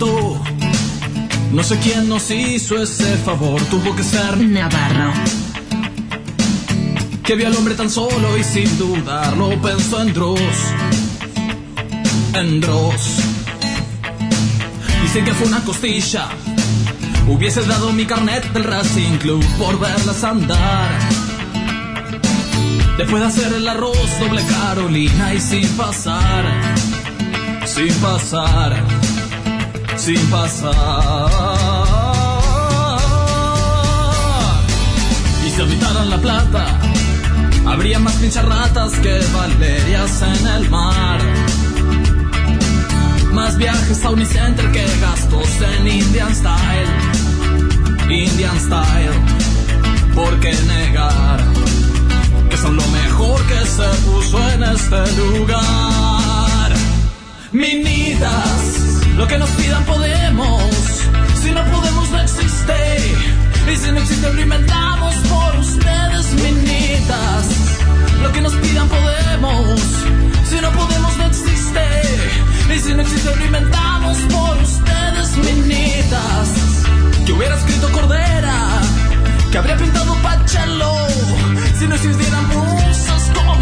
No sé quién nos hizo ese favor, tuvo que ser Navarro. que vio al hombre tan solo y sin dudarlo pensó en Dross. En Dross. Dicen que fue una costilla. Hubiese dado mi carnet del Racing Club por verlas andar. Después de hacer el arroz doble Carolina y sin pasar. Sin pasar. Sin pasar. Y si habitaran la plata, habría más pincharratas que valerias en el mar. Más viajes a Unicenter que gastos en Indian Style. Indian Style. ¿Por qué negar que son lo mejor que se puso en este lugar? Minitas, lo que nos pidan podemos. Si no podemos, no existe. Y si no existe, lo inventamos por ustedes, minitas. Lo que nos pidan podemos. Si no podemos, no existe. Y si no existe, lo inventamos por ustedes, minitas. Que hubiera escrito Cordera, que habría pintado Pachelo. Si no existieran musas como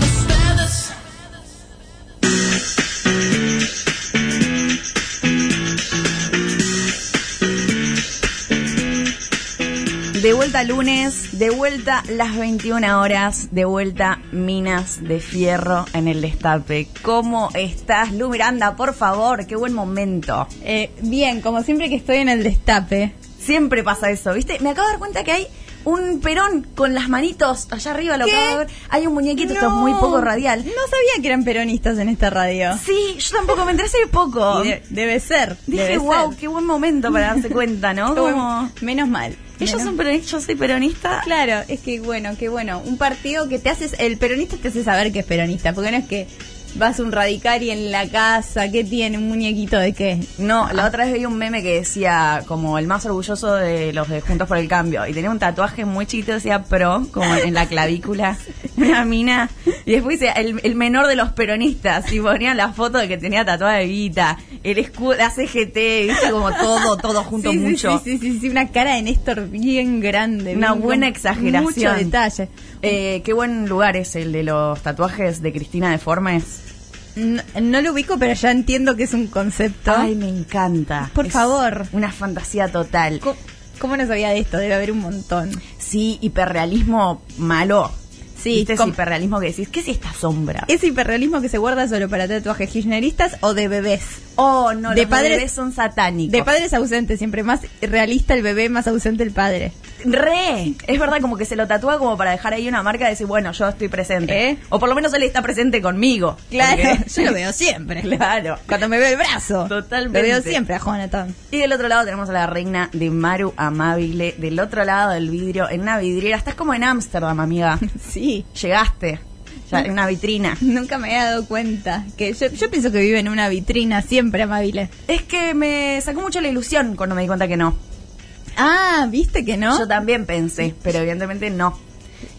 vuelta lunes, de vuelta las 21 horas, de vuelta Minas de Fierro en el Destape. ¿Cómo estás, Lu Miranda? Por favor, qué buen momento. Eh, bien, como siempre que estoy en el destape. Siempre pasa eso, ¿viste? Me acabo de dar cuenta que hay un perón con las manitos allá arriba, lo ¿Qué? acabo de ver. Hay un muñequito, esto es muy No, poco radial. No sabía que eran peronistas en esta radio. Sí, yo tampoco me enteré hace poco. De- debe ser. Dije, debe wow, ser. qué buen momento para darse cuenta, ¿no? Como... Menos mal. Ellos Menos- son peronistas, yo soy peronista. Claro, es que bueno, qué bueno. Un partido que te haces, el peronista te hace saber que es peronista, porque no es que vas a un radical y en la casa, ¿qué tiene? ¿Un muñequito de qué? No, la otra vez vi un meme que decía como el más orgulloso de los de Juntos por el Cambio y tenía un tatuaje muy chiquito, decía pro, como en la clavícula, una mina. Y después dice el, el menor de los peronistas y ponían la foto de que tenía tatuada de Evita, el escudo, la CGT, viste como todo, todo junto Sí, mucho. Sí, sí, sí, sí, una cara de Néstor bien grande. Una bien buena exageración. Mucho detalle. Eh, qué buen lugar es el de los tatuajes de Cristina Deformes. No, no lo ubico, pero ya entiendo que es un concepto. Ay, me encanta. Por Es favor. Una fantasía total. ¿Cómo, cómo no sabía de esto? Debe haber un montón. Sí, hiperrealismo malo. Sí, ¿Viste ese com- hiperrealismo que decís? ¿Qué es esta sombra? ¿Es hiperrealismo que se guarda solo para tatuajes kirchneristas o de bebés? oh, no, de los padres- bebés son satánicos. De padres ausentes, siempre más realista el bebé, más ausente el padre. Re. Es verdad, como que se lo tatúa como para dejar ahí una marca de decir, bueno, yo estoy presente. ¿Eh? O por lo menos él está presente conmigo. Claro, Porque- yo lo veo siempre. Claro. Cuando me veo el brazo. Totalmente. Lo veo siempre a Jonathan. Y del otro lado tenemos a la reina de Maru Amabile. Del otro lado del vidrio, en una vidriera. Estás como en Ámsterdam, amiga. Sí. Llegaste. Ya, en una vitrina. Nunca me he dado cuenta. que Yo, yo pienso que vive en una vitrina siempre amable. Es que me sacó mucho la ilusión cuando me di cuenta que no. Ah, ¿viste que no? Yo también pensé, pero evidentemente no.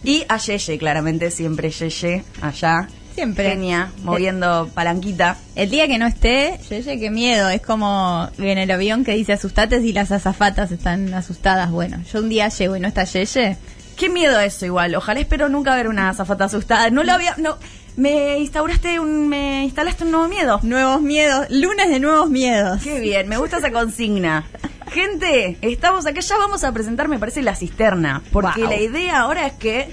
Y a Yeye, claramente, siempre Yeye, allá. Siempre. Genia, moviendo palanquita. El día que no esté, sé qué miedo. Es como en el avión que dice asustate si las azafatas están asustadas. Bueno, yo un día llego y no está Yeye. Qué miedo eso igual. Ojalá espero nunca ver una azafata asustada. No lo había... No, me instauraste un... Me instalaste un nuevo miedo. Nuevos miedos, lunes de nuevos miedos. Qué bien, me gusta esa consigna. Gente, estamos acá, ya vamos a presentar, me parece, la cisterna. Porque Wow. la idea ahora es que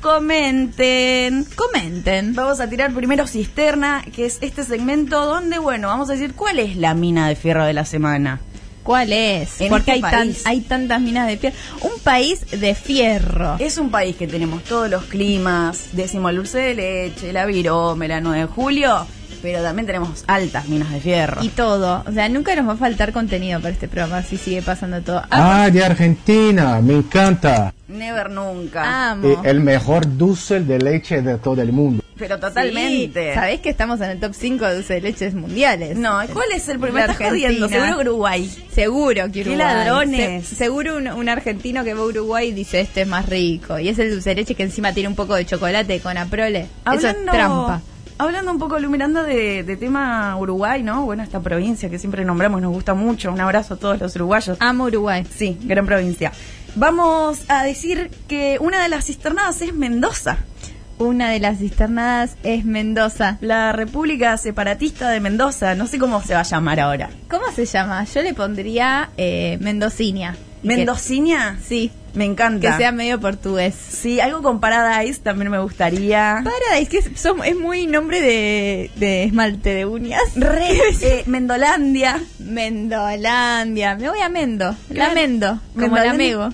comenten. Comenten. Vamos a tirar primero cisterna, que es este segmento donde, bueno, vamos a decir cuál es la mina de fierro de la semana. ¿Cuál es? En Porque este hay, tan- hay tantas minas de fierro. Un país de fierro. Es un país que tenemos todos los climas, décimo dulce de leche, la virome, la 9 de julio, pero también tenemos altas minas de fierro. Y todo. O sea, nunca nos va a faltar contenido para este programa si sigue pasando todo. Ah, Ah, de Argentina, me encanta. Never nunca. amo. Eh, el mejor dulce de leche de todo el mundo. pero totalmente. Sí. ¿Sabés que estamos en el top 5 de dulce de leches mundiales? No, ¿y ¿cuál es el primer? Estás jodiendo, seguro Uruguay. Seguro que ¡Qué Uruguay. ladrones! Se- seguro un, un argentino que va a Uruguay dice este es más rico. Y es el dulce de leche que encima tiene un poco de chocolate con aprole. Eso es Hablando- trampa. Hablando un poco, Lu Miranda, de, de tema Uruguay, ¿no? Bueno, esta provincia que siempre nombramos, nos gusta mucho. Un abrazo a todos los uruguayos. Amo Uruguay. Sí, gran provincia. Vamos a decir que una de las cisternadas es Mendoza, Una de las cisternadas es Mendoza. la República Separatista de Mendoza. No sé cómo se va a llamar ahora. ¿Cómo se llama? Yo le pondría eh, Mendocinia. ¿Mendocinia? Sí, Me encanta. que sea medio portugués. Sí, algo con Paradise también me gustaría. Paradise, que es, son- es muy nombre de, de esmalte de uñas. Re, eh, Mendolandia. Mendolandia. Me voy a Mendo. La. Mendo. Como la. Mego.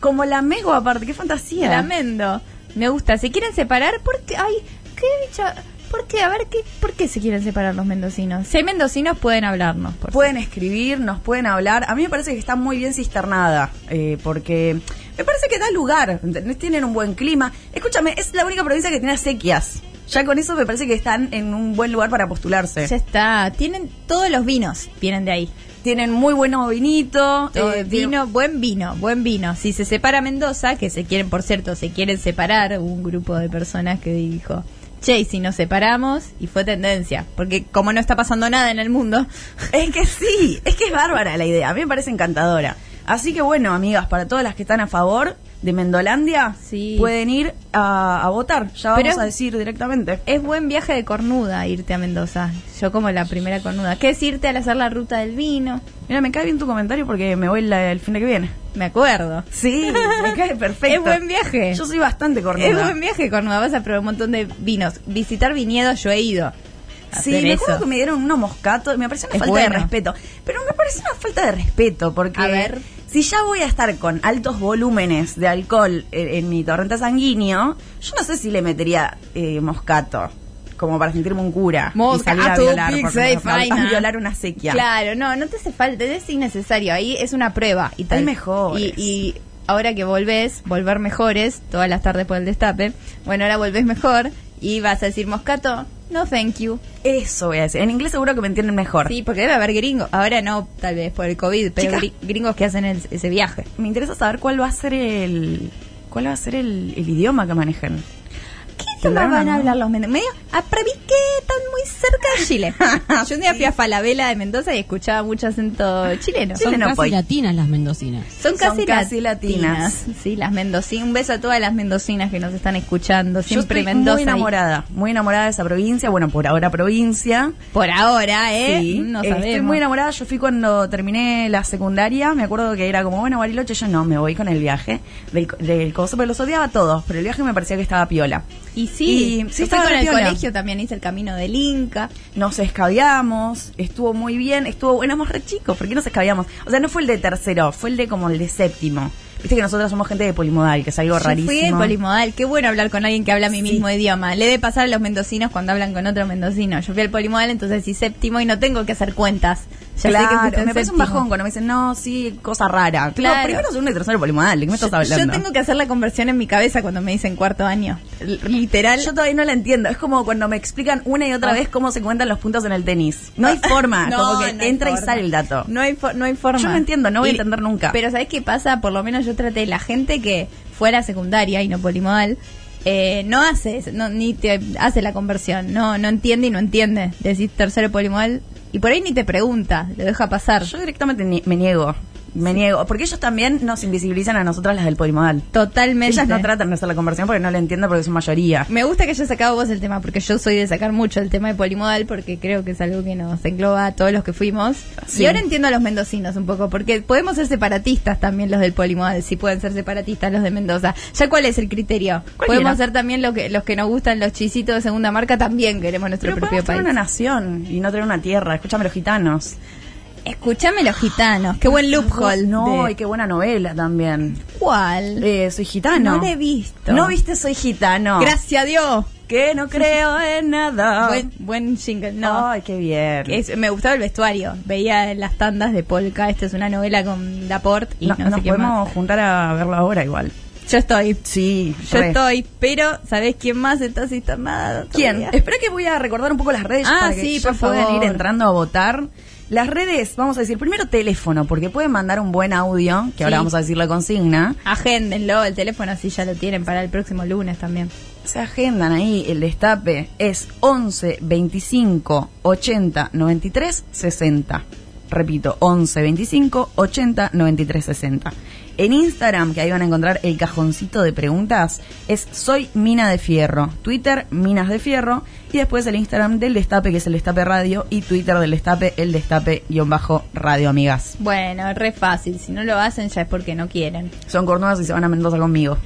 Como la Mego, aparte, qué fantasía. La Mendo. Me gusta. ¿Se quieren separar? ¿Por qué? Ay, qué bicha. ¿Por qué? A ver, ¿qué, ¿por qué se quieren separar los mendocinos? Si hay mendocinos, pueden hablarnos. Por Pueden escribir, nos pueden hablar. A mí me parece que está muy bien cisternada, eh, porque me parece que da lugar, ¿entendés? Tienen un buen clima. Escúchame, es la única provincia que tiene acequias. Ya con eso me parece que están en un buen lugar para postularse. Ya está. Tienen todos los vinos, vienen de ahí. Tienen muy buenos vinitos. Eh, vino, buen vino, buen vino. Si se separa Mendoza, que se quieren, por cierto, se quieren separar, hubo un grupo de personas que dijo, che, y si nos separamos, y fue tendencia, porque como no está pasando nada en el mundo, Es que sí, es que es bárbara la idea. A mí me parece encantadora. Así que bueno, amigas, para todas las que están a favor de Mendolandia, Sí. pueden ir a, a votar. Ya Pero- vamos a decir directamente. es buen viaje de cornuda irte a Mendoza. Yo como la primera cornuda. ¿Qué es irte al hacer la ruta del vino? Mira, me cae bien tu comentario porque me voy la- el fin de que viene. Me acuerdo. Sí, me cae perfecto. Es buen viaje. Yo soy bastante cornuda. Es buen viaje cornuda. Vas a probar un montón de vinos. Visitar viñedos, yo he ido. Sí, me eso. acuerdo que me dieron unos moscatos, me pareció una Es falta de respeto. Pero me parece una falta de respeto, porque A ver. Si ya voy a estar con altos volúmenes de alcohol en, en mi torrente sanguíneo, yo no sé si le metería eh, moscato, como para sentirme un cura. y salir a violar, por pizza y ejemplo, a faina. violar una sequía. Claro, no, no te hace falta, es innecesario. Ahí es una prueba. Y tal. Hay mejores. Y, y ahora que volvés, volver mejores, todas las tardes por el destape. Bueno, ahora volvés mejor y vas a decir moscato, no thank you. Eso voy a decir. En inglés seguro que me entienden mejor. Sí, porque debe haber gringos. Ahora no, tal vez por el COVID, pero Chica. gringos que hacen el- ese viaje. Me interesa saber cuál va a ser el cuál va a ser el, el idioma que manejen. ¿Qué idioma ¿Tendrán van o a hablar los mendozanos? Medio, a que están muy cerca de Chile. Yo un día fui a Falabella de Mendoza y escuchaba mucho acento chileno. Son no, casi pues. latinas las mendocinas. Son casi, Son casi latinas. Sí, las mendocinas. Un beso a todas las mendocinas que nos están escuchando. Siempre Yo estoy Mendoza. muy y- enamorada, muy enamorada de esa provincia. Bueno, por ahora provincia. Por ahora, ¿eh? Sí, no sabemos. estoy muy enamorada. Yo fui cuando terminé la secundaria. Me acuerdo que era como, bueno, Bariloche, yo no, me voy con el viaje del, del coso, pero los odiaba a todos. Pero el viaje me parecía que estaba piola. Y sí, Y- yo sí, fui con el piola. colegio también hice el camino del Inca. Nos escabiamos, estuvo muy bien, estuvo, éramos re chicos, ¿por qué nos escabiamos? O sea, no fue el de tercero, fue el de como el de séptimo. Viste que nosotros somos gente de polimodal, que es algo Yo rarísimo. fui en polimodal. Qué bueno hablar con alguien que habla mi Sí. mismo idioma. Le de pasar a los mendocinos cuando hablan con otro mendocino. Yo fui al polimodal, entonces sí séptimo y no tengo que hacer cuentas. Ya sé que Claro, fuiste en me parece un bajón cuando me dicen, no, sí, cosa rara. Claro. Claro. primero, segundo y tercero polimodal, ¿de qué me estás Yo- hablando? Yo tengo que hacer la conversión en mi cabeza cuando me dicen cuarto año. L- Literal. Yo todavía no la entiendo. Es como cuando me explican una y otra Ah. vez cómo se cuentan los puntos en el tenis. No hay forma, No, como que no entra y sale el dato. No hay, no hay forma. Yo no entiendo, no voy a entender nunca. Pero ¿sabes qué pasa? Por lo menos yo traté, la gente que fue a la secundaria y no polimodal, eh, no hace, no, ni te hace la conversión, no, no entiende y no entiende. Decís tercero polimodal y por ahí ni te pregunta, lo deja pasar. Yo directamente me niego. Me niego. Porque ellos también nos invisibilizan a nosotras las del polimodal. Totalmente. Ellas no tratan de hacer la conversión porque no la entienden porque son mayoría. Me gusta que hayas sacado vos el tema, porque yo soy de sacar mucho el tema de polimodal, porque creo que es algo que nos engloba a todos los que fuimos. Sí. Y ahora entiendo a los mendocinos un poco, porque podemos ser separatistas también los del polimodal, si pueden ser separatistas los de Mendoza. ¿Ya cuál es el criterio? Cualquiera. Podemos ser también lo que, los que nos gustan los chisitos de segunda marca, también queremos nuestro Pero propio podemos tener país. una nación y no tener una tierra. Escúchame los gitanos. Escúchame los gitanos, qué buen loophole. No, de- y qué buena novela también. ¿Cuál? Eh, soy gitano. No la he visto. ¿No viste Soy gitano? Gracias a Dios. Que no creo en nada. Buen, buen jingle, no. Ay, qué bien. Es- me gustaba el vestuario. Veía las tandas de Polka. Esta es una novela con Laporte y No- no, sé nos podemos más. juntar a verlo ahora igual. Yo estoy. Sí, Yo re. estoy, pero ¿sabés quién más está cisternada? ¿Quién? Espera que voy a recordar un poco las redes Ah, para que sí, ya por puedan favor. ir entrando a votar. Las redes, vamos a decir, primero teléfono, porque pueden mandar un buen audio, que ahora Sí. vamos a decir la consigna. Agéndenlo, el teléfono así ya lo tienen para el próximo lunes también. Se agendan ahí, el destape es 11 25 80 93 60. Repito, 11 25 80 93 60. En Instagram, que ahí van a encontrar el cajoncito de preguntas, es Soy Mina de Fierro. Twitter, Minas de Fierro. Y después el Instagram del Destape, que es el Destape Radio. Y Twitter del Destape, el Destape-Radio, amigas. Bueno, re fácil. Si no lo hacen ya es porque no quieren. Son cornudas y se van a Mendoza conmigo.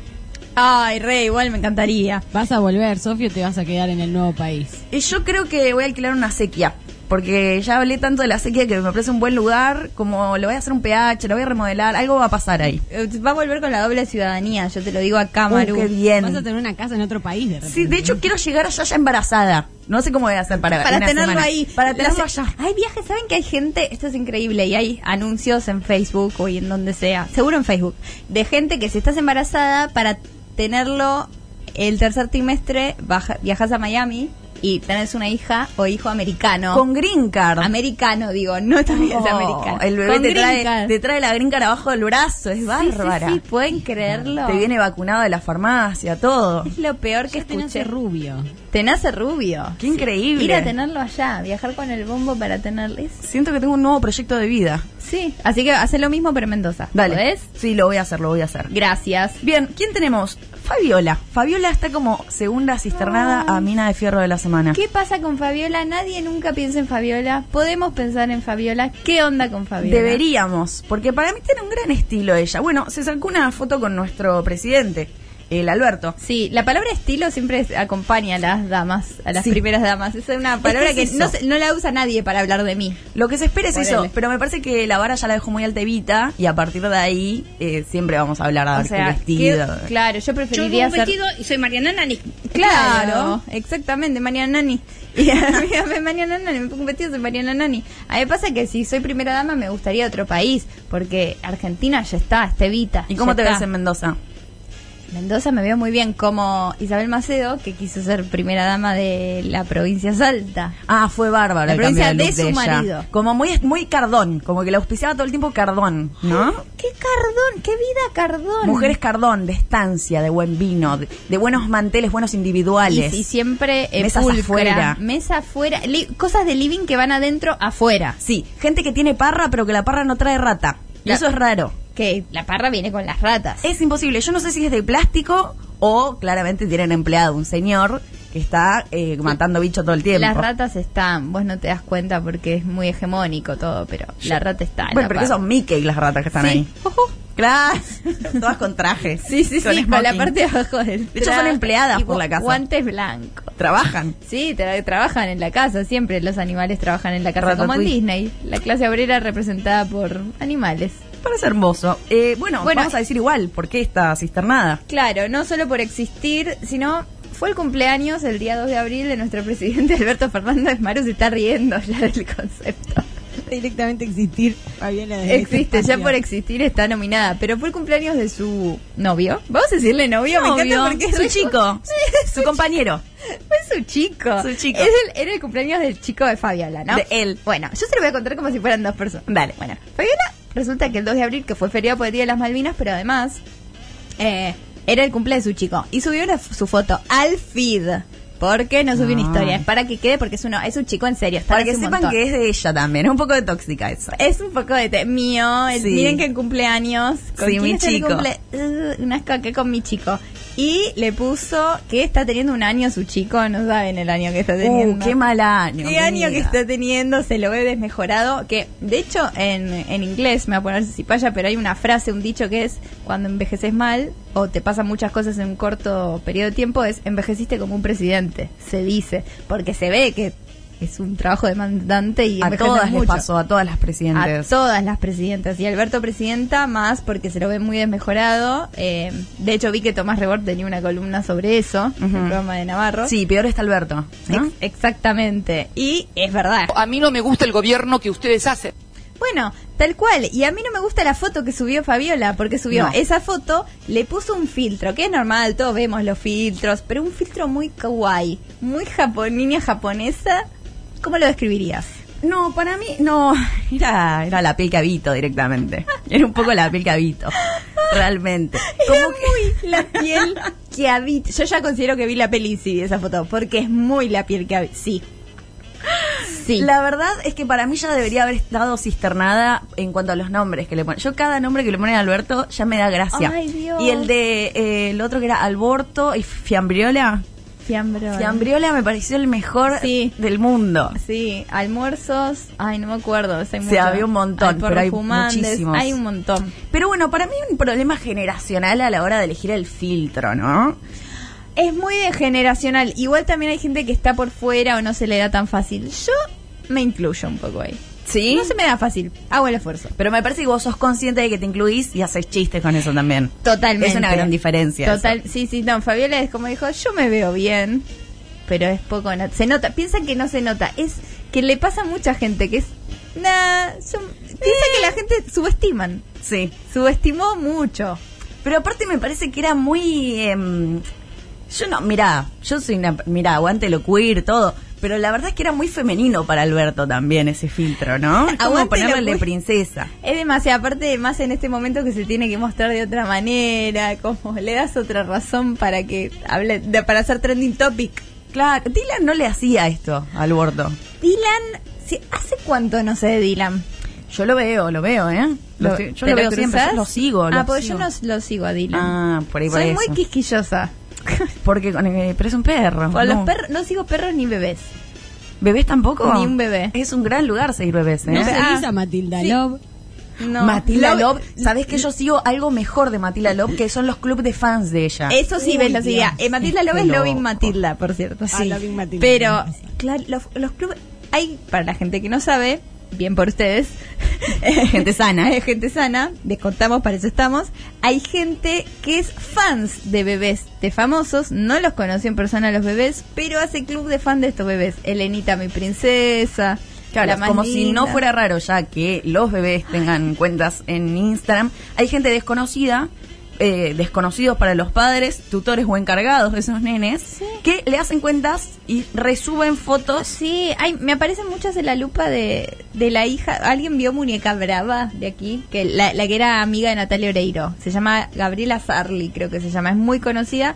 Ay, re, igual me encantaría. ¿Vas a volver, Sofía, o te vas a quedar en el nuevo país? Y yo creo que voy a alquilar una sequía. Porque ya hablé tanto de la sequía que me parece un buen lugar. Como le voy a hacer un pH, lo voy a remodelar. Algo va a pasar ahí. Eh, Va a volver con la doble ciudadanía, yo te lo digo acá, Maru. Uh, qué bien. Vas a tener una casa en otro país, de repente. Sí, de hecho quiero llegar allá ya embarazada. No sé cómo voy a hacer para para tenerlo semana. ahí. Para tenerlo allá. Hay viajes, ¿saben que hay gente? Esto es increíble y hay anuncios en Facebook o y en donde sea, seguro en Facebook, de gente que si estás embarazada para tenerlo el tercer trimestre baja- viajas a Miami y tenés una hija o hijo americano. Con green card. Americano, digo, no también es Oh, americano. El bebé te trae, te trae la green card abajo del brazo. Es Sí, bárbara. Sí, sí, pueden creerlo. Te viene vacunado de la farmacia, todo. Es lo peor que escuché. rubio. Te nace rubio. Qué increíble. Ir a tenerlo allá, viajar con el bombo para tenerlo. es- Siento que tengo un nuevo proyecto de vida. Sí, así que hace lo mismo pero en Mendoza. Dale. ¿Podés? Sí, lo voy a hacer, lo voy a hacer. Gracias. Bien, ¿quién tenemos? Fabiola. Fabiola está como segunda cisternada a Mina de Fierro de la semana. ¿Qué pasa con Fabiola? Nadie nunca piensa en Fabiola. Podemos pensar en Fabiola. ¿Qué onda con Fabiola? Deberíamos, porque para mí tiene un gran estilo ella. Bueno, se sacó una foto con nuestro presidente, el Alberto. Sí, la palabra estilo siempre es- acompaña a las damas, a las Sí. primeras damas. Es una palabra Es que, no, se- no la usa nadie para hablar de mí. Lo que se espera es Ponele. eso, pero me parece que la vara ya la dejó muy alta Evita y a partir de ahí eh, siempre vamos a hablar a O sea, vestido. claro, yo Yo preferiría un ser... vestido y soy Mariana Nani. Claro, exactamente, Mariana Nani. Y a mí, a mí, Mariana Nani, me pongo un vestido, soy Mariana Nani. A mí me pasa que si soy primera dama me gustaría otro país, porque Argentina ya está, está Evita. ¿Y cómo te está. ves en Mendoza? Mendoza me veo muy bien como Isabel Macedo, que quiso ser primera dama de la provincia Salta. Ah, fue bárbaro La el provincia de, su marido. Como muy muy cardón, como que la auspiciaba todo el tiempo cardón, ¿no? ¡Qué cardón! ¡Qué vida cardón! Mujeres cardón, de estancia, de buen vino, de, de buenos manteles, buenos y, individuales. y siempre eh, Mesas pulcra, afuera. Mesa afuera. li- cosas de living que van adentro, afuera. Sí, gente que tiene parra, pero que la parra no trae rata. Y La- eso es raro. Que la parra viene con las ratas. Es imposible. Yo no sé si es de plástico o claramente tienen empleado un señor que está eh, matando bicho todo el tiempo. Las ratas están, vos no te das cuenta porque es muy hegemónico todo, pero la rata está. en Bueno, parra. son Mickey las ratas que están Sí. ahí. Claro, todas con trajes. Sí, sí, sí, con la parte de abajo del De hecho, son empleadas y por la casa. Guantes blancos. Trabajan. Sí, tra- trabajan en la casa, siempre los animales trabajan en la casa, como en. Disney. La clase obrera representada por animales. Parece hermoso. Eh, bueno, Bueno, vamos a decir igual, ¿por qué está cisternada? Claro, no solo por existir, sino fue el cumpleaños el día 2 de abril de nuestro presidente Alberto Fernández. Maru se está riendo ya del concepto. Directamente existir, este Existe, ya por existir está nominada, pero fue el cumpleaños de su novio. ¿Vamos a decirle novio? Me encanta Novio, porque es su chico, Sí, su compañero. Fue su chico. Su chico. Es el- era el cumpleaños del chico de Fabiola, ¿no? De él. Bueno, yo se lo voy a contar como si fueran dos personas. Dale. Bueno, Fabiola resulta que el 2 de abril, que fue feriado por el Día de las Malvinas, pero además eh, era el cumple de su chico. Y subió una- su foto al feed. Porque no subió una Ah. historia. Es para que quede, porque es, uno, es un chico en serio. Para que sepan montón. que es de ella también. Es un poco de tóxica eso. Es un poco de te- mío. el- Sí. Miren que cumpleaños. ¿Con Sí, quién mi chico. cumple? Uh, una con mi chico. Y le puso que está teniendo un año su chico. No saben el año que está teniendo. Uh, qué mal año. ¿Qué año que está teniendo? Se lo ve desmejorado. Que, de hecho, en, en inglés, me voy a poner cipaya, pero hay una frase, un dicho que es: cuando envejeces mal o te pasan muchas cosas en un corto periodo de tiempo, es envejeciste como un presidente. Se dice. Porque se ve que es un trabajo demandante y A todas les mucho. pasó, a todas las A presidentes. todas las presidentas. Y Alberto presidenta más porque se lo ve muy desmejorado. Eh, de hecho, vi que Tomás Rebord tenía una columna sobre eso, en el programa de Navarro. Sí, peor está Alberto. ¿no? Ex- exactamente. Y es verdad. A mí no me gusta el gobierno que ustedes hacen. Bueno, tal cual. Y a mí no me gusta la foto que subió Fabiola, porque subió No. esa foto, le puso un filtro, que es normal, todos vemos los filtros, pero un filtro muy kawaii, muy japo niña japonesa. ¿Cómo lo describirías? No, para mí, no. Era, era la piel que habito directamente. Era un poco la piel que habito. Realmente. Como que. muy la piel que habita. Yo ya considero que vi la peli y sí vi esa foto, porque es muy la piel que habita. Sí. Sí. La verdad es que para mí ya debería haber estado cisternada en cuanto a los nombres que le ponen. Yo cada nombre que le ponen a Alberto ya me da gracia. Ay, Dios. Y el de eh, el otro que era Alborto y Fiambriola. Fiambriola me pareció el mejor Sí. del mundo. Sí, almuerzos. Ay, no me acuerdo. Hay Sí, mucho. había un montón, Hay pero hay muchísimos. Hay un montón. Pero bueno, para mí un problema generacional a la hora de elegir el filtro, ¿no? Es muy de generacional. Igual también hay gente que está por fuera o no se le da tan fácil. Yo me incluyo un poco ahí. Sí. No se me da fácil. Hago el esfuerzo. Pero me parece que vos sos consciente de que te incluís y haces chistes con eso también. Totalmente. Es una gran diferencia. Total, eso. sí, sí, no, Fabiola es como dijo, yo me veo bien, pero es poco, no- se nota, piensa que no se nota, es que le pasa a mucha gente que es, nah, piensa que la gente subestiman, Sí. subestimó mucho. Pero aparte me parece que era muy... em, yo no, mira, yo soy una... Mira, aguante lo queer, todo. Pero la verdad es que era muy femenino para Alberto también ese filtro, ¿no? Es como ponerle queer. princesa. Es demasiado, aparte más en este momento que se tiene que mostrar de otra manera, como le das otra razón para que hable, de- para hacer trending topic. Claro, Dylan no le hacía esto a Alberto. Dylan, ¿hace cuánto no sé de Dylan? Yo lo veo, lo veo, ¿eh? Lo yo ¿te lo veo siempre, yo lo sigo. lo Ah, porque sigo. yo no lo sigo a Dylan. Ah, por ahí por Soy eso. muy quisquillosa. Porque con el- pero es un perro. Con no. los perros, no sigo perros ni bebés. ¿Bebés tampoco? Ni un bebé. Es un gran lugar seguir bebés, ¿eh? No se Ah, a Matilda sí. Love. No. Matilda Lo- Love, ¿sabés que yo sigo algo mejor de Matilda Love? Que son los clubes de fans de ella. Eso sí, ves, lo seguía. Eh, Matilda Love es Loving. Matilda, por cierto. Ah, Sí. Loving Matilda. Pero, claro, los, los clubes. Hay, para la gente que no sabe, bien por ustedes. Gente sana. Hay gente sana, les contamos, para eso estamos. Hay gente que es fans de bebés de famosos, no los conoció en persona a los bebés, pero hace club de fan de estos bebés. Elenita, mi princesa. Claro, la más como si no fuera raro ya que los bebés tengan cuentas en Instagram. Hay gente desconocida, eh, desconocidos para los padres, tutores o encargados de esos nenes, que le hacen cuentas y resuben fotos. Sí, hay, me aparecen muchas en la lupa de, de la hija. ¿Alguien vio Muñeca Brava de aquí? que la, la que era amiga de Natalia Oreiro. Se llama Gabriela Sarli, creo que se llama. Es muy conocida.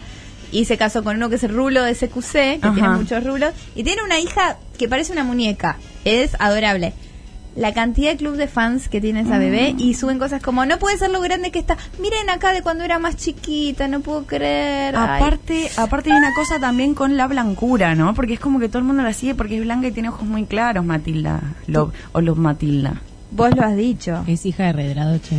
Y se casó con uno que es el rulo de SQC, que Ajá. tiene muchos rulos. Y tiene una hija que parece una muñeca. Es adorable. La cantidad de club de fans que tiene esa bebé y suben cosas como, no puede ser lo grande que está. Miren acá de cuando era más chiquita, no puedo creer. Ay. Aparte, aparte hay una cosa también con la blancura, ¿no? Porque es como que todo el mundo la sigue porque es blanca y tiene ojos muy claros, Matilda. Love, o Love Matilda. Vos lo has dicho. Es hija de Redradoche.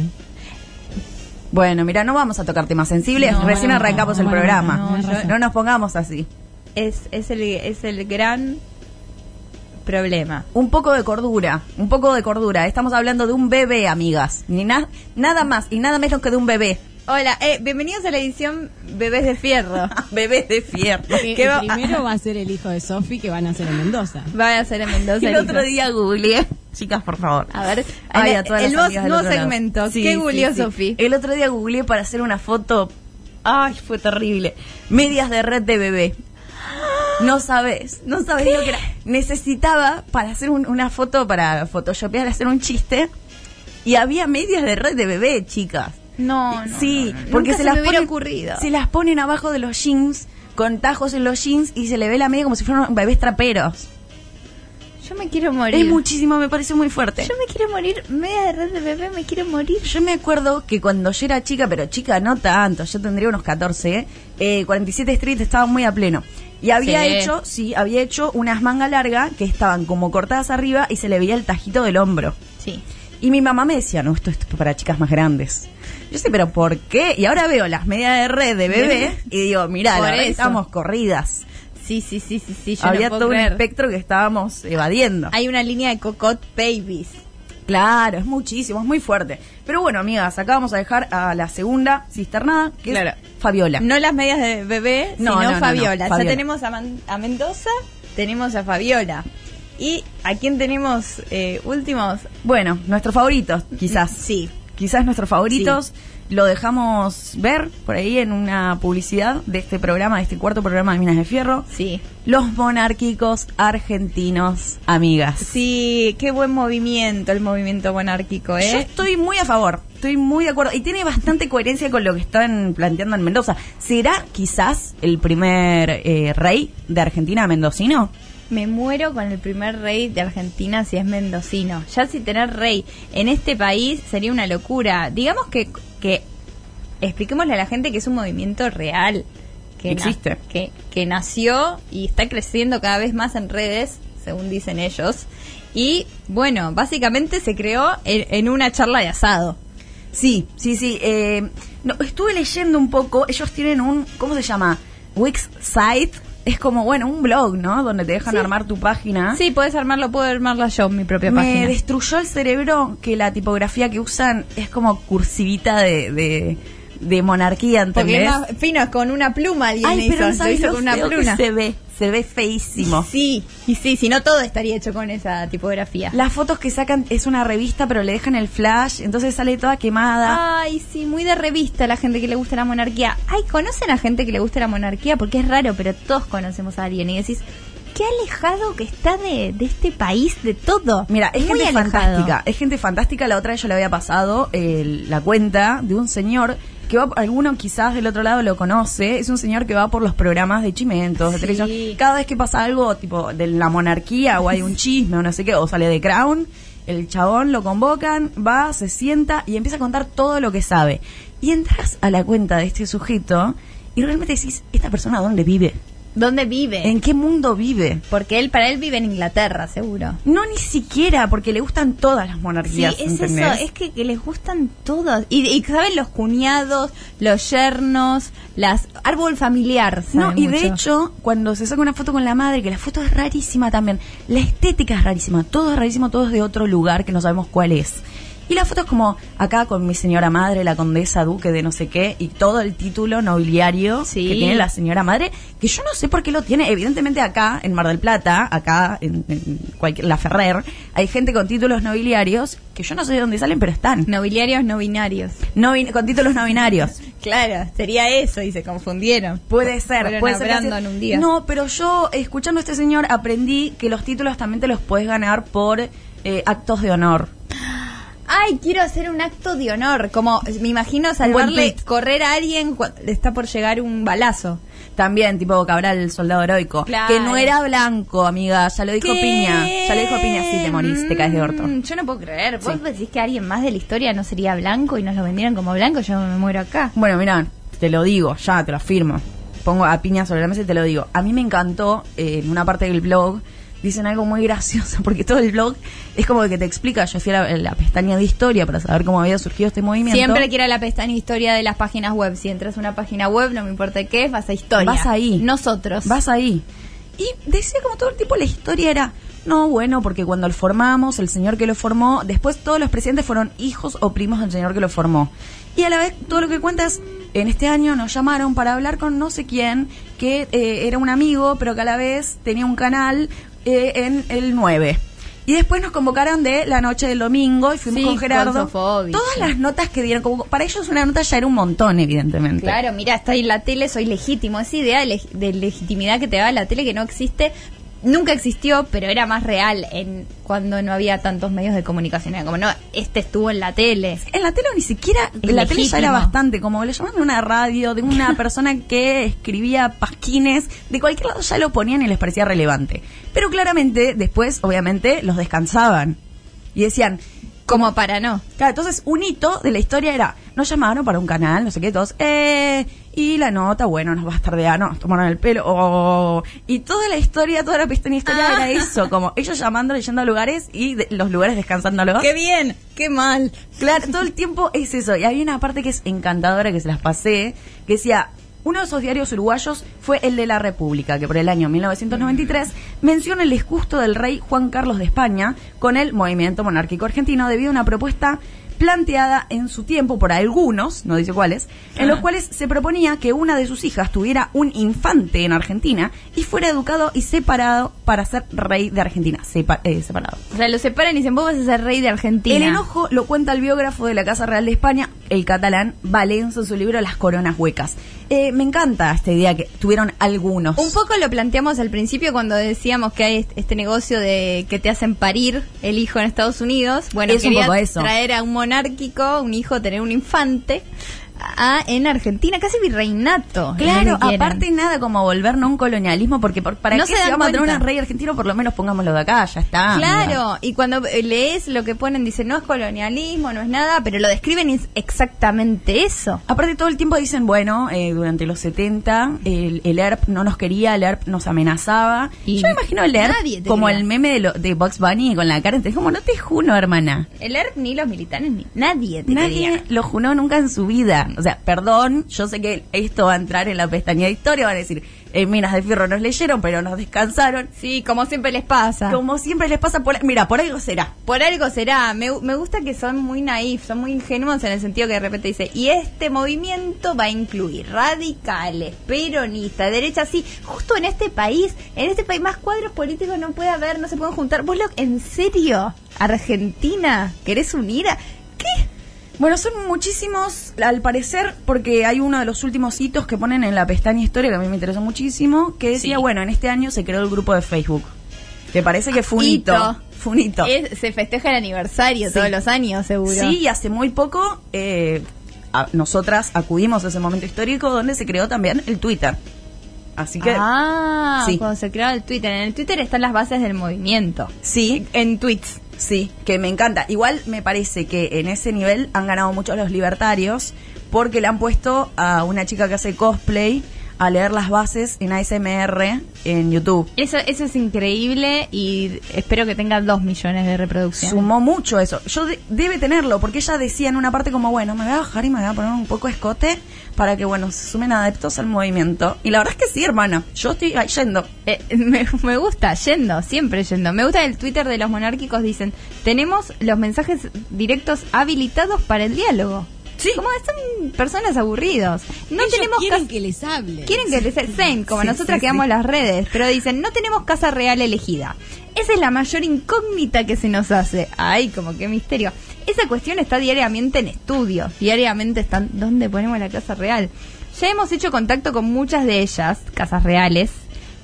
Bueno, mira, no vamos a tocar temas sensibles, No, recién no, arrancamos no, el no, programa. no, no, yo- no nos pongamos así. es, es, el, es el gran problema. Un poco de cordura, un poco de cordura. Estamos hablando de un bebé, amigas. Ni na- nada más y nada menos que de un bebé. Hola, eh, bienvenidos a la edición Bebés de Fierro. Bebés de fierro. Que ¿Qué el va- primero va a ser el hijo de Sofi que van a hacer en Mendoza. Va a ser en Mendoza. El el otro hijo. día googleé. Chicas, por favor. A ver, Ay, el, a todas el segmento. Sí, ¿Qué sí, googleó sí. Sofi? El otro día googleé para hacer una foto. Ay, fue terrible. Medias de red de bebé. No sabes, no sabes lo que era. Necesitaba para hacer un- una foto, para photoshopear, hacer un chiste. Y había medias de red de bebé, chicas. No, no. sí, no, no. porque Nunca se, se las ponen, ocurrido. se las ponen abajo de los jeans, con tajos en los jeans, y se le ve la media como si fueran bebés traperos. Yo me quiero morir. Es muchísimo, me parece muy fuerte. Yo me quiero morir. Media de red de bebé, me quiero morir. Yo me acuerdo que cuando yo era chica, pero chica no tanto, yo tendría unos 14, eh, 47 Street estaba muy a pleno. Y había Sí. hecho, sí, había hecho unas mangas largas que estaban como cortadas arriba y se le veía el tajito del hombro. Sí. Y mi mamá me decía, no, esto es para chicas más grandes. Yo sé, pero ¿por qué? Y ahora veo las medias de red de bebé y digo, mira, la verdad estamos corridas. Sí, sí, sí, sí, sí. Yo Había no puedo todo un espectro que estábamos evadiendo. Hay una línea de Cocot Babies. Claro, es muchísimo, es muy fuerte. Pero bueno, amigas, acá vamos a dejar a la segunda cisternada, que Claro. es Fabiola. No las medias de bebé, No, sino no, no, no, Fabiola. Fabiola. Ya tenemos a, Man- a Mendoza, tenemos a Fabiola. ¿Y a quién tenemos eh, últimos? Bueno, nuestros favoritos, quizás. Sí. Quizás nuestros favoritos. Lo dejamos ver por ahí en una publicidad de este programa, de este cuarto programa de Minas de Fierro. Sí. Los monárquicos argentinos, amigas. Sí, qué buen movimiento el movimiento monárquico, ¿eh? Yo estoy muy a favor, estoy muy de acuerdo. Y tiene bastante coherencia con lo que están planteando en Mendoza. ¿Será quizás el primer eh, rey de Argentina mendocino? Me muero con el primer rey de Argentina si es mendocino. Ya si tener rey en este país sería una locura. Digamos que, que expliquémosle a la gente que es un movimiento real. Que na- Existe. que, que nació y está creciendo cada vez más en redes, según dicen ellos. Y bueno, básicamente se creó en, en una charla de asado. Sí, sí, sí. eh, no, estuve leyendo un poco. Ellos tienen un, ¿cómo se llama? Wix site. Es como, bueno, un blog, ¿no? Donde te dejan Sí. armar tu página. Sí, puedes armarlo, puedo armarla yo, mi propia Me página. destruyó el cerebro que la tipografía que usan es como cursivita de, de, de monarquía, Porque ¿entendés? es más fino, es con una pluma alguien Ay, pero hizo, no lo hizo con una pluma. se ve. Se ve feísimo. Sí, y sí, si no todo estaría hecho con esa tipografía. Las fotos que sacan es una revista, pero le dejan el flash, entonces sale toda quemada. Ay, sí, muy de revista la gente que le gusta la monarquía. Ay, ¿conocen a gente que le gusta la monarquía? Porque es raro, pero todos conocemos a alguien y decís, qué alejado que está de, de este país, de todo. Mira, es Muy gente alejado. fantástica. Es gente fantástica. La otra vez yo le había pasado eh, la cuenta de un señor que va, alguno quizás del otro lado lo conoce. Es un señor que va por los programas de chimentos, de televisión. Cada vez que pasa algo tipo de la monarquía o hay un chisme o no sé qué, o sale de Crown, el chabón lo convocan, va, se sienta y empieza a contar todo lo que sabe. Y entras a la cuenta de este sujeto y realmente decís, ¿esta persona dónde vive? ¿Dónde vive? ¿En qué mundo vive? Porque él, para él vive en Inglaterra, seguro. No, ni siquiera, porque le gustan todas las Sí, monarquías. es ¿entendés? eso, es que, que les gustan todos. Y, y saben los cuñados, los yernos, las árbol familiar. No, y de hecho, cuando se saca una foto con la madre, que la foto es rarísima también, la estética es rarísima, todo es rarísimo, todo es de otro lugar que no sabemos cuál es. Y la foto es como acá con mi señora madre, la condesa duque de no sé qué, y todo el título nobiliario Sí. que tiene la señora madre, que yo no sé por qué lo tiene. Evidentemente acá, en Mar del Plata, acá en, en cualquier, la Ferrer, hay gente con títulos nobiliarios que yo no sé de dónde salen, pero están. Nobiliarios no binarios. No, con títulos no binarios. Claro, sería eso y se confundieron. Puede ser, puede ser. Un día. No, pero yo, escuchando a este señor, aprendí que los títulos también te los puedes ganar por eh, actos de honor. Ay, quiero hacer un acto de honor. Como me imagino salvarle, correr a alguien cuando le está por llegar un balazo. También, tipo Cabral, el soldado heroico. Claro. Que no era blanco, amiga. Ya lo dijo ¿Qué? Piña. Ya lo dijo Piña. Sí, te morís, te caes de orto. Mm, Yo no puedo creer. ¿Vos Sí. decís que alguien más de la historia no sería blanco y nos lo vendieran como blanco? Yo me muero acá. Bueno, mira, te lo digo, ya, te lo afirmo. Pongo a Piña sobre la mesa y te lo digo. A mí me encantó, eh, en una parte del blog, dicen algo muy gracioso, porque todo el blog es como que te explica, yo fui a la, la pestaña de historia para saber cómo había surgido este movimiento. Siempre que ir a la pestaña historia de las páginas web. Si entras a una página web, no me importa qué es, vas a historia. Vas ahí. Nosotros. Vas ahí. Y decía como todo el tiempo la historia era, no, bueno, porque cuando lo formamos, el señor que lo formó, después todos los presidentes fueron hijos o primos del señor que lo formó. Y a la vez todo lo que cuenta es, en este año nos llamaron para hablar con no sé quién, que eh, era un amigo, pero que a la vez tenía un canal eh, en el 9. Y después nos convocaron de la noche del domingo y fuimos Sí, con Gerardo. con Todas las notas que dieron, como para ellos una nota ya era un montón, evidentemente. Claro, mira, estoy en la tele, soy legítimo. Esa idea de, leg- de legitimidad que te da la tele que no existe, nunca existió, pero era más real en cuando no había tantos medios de comunicación. Era como, no, este estuvo en la tele. En la tele ni siquiera, Es en la tele ya era bastante, como le llaman de una radio, de una persona que escribía pasquines, de cualquier lado ya lo ponían y les parecía relevante. Pero claramente, después, obviamente, los descansaban. Y decían, Como para no. claro, entonces un hito de la historia era, nos llamaron para un canal, no sé qué, todos, eh, y la nota, bueno, nos bastardearon, nos tomaron el pelo, oh. y toda la historia, toda la pestaña historia Ah. era eso, como ellos llamando, yendo a lugares y de- los lugares descansándolos. ¡Qué bien! ¡Qué mal! Claro, todo el tiempo es eso. Y hay una parte que es encantadora que se las pasé, que decía, uno de esos diarios uruguayos fue el de La República, que por el año 1993 menciona el disgusto del rey Juan Carlos de España con el movimiento monárquico argentino debido a una propuesta planteada en su tiempo por algunos, no dice cuáles, en los cuales se proponía que una de sus hijas tuviera un infante en Argentina y fuera educado y separado para ser rey de Argentina. Sepa- eh, separado. O sea, lo separan y dicen, vos vas a ser rey de Argentina. El enojo lo cuenta el biógrafo de la Casa Real de España, el catalán Valenzo, en su libro Las Coronas Huecas. Eh, me encanta esta idea que tuvieron algunos. Un poco lo planteamos al principio cuando decíamos que hay est- este negocio de que te hacen parir el hijo en Estados Unidos. Bueno, Es un quería poco eso. traer a un monárquico, un hijo, tener un infante. A, en Argentina, casi virreinato. Claro, aparte nada como volvernos a un colonialismo, porque por- para No qué se si vamos a tener un rey argentino, por lo menos pongámoslo de acá, ya está. mira. Claro, y cuando eh, lees lo que ponen, dice no es colonialismo, no es nada, pero lo describen y es exactamente eso. Aparte todo el tiempo dicen, bueno, eh, durante los 70 el, el ERP no nos quería, el ERP nos amenazaba. Y Yo me imagino el ERP como quería. el meme de, lo, de Bugs Bunny con la cara, entonces como no te juno, hermana. El ERP ni los militares ni nadie te Nadie quería. lo junó nunca en su vida. O sea, perdón, yo sé que esto va a entrar en la pestaña de historia, van a decir, eh, Minas de Fierro nos leyeron, pero nos descansaron. Sí, como siempre les pasa. Como siempre les pasa por... Mira, por algo será. Por algo será. Me, me gusta que son muy naif, son muy ingenuos en el sentido que de repente dice, y este movimiento va a incluir radicales, peronistas, derecha, sí, justo en este país, en este país más cuadros políticos no puede haber, no se pueden juntar. ¿Vos lo, en serio? ¿Argentina? ¿Querés unir a...? ¿Qué? Bueno, son muchísimos, al parecer, porque hay uno de los últimos hitos que ponen en la pestaña historia que a mí me interesó muchísimo, que decía, Sí. bueno, en este año se creó el grupo de Facebook. Que parece que fue un hito. Hito. Fue un hito. Es- se festeja el aniversario Sí. todos los años, seguro. Sí, y hace muy poco eh, a- nosotras acudimos a ese momento histórico donde se creó también el Twitter. Así que Ah, Sí. cuando se creó el Twitter. En el Twitter están las bases del movimiento. sí, En tweets. Sí, que me encanta. Igual me parece que en ese nivel han ganado mucho los libertarios porque le han puesto a una chica que hace cosplay a leer las bases en ASMR en YouTube. Eso, eso es increíble y espero que tenga dos millones de reproducciones. Sumó mucho eso. Yo de- debe tenerlo, porque ella decía en una parte como, bueno, me voy a bajar y me voy a poner un poco de escote para que, bueno, se sumen adeptos al movimiento. Y la verdad es que sí, hermana. Yo estoy yendo. Eh, me, me gusta, yendo, siempre yendo. Me gusta el Twitter de los monárquicos, dicen, tenemos los mensajes directos habilitados para el diálogo. Sí. Como son personas aburridos. No Ellos tenemos quieren que les hable. Quieren que les same, como Sí, nosotras sí, sí. las redes, pero dicen, no tenemos casa real elegida. Esa es la mayor incógnita que se nos hace. Ay, como qué misterio. Esa cuestión está diariamente en estudio. Diariamente están, ¿dónde ponemos la casa real? Ya hemos hecho contacto con muchas de ellas, casas reales,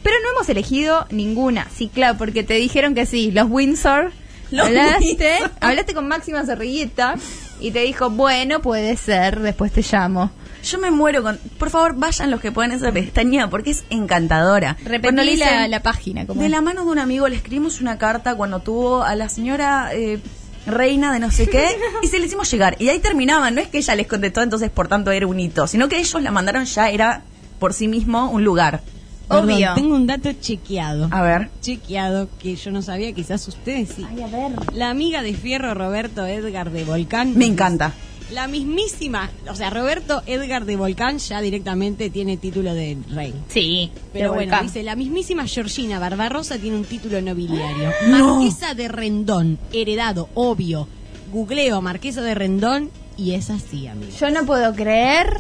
pero no hemos elegido ninguna. Sí, claro, porque te dijeron que sí, los Windsor. Los hablaste, hablaste con Máxima Zorrilleta y te dijo, bueno, puede ser, después te llamo. Yo me muero con... Por favor, vayan los que pueden esa pestaña porque es encantadora. Repetí la, la página. De la mano de un amigo le escribimos una carta cuando tuvo a la señora eh, reina de no sé qué y se le hicimos llegar. Y ahí terminaban, no es que ella les contestó, entonces por tanto era un hito, sino que ellos la mandaron ya, era por sí mismo un lugar. Perdón, Obvio. tengo un dato chequeado. A ver. Chequeado que yo no sabía, quizás ustedes sí. Ay, a ver. La amiga de Fierro, Roberto Edgar de Volcán. Me encanta. La mismísima, o sea, Roberto Edgar de Volcán ya directamente tiene título de rey. Sí, Pero de bueno, volcán. dice, la mismísima Georgina Barbarosa tiene un título nobiliario. No. Marquesa de Rendón, heredado, obvio. Googleo Marquesa de Rendón y es así, amigo. Yo no puedo creer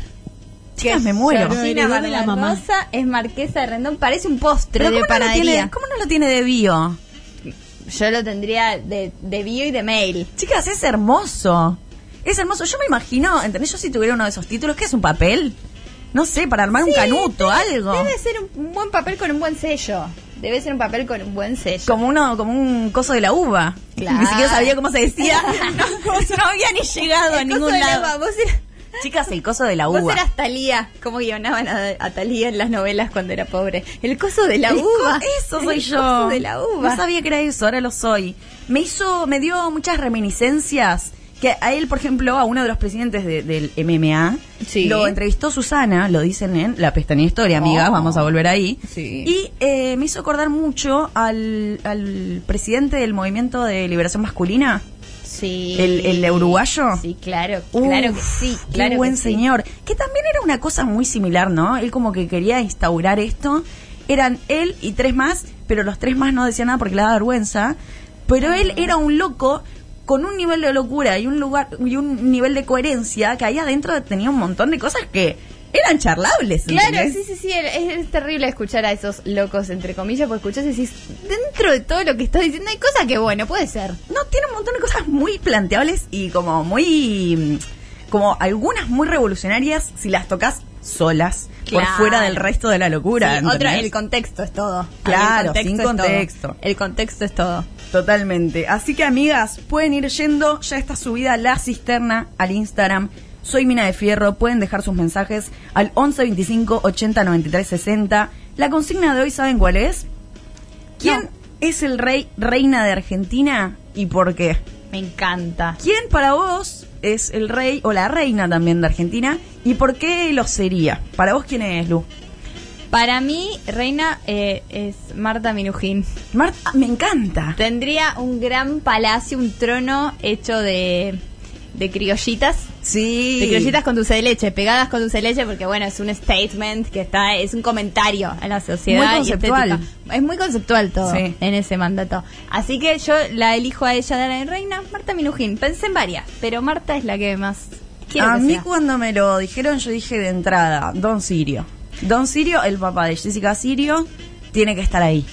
Chicas, me muero. Pero Georgina la mamá. Barbarosa es marquesa de Rendón. Parece un postre Pero de ¿cómo no, lo panadería. tiene, ¿Cómo no lo tiene de bio? Yo lo tendría de, de bio y de mail. Chicas, es hermoso. Es hermoso. Yo me imagino, ¿entendés? Yo si tuviera uno de esos títulos, ¿qué es un papel? No sé, para armar un canuto, debe- algo. Debe ser un, buen papel con un buen sello. Debe ser un papel con un buen sello. Como uno, como un coso de la uva. Claro. Ni siquiera sabía cómo se decía. no, no había ni llegado a ningún coso de la lado. uva, Vos, Chicas, el coso de la vos uva. eras Talía. ¿Cómo guionaban a, a Talía en las novelas cuando era pobre? El coso de la El uva. Eso soy El yo. coso de la uva. No sabía que era eso, ahora lo soy. Me hizo, me dio muchas reminiscencias. Que a él, por ejemplo, a uno de los presidentes de- del MMA, Sí. lo entrevistó Susana, lo dicen en la pestaña Historia, amigas, Oh. vamos a volver ahí. Sí. Y eh, me hizo acordar mucho al, al presidente del Movimiento de Liberación Masculina, Sí. el, el uruguayo. Sí, claro, Uf, claro que sí. Claro qué buen que sí. señor. Que también era una cosa muy similar, ¿no? Él como que quería instaurar esto. Eran él y tres más, pero los tres más no decían nada porque le daba vergüenza. Pero él era un loco con un nivel de locura y un lugar y un nivel de coherencia que ahí adentro tenía un montón de cosas que eran charlables. Claro, ¿entendés? sí, sí, sí, es, es terrible escuchar a esos locos, entre comillas, porque escuchás y decís, dentro de todo lo que estás diciendo hay cosas que, bueno, puede ser. No, tiene un montón de cosas muy planteables y como muy. como algunas muy revolucionarias si las tocas solas, por fuera del resto de la locura. Sí, otra, ¿entendés? el contexto es todo. Claro, sin todo. contexto. El contexto es todo. Totalmente. Así que, amigas, pueden ir yendo. Ya está subida la cisterna al Instagram. Soy Mina de Fierro. Pueden dejar sus mensajes al 11 25 80 93 60. La consigna de hoy, ¿saben cuál es? ¿Quién No. es el rey, reina de Argentina y por qué? Me encanta. ¿Quién para vos es el rey o la reina también de Argentina y por qué lo sería? Para vos, ¿quién es, Lu? Para mí, reina eh, es Marta Minujín. Marta, me encanta. Tendría un gran palacio, un trono hecho de, de criollitas. Sí. De criollitas con dulce de leche, pegadas con dulce de leche, porque bueno, es un statement que está, es un comentario a la sociedad. Muy conceptual. Es muy conceptual todo Sí. en ese mandato. Así que yo la elijo a ella de la reina, Marta Minujín. Pensé en varias, pero Marta es la que más quiero a que mí sea. cuando me lo dijeron yo dije de entrada, Don Sirio. Don Sirio, el papá de Jessica Sirio, tiene que estar ahí.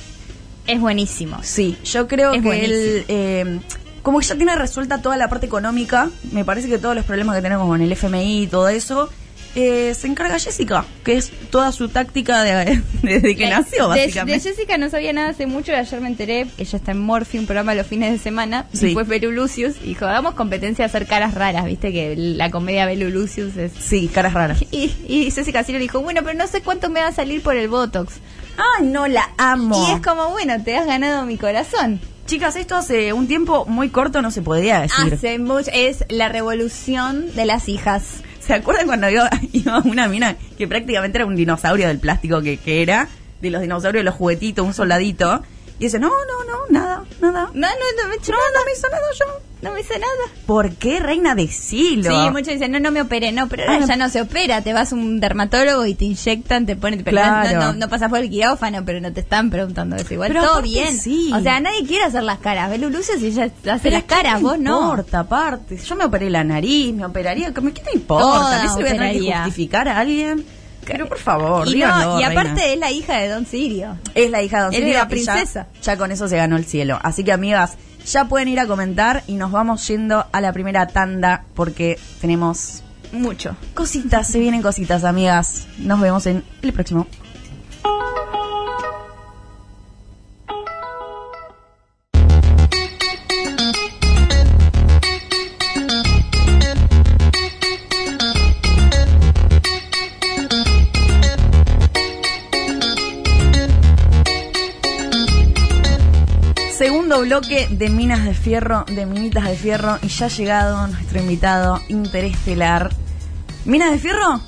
Es buenísimo. Sí, yo creo Es que buenísimo. él, eh, como que ya tiene resuelta toda la parte económica, me parece que todos los problemas que tenemos con el FMI y todo eso, eh, se encarga Jessica, que es toda su táctica de- desde que Eh, nació, de- básicamente. De, Jessica no sabía nada hace mucho y ayer me enteré, ella está en Morphy, un programa los fines de semana, Sí. y fue Belu Lucius, y dijo, hagamos competencia de hacer caras raras, viste que la comedia Belu Lucius es... Sí, caras raras. Y, y Jessica Ciro le dijo, bueno, pero no sé cuánto me va a salir por el Botox. Ay, no la amo. Y es como, bueno, te has ganado mi corazón. Chicas, esto hace un tiempo muy corto no se podía decir. Hace mucho, es la revolución de las hijas. ¿Se acuerdan cuando iba, iba una mina que prácticamente era un dinosaurio del plástico que, que era? De los dinosaurios, los juguetitos, un soldadito. Y dice, no, no, no, nada, nada. No, no, no me he No, nada. no me hizo nada yo. No me hice nada. ¿Por qué, reina de silo? Sí, muchos dicen, no, no me operé, no, pero ahora Ah, no. ya no se opera, te vas a un dermatólogo y te inyectan, te ponen, pero Claro. no, no, no pasas por el quirófano, pero no te están preguntando eso, igual Pero todo bien. sí. O sea, nadie quiere hacer las caras, Belu Lucio si ella hace las ¿qué caras, vos no. importa, aparte. Yo me operé la nariz, me operaría. ¿Qué me importa? Toda ¿A mí se le voy a tener que justificar a alguien? Pero por favor, Y, díganlo, no, y reina. aparte es la hija de Don Sirio. Es la hija de Don Él Silvio era y ya- princesa. Ya, con eso se ganó el cielo. Así que, amigas, ya pueden ir a comentar y nos vamos yendo a la primera tanda porque tenemos Mucho. cositas, se vienen cositas, amigas. Nos vemos en el próximo. Segundo bloque de Minas de Fierro, de Minitas de Fierro, y ya ha llegado nuestro invitado interestelar. ¿Minas de Fierro?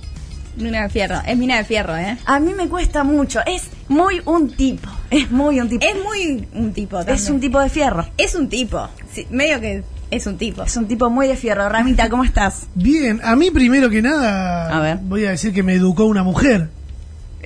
Mina de fierro, es mina de fierro, ¿eh? A mí me cuesta mucho, es muy un tipo, es muy un tipo. Es muy un tipo también. Es un tipo de fierro. Es un tipo. Sí, medio que es un tipo. Es un tipo muy de fierro. Ramita, ¿cómo estás? Bien, a mí primero que nada A ver. voy a decir que me educó una mujer.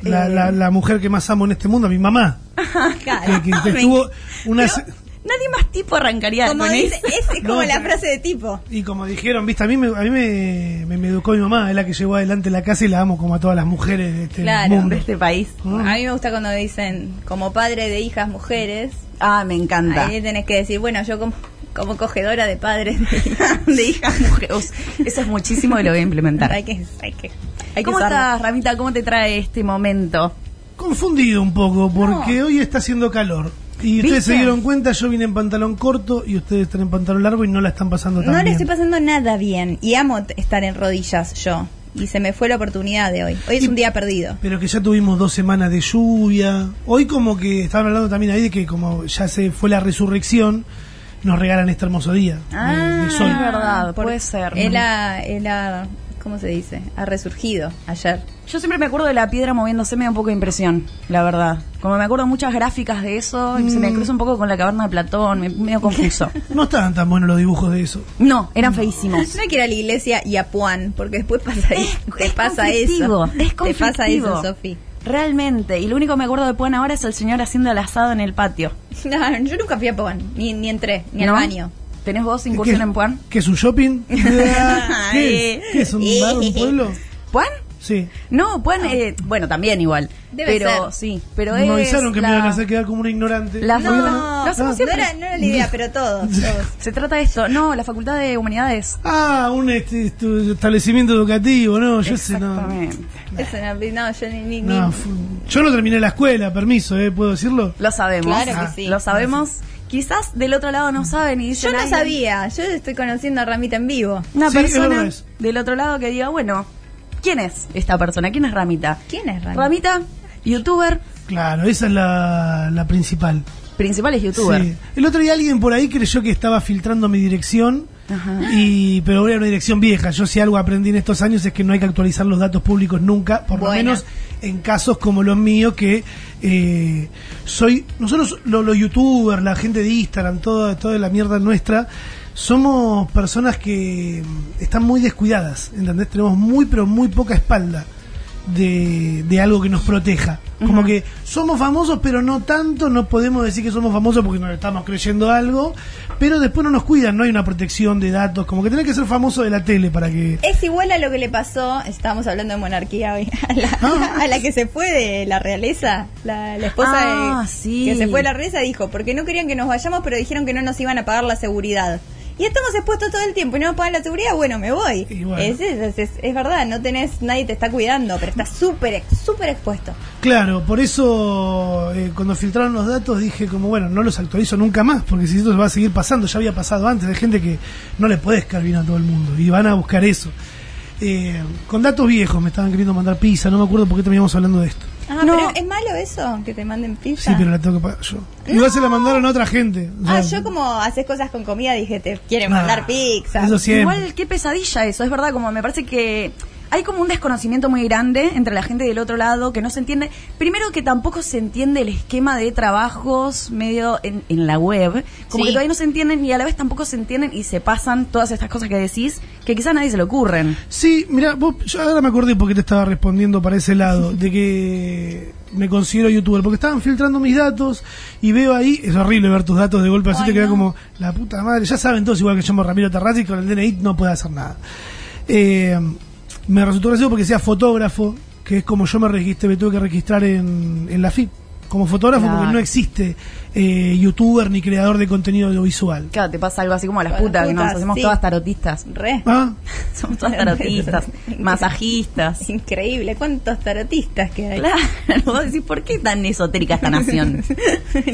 La, Eh. la- la mujer que más amo en este mundo, mi mamá. Claro. Que, que estuvo una... Pero nadie más tipo arrancaría Como con dice, eso. es, es como No, la frase de tipo. Y como dijeron, viste, a mí, me, a mí me, me- me educó mi mamá, es la que llevó adelante la casa y la amo como a todas las mujeres de este Claro, mundo. de este país. Mm. A mí me gusta cuando dicen, como padre de hijas mujeres, Ah, me encanta. ahí tenés que decir, bueno, yo como, como cogedora de padres de hijas. de hijas mujeres. Eso es muchísimo y lo voy a implementar. hay que, hay que, hay que ¿Cómo usarlo. estás, Ramita? ¿Cómo te trae este momento? Confundido un poco, porque hoy está haciendo calor. Y ustedes ¿Viste? se dieron cuenta, yo vine en pantalón corto y ustedes están en pantalón largo y no la están pasando tan No le bien. estoy pasando nada bien y amo estar en rodillas yo. Y se me fue la oportunidad de hoy. Hoy es Y- un día perdido. Pero que ya tuvimos dos semanas de lluvia. Hoy como que estaban hablando también ahí de que como ya se fue la resurrección, nos regalan este hermoso día de- de, sol. es verdad, Por- puede ser. Él ha- ¿cómo se dice? Ha resurgido ayer. Yo siempre me acuerdo de la piedra moviéndose, me da un poco de impresión, la verdad. Como me acuerdo muchas gráficas de eso, y se me cruza un poco con la caverna de Platón, me, medio confuso. No estaban tan buenos los dibujos de eso. No, eran feísimos. No hay que ir a la iglesia y a Puan, porque después pasa, ahí, te Es pasa conflictivo, eso. Es te pasa conflictivo. eso, Sofi. Realmente, y lo único que me acuerdo de Puan ahora es el señor haciendo el asado en el patio. No, yo nunca fui a Puan, ni, ni entré, ni ¿No? al baño. ¿Tenés vos incursión ¿Qué- en Puan? ¿Qué es un shopping? ¿Qué es? ¿Qué es un bar, un pueblo? ¿Puan? Sí. No, Puan, eh, bueno, también igual. Debe pero ser. sí, pero Me es avisaron que la- me iban a hacer quedar como una ignorante. La No, no, hacemos no siempre. era, no era la idea, pero todos, todos. Se trata de esto. No, la Facultad de Humanidades. Ah, un este, este, establecimiento educativo, no, yo sé, no. Exactamente. Eso no, no, yo ni, ni, No, yo no terminé la escuela, permiso, ¿eh? ¿Puedo decirlo? Lo sabemos. Claro que Ah, sí. Lo sabemos. Quizás del otro lado no saben y Yo dicen no "Ay, sabía, yo estoy conociendo a Ramita en vivo. Una Sí, persona del otro lado que diga, bueno, ¿quién es esta persona? ¿Quién es Ramita? ¿Quién es Ramita? Ramita, youtuber, Claro, esa es la, la principal. principal es youtuber. Sí. El otro día alguien por ahí creyó que estaba filtrando mi dirección, Ajá. y pero era una dirección vieja. Yo si algo aprendí en estos años es que no hay que actualizar los datos públicos nunca, por lo menos en casos como los míos que eh, soy nosotros los, youtubers, la gente de Instagram, toda toda la mierda nuestra. Somos personas que mm, están muy descuidadas, ¿entendés? Tenemos muy, pero muy poca espalda de, de algo que nos proteja. Como que somos famosos, pero no tanto, no podemos decir que somos famosos porque nos estamos creyendo algo, pero después no nos cuidan, no hay una protección de datos, como que tenés que ser famoso de la tele para que... Es igual a lo que le pasó, estábamos hablando de monarquía hoy, a la, Ah. a la que se fue de la realeza, la, la esposa Ah, de, sí. que se fue de la realeza dijo, porque no querían que nos vayamos, pero dijeron que no nos iban a pagar la seguridad. Y estamos expuestos todo el tiempo y no nos pagan la seguridad, bueno, me voy. Bueno. Es, es, es- es verdad, no tenés, nadie te está cuidando, pero estás súper, súper expuesto. Claro, por eso eh, cuando filtraron los datos dije como, bueno, no los actualizo nunca más, porque si esto va a seguir pasando, ya había pasado antes, hay gente que no le podés caer bien a todo el mundo y van a buscar eso. Eh, con datos viejos me estaban queriendo mandar pizza, no me acuerdo por qué terminamos hablando de esto. Ah, No. pero es malo eso, que te manden pizza. Sí, pero la tengo que pagar yo. Igual se la mandaron a otra gente. o Ah, yo como haces cosas con comida dije, te quieren Ah, mandar pizza. Eso siempre. Igual, qué pesadilla eso, es verdad, como me parece que hay como un desconocimiento muy grande entre la gente del otro lado que no se entiende. Primero que tampoco se entiende el esquema de trabajos medio en, en la web, como Sí. que todavía no se entienden y a la vez tampoco se entienden y se pasan todas estas cosas que decís que quizás a nadie se le ocurren. Sí, mira, vos, yo ahora me acordé porque te estaba respondiendo para ese lado, de que me considero youtuber, porque estaban filtrando mis datos y veo ahí, es horrible ver tus datos de golpe, así Ay, te queda no. como, la puta madre, ya saben todos igual que yo me Ramiro Terrazzi y con el DNI no puede hacer nada. Eh, me resultó gracioso porque sea fotógrafo, que es como yo me registré, me tuve que registrar en, en la FIP, como fotógrafo Claro. porque no existe eh, youtuber ni creador de contenido audiovisual. Claro, te pasa algo así como a las putas, que nos hacemos sí. todas tarotistas. Re. Ah, Somos todas tarotistas, masajistas. Increíble, ¿cuántos tarotistas que hay? Claro, vos decís, ¿por qué tan esotérica esta nación?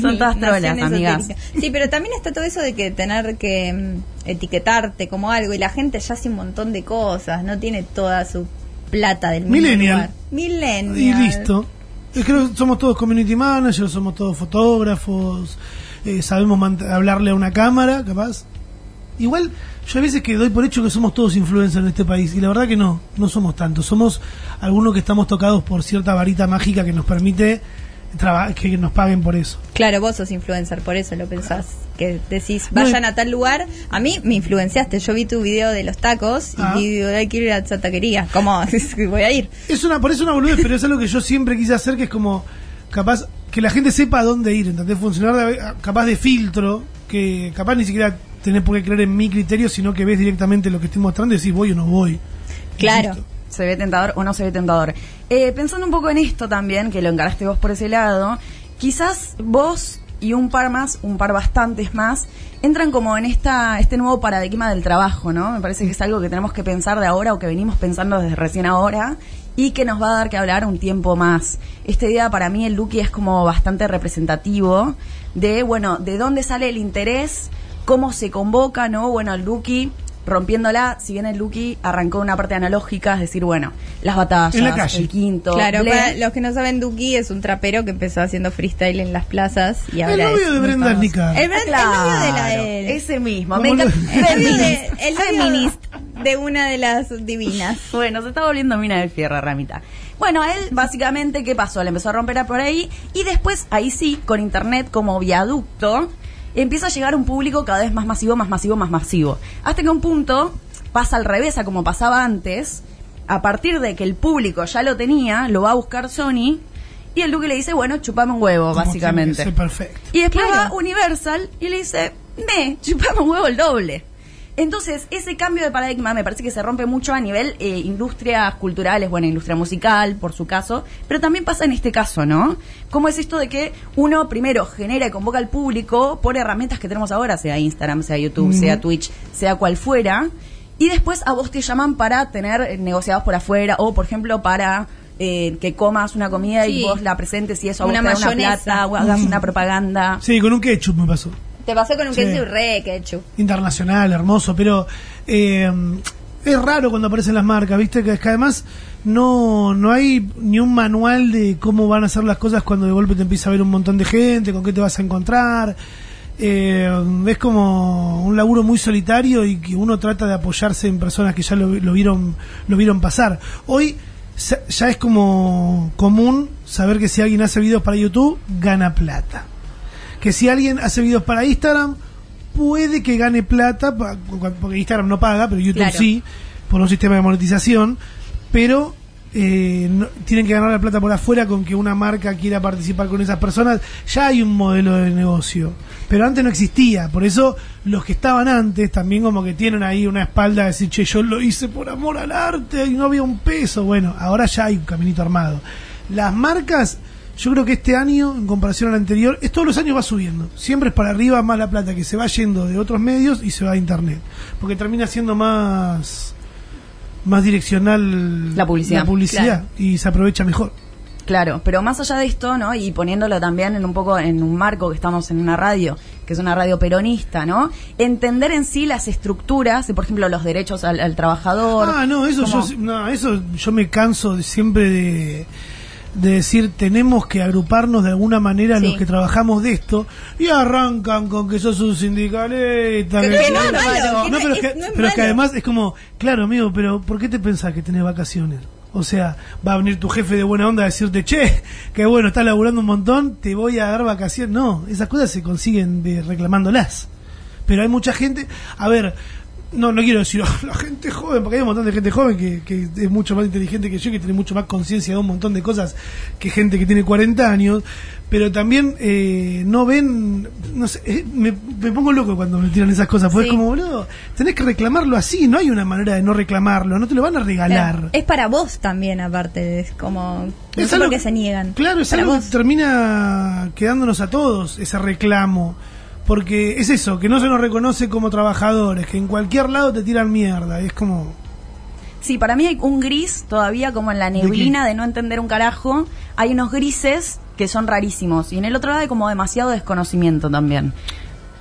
Son todas trolas, amigas. Sí, pero también está todo eso de que tener que mm, etiquetarte como algo y la gente ya hace un montón de cosas, no tiene toda su plata del mismo Millennial. Millennial. Y listo. Creo que somos todos community managers, somos todos fotógrafos, eh, sabemos hablarle a una cámara, capaz. Igual, yo a veces que doy por hecho que somos todos influencers en este país, y la verdad que no, no somos tantos. Somos algunos que estamos tocados por cierta varita mágica que nos permite que nos paguen por eso. Claro, vos sos influencer, por eso lo pensás. Que decís, vayan a tal lugar. A mí me influenciaste. Yo vi tu video de los tacos Ah. y digo, hay que ir a esa taquería. ¿Cómo? Voy a ir. Es una, por eso una boludez, pero es algo que yo siempre quise hacer, que es como capaz que la gente sepa a dónde ir, ¿entendés? Funcionar de- capaz de filtro, que capaz ni siquiera tenés por qué creer en mi criterio, sino que ves directamente lo que estoy mostrando y decís voy o no voy. Claro. Insisto. ¿Se ve tentador o no se ve tentador? Eh, pensando un poco en esto también, que lo encaraste vos por ese lado, quizás vos y un par más, un par bastantes más, entran como en esta este nuevo paradigma del trabajo, ¿no? Me parece que es algo que tenemos que pensar de ahora o que venimos pensando desde recién ahora y que nos va a dar que hablar un tiempo más. Este día para mí el Lucky es como bastante representativo de, bueno, de dónde sale el interés, cómo se convoca, ¿no? Bueno, el Lucky rompiéndola, si bien el Lucky arrancó una parte analógica, es decir, bueno, las batallas, En la calle. el quinto, Claro, para los que no saben, Duki es un trapero que empezó haciendo freestyle en las plazas y El ahora novio es de Brenda. Nica. El, el novio de la de ese mismo. Me encanta- el novio de, el novio de una de las divinas. Bueno, se está volviendo mina del fierro, Ramita. Bueno, a él básicamente, ¿qué pasó? Le empezó a romper a por ahí y después, ahí sí, con internet como viaducto, empieza a llegar un público cada vez más masivo, más masivo, más masivo. Hasta que un punto pasa al revés a como pasaba antes. A partir de que el público ya lo tenía, lo va a buscar Sony y el Duque le dice, bueno, chupame un huevo, Como básicamente. que perfecto. Y después Claro. va Universal y le dice, me chupamos un huevo el doble. Entonces, ese cambio de paradigma me parece que se rompe mucho a nivel eh, industrias culturales, bueno, industria musical, por su caso, pero también pasa en este caso, ¿no? ¿Cómo es esto de que uno primero genera y convoca al público por herramientas que tenemos ahora, sea Instagram, sea YouTube, sea Twitch, sea cual fuera, y después a vos te llaman para tener eh, negociados por afuera, o por ejemplo para eh, que comas una comida y vos la presentes y eso a vos Una te da una plata, o hagas una propaganda. Sí, con un ketchup me pasó. Te pasó con un Sí. ketchup re ketchup. internacional, hermoso, pero eh, es raro cuando aparecen las marcas, ¿viste? Que, es que además no, no hay ni un manual de cómo van a hacer las cosas cuando de golpe te empieza a ver un montón de gente, con qué te vas a encontrar. Eh, es como un laburo muy solitario y que uno trata de apoyarse en personas que ya lo, lo vieron lo vieron pasar. Hoy ya es como común saber que si alguien hace videos para YouTube gana plata que si alguien hace videos para Instagram, puede que gane plata, porque Instagram no paga, pero YouTube Claro. sí, por un sistema de monetización, pero eh, no- tienen que ganar la plata por afuera con que una marca quiera participar con esas personas. Ya hay un modelo de negocio, pero antes no existía, por eso los que estaban antes también como que tienen ahí una espalda de decir, che, yo lo hice por amor al arte y no había un peso. Bueno, ahora ya hay un caminito armado. Las marcas yo creo que este año, en comparación al anterior, es todos los años va subiendo. Siempre es para arriba más la plata que se va yendo de otros medios y se va a internet. Porque termina siendo más más direccional La publicidad. la publicidad Claro. y se aprovecha mejor. Claro, pero más allá de esto, ¿no? Y poniéndolo también en un poco en un marco que estamos en una radio, que es una radio peronista, ¿no? Entender en sí las estructuras, por ejemplo, los derechos al, al trabajador. Ah, no, eso como- yo no, eso yo me canso de- siempre de de decir tenemos que agruparnos de alguna manera Sí. los que trabajamos de esto y arrancan con que sos un sindicalista Que- que- que no es malo, que No, no pero, es- es que, no es pero es que además es como claro amigo pero ¿por qué te pensás que tenés vacaciones? O sea, va a venir tu jefe de buena onda a decirte, che, que bueno, estás laburando un montón, te voy a dar vacaciones. No, esas cosas se consiguen de reclamándolas. Pero hay mucha gente, a ver, no no quiero decir "Oh, la gente joven, porque hay un montón de gente joven que, que es mucho más inteligente que yo, que tiene mucho más conciencia de un montón de cosas que gente que tiene 40 años, pero también eh, no ven, no sé, eh, me, me pongo loco cuando me tiran esas cosas, porque Sí. es como, boludo, tenés que reclamarlo así, no hay una manera de no reclamarlo, no te lo van a regalar. Claro. Es para vos también, aparte. Es como. No Es algo- qué se niegan. Claro, es Para algo vos. que termina quedándonos a todos, ese reclamo. Porque es eso, que no se nos reconoce como trabajadores, que en cualquier lado te tiran mierda. y es como. Sí, para mí hay un gris todavía como en la neblina de, no entender un carajo. Hay unos grises que son rarísimos. Y en el otro lado hay como demasiado desconocimiento también.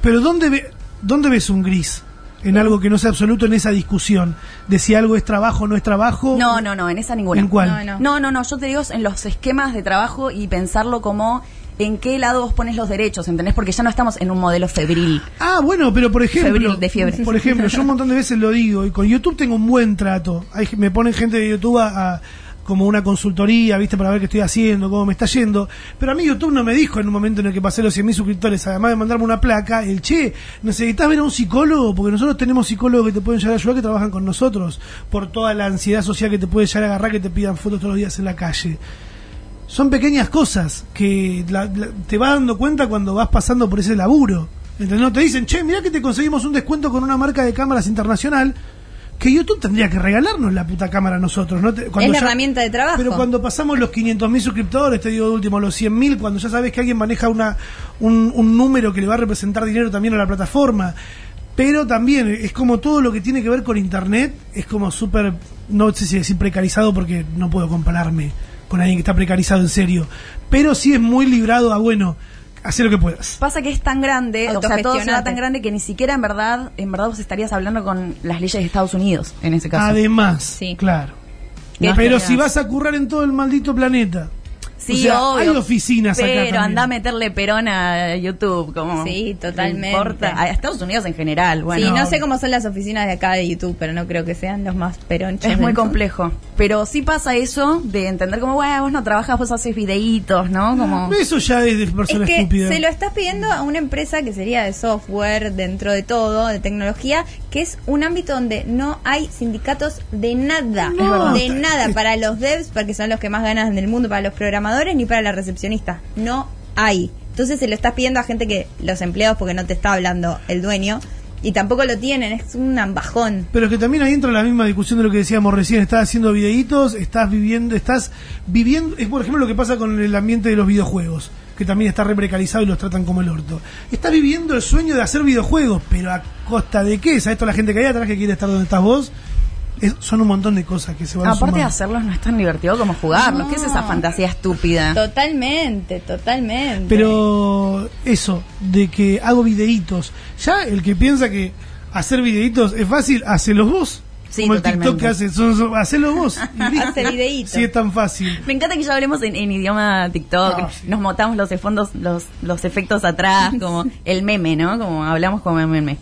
Pero ¿dónde, ve- ¿dónde ves un gris? En algo que no sea absoluto en esa discusión. De si algo es trabajo o no es trabajo. No, no, no, en esa ninguna. ¿En cuál? No, no. No, no, no, yo te digo en los esquemas de trabajo y pensarlo como en qué lado vos pones los derechos, ¿entendés? Porque ya no estamos en un modelo febril. Ah, bueno, pero por ejemplo, Febril, de fiebre. por ejemplo, yo un montón de veces lo digo y con YouTube tengo un buen trato. Hay, me ponen gente de YouTube a, a- como una consultoría, ¿viste? Para ver qué estoy haciendo, cómo me está yendo. Pero a mí YouTube no me dijo en un momento en el que pasé los 100.000 suscriptores, además de mandarme una placa, el che, necesitas ver a un psicólogo, porque nosotros tenemos psicólogos que te pueden llegar a ayudar, que trabajan con nosotros, por toda la ansiedad social que te puede llegar a agarrar, que te pidan fotos todos los días en la calle son pequeñas cosas que la- la- te vas dando cuenta cuando vas pasando por ese laburo. ¿Entendés? No te dicen, che, mirá que te conseguimos un descuento con una marca de cámaras internacional. Que YouTube tendría que regalarnos la puta cámara a nosotros. ¿no? Te- cuando la herramienta de trabajo. Pero cuando pasamos los 500.000 suscriptores, te digo de último, los 100.000, cuando ya sabes que alguien maneja una, un, un número que le va a representar dinero también a la plataforma. Pero también es como todo lo que tiene que ver con Internet, es como súper, no sé si decir precarizado porque no puedo compararme con alguien que está precarizado en serio. Pero sí es muy librado a, bueno, hacer lo que puedas. Pasa que es tan grande, o sea, todo se va Autogestionate. tan grande que ni siquiera en verdad, en verdad vos estarías hablando con las leyes de Estados Unidos en ese caso. Además, Sí. claro. No, Pero si vas a currar en todo el maldito planeta. Sí, o sea, obvio. hay oficinas acá Pero también. anda a meterle perón a YouTube, como. Sí, ¿le totalmente. importa? A Estados Unidos en general, bueno. sí, no sé cómo son las oficinas de acá de YouTube, pero no creo que sean los más peronchos. Es muy complejo. Pero sí pasa eso de entender como, bueno, vos no trabajas, vos haces videitos, ¿no? Como. Eso ya es de persona Es que estúpida. se lo estás pidiendo a una empresa que sería de software, dentro de todo, de tecnología, que es un ámbito donde no hay sindicatos de nada, No, de nada para los devs, porque son los que más ganan del mundo, para los programadores, ni para la recepcionista. No hay. Entonces se lo estás pidiendo a gente que los empleados, porque no te está hablando el dueño, y tampoco lo tienen, es un ambajón. Pero que también ahí entra la misma discusión de lo que decíamos recién, estás haciendo videitos, estás viviendo, estás viviendo, es por ejemplo lo que pasa con el ambiente de los videojuegos, que también está re precarizado y los tratan como el orto. Estás viviendo el sueño de hacer videojuegos, pero a costa de qué? ¿Sabes toda la gente que hay atrás que quiere estar donde estás vos? Es- son un montón de cosas que se van Aparte de hacerlos no es tan divertido como jugarlos. ¿Qué es esa fantasía estúpida? Totalmente, totalmente. Pero eso, de que hago videitos. Ya el que piensa que hacer videitos es fácil, hacelo vos. Sí, Como el. TikTok que hace, son- son- hacelo vos. Hace videitos. Si es tan fácil. Me encanta que ya hablemos en, en idioma TikTok. Sí. Nos montamos los, fondos, los, los efectos atrás, como el meme, ¿no? Como hablamos como el meme.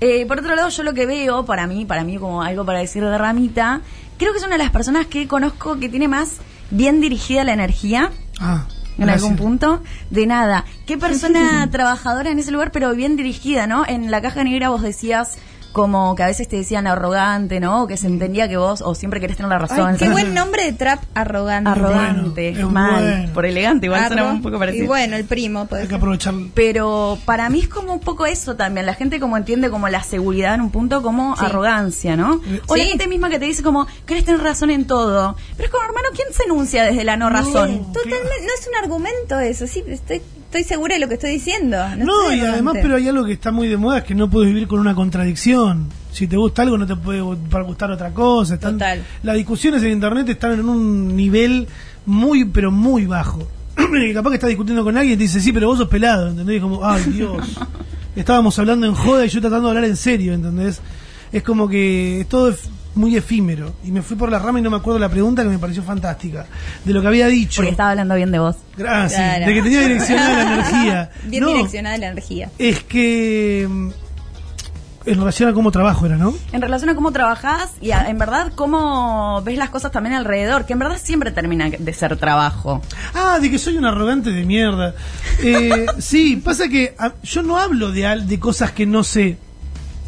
Eh, por otro lado, yo lo que veo, para mí, para mí como algo para decir de Ramita, creo que es una de las personas que conozco que tiene más bien dirigida la energía Ah, en algún punto. De nada. Qué persona trabajadora en ese lugar, pero bien dirigida, ¿no? En la caja negra vos decías como que a veces te decían arrogante, ¿no? O que se entendía que vos o siempre querés tener la razón. Ay, qué buen nombre de trap arrogante. Arrogante, Bueno, es mal, bueno. por elegante, igual suena Arro- un poco parecido. Y bueno, el primo, puede Hay que aprovechar. Pero para mí es como un poco eso también. La gente como entiende como la seguridad en un punto como Sí. arrogancia, ¿no? O la Sí. gente misma que te dice como, querés tener razón en todo. Pero es como, hermano, ¿quién se enuncia desde la no razón? Totalmente, no es un argumento eso, sí, estoy, estoy segura de lo que estoy diciendo. No, No, y además, pero hay algo que está muy de moda, es que no puedes vivir con una contradicción. Si te gusta algo, no te puede gustar otra cosa. Están- Total. Las discusiones en Internet están en un nivel muy, pero muy bajo. Y capaz que estás discutiendo con alguien y te dice, sí, pero vos sos pelado, ¿entendés? Y como, ay, Dios. Estábamos hablando en joda y yo tratando de hablar en serio, ¿entendés? Es como que es todo muy efímero. Y me fui por la rama y no me acuerdo la pregunta que me pareció fantástica. De lo que había dicho. Porque estaba hablando bien de vos. Gracias. Claro. De que tenía direccionada la energía. Bien No, direccionada la energía. es que mm, en relación a cómo trabajo era, ¿no? En relación a cómo trabajás y a- en verdad cómo ves las cosas también alrededor, que en verdad siempre termina de ser trabajo. Ah, de que soy un arrogante de mierda. Eh, sí, pasa que ah, yo no hablo de, al- de cosas que no sé.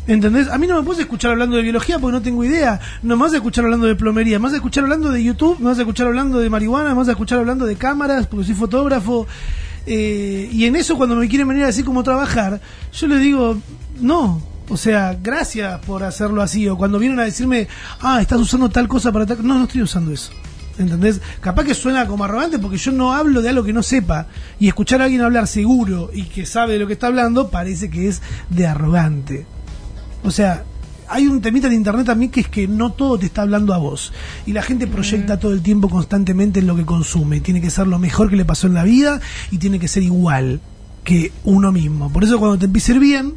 ¿Entendés? A mí no me puedes escuchar hablando de biología porque no tengo idea. No me vas a escuchar hablando de plomería. Me vas a escuchar hablando de YouTube. Me vas a escuchar hablando de marihuana. Me vas a escuchar hablando de cámaras porque soy fotógrafo. Eh, y en eso cuando me quieren venir a decir cómo trabajar, yo les digo, no. O sea, gracias por hacerlo así. O cuando vienen a decirme, ah, estás usando tal cosa para tal... No, no estoy usando eso. ¿Entendés? Capaz que suena como arrogante porque yo no hablo de algo que no sepa. Y escuchar a alguien hablar seguro y que sabe de lo que está hablando parece que es de arrogante. O sea, hay un temita en internet también que es que no todo te está hablando a vos. Y la gente proyecta todo el tiempo constantemente en lo que consume. Tiene que ser lo mejor que le pasó en la vida y tiene que ser igual que uno mismo. Por eso cuando te empieza a ir bien,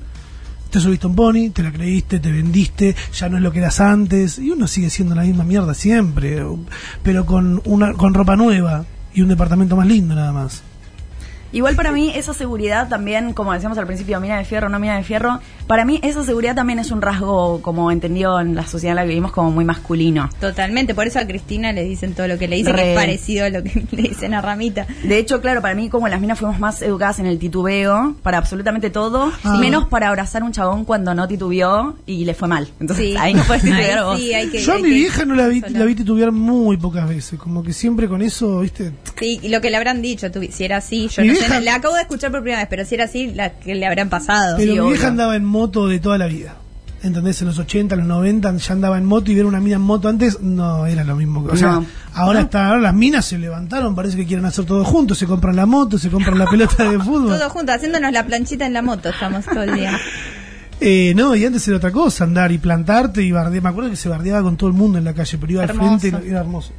te subiste un pony, te la creíste, te vendiste, ya no es lo que eras antes. Y uno sigue siendo la misma mierda siempre. Pero con, una, con ropa nueva y un departamento más lindo nada más. Igual para mí esa seguridad también, como decíamos al principio, mina de fierro, no mina de fierro, para mí esa seguridad también es un rasgo, como entendido en la sociedad en la que vivimos, como muy masculino. Totalmente, por eso a Cristina le dicen todo lo que le dicen, Re. que es parecido a lo que le dicen a Ramita. De hecho, claro, para mí como las minas fuimos más educadas en el titubeo, para absolutamente todo, Ah. menos para abrazar a un chabón cuando no titubeó y le fue mal. Entonces Sí. ahí no puedes titubear vos. sí, hay que- Yo a hay mi que vieja no la vi, consolar. la vi titubear muy pocas veces. Como que siempre con eso, viste, Sí, y lo que le habrán dicho, tú- si era así, yo Mi no vieja- la acabo de escuchar por primera vez, pero si era así, la que le habrán pasado. Pero Sí, mi vieja obvio. andaba en moto de toda la vida. ¿Entendés? En los 80, en los 90 ya andaba en moto y ver una mina en moto antes no era lo mismo. que- O sea, No. ahora, está, ahora las minas se levantaron, parece que quieren hacer todo juntos. Se compran la moto, se compran la pelota de fútbol. Todos juntos, haciéndonos la planchita en la moto, estamos todo el día. Eh, no, y antes era otra cosa, andar y plantarte y bardear. Me acuerdo que se bardeaba con todo el mundo en la calle, pero iba Hermoso. al frente y era hermoso.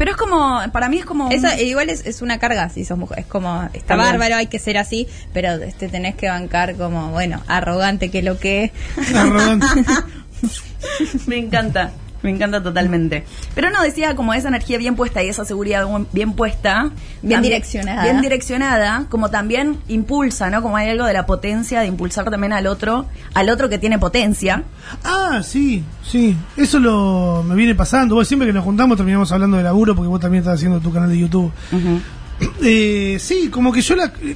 Pero es como, para mí es como... un- Eso igual es, es una carga si sos mujer, es como, está También. bárbaro, hay que ser así, pero este tenés que bancar como, bueno, arrogante que lo que es. Arrogante. Me encanta, me encanta totalmente. Pero no, decía como esa energía bien puesta y esa seguridad bien puesta. Bien también- direccionada. Bien direccionada, como también impulsa, ¿no? Como hay algo de la potencia, de impulsar también al otro, al otro que tiene potencia. Ah, sí, sí. Eso lo me viene pasando. Vos siempre que nos juntamos terminamos hablando de laburo porque vos también estás haciendo tu canal de YouTube. Eh, sí, como que yo la, eh,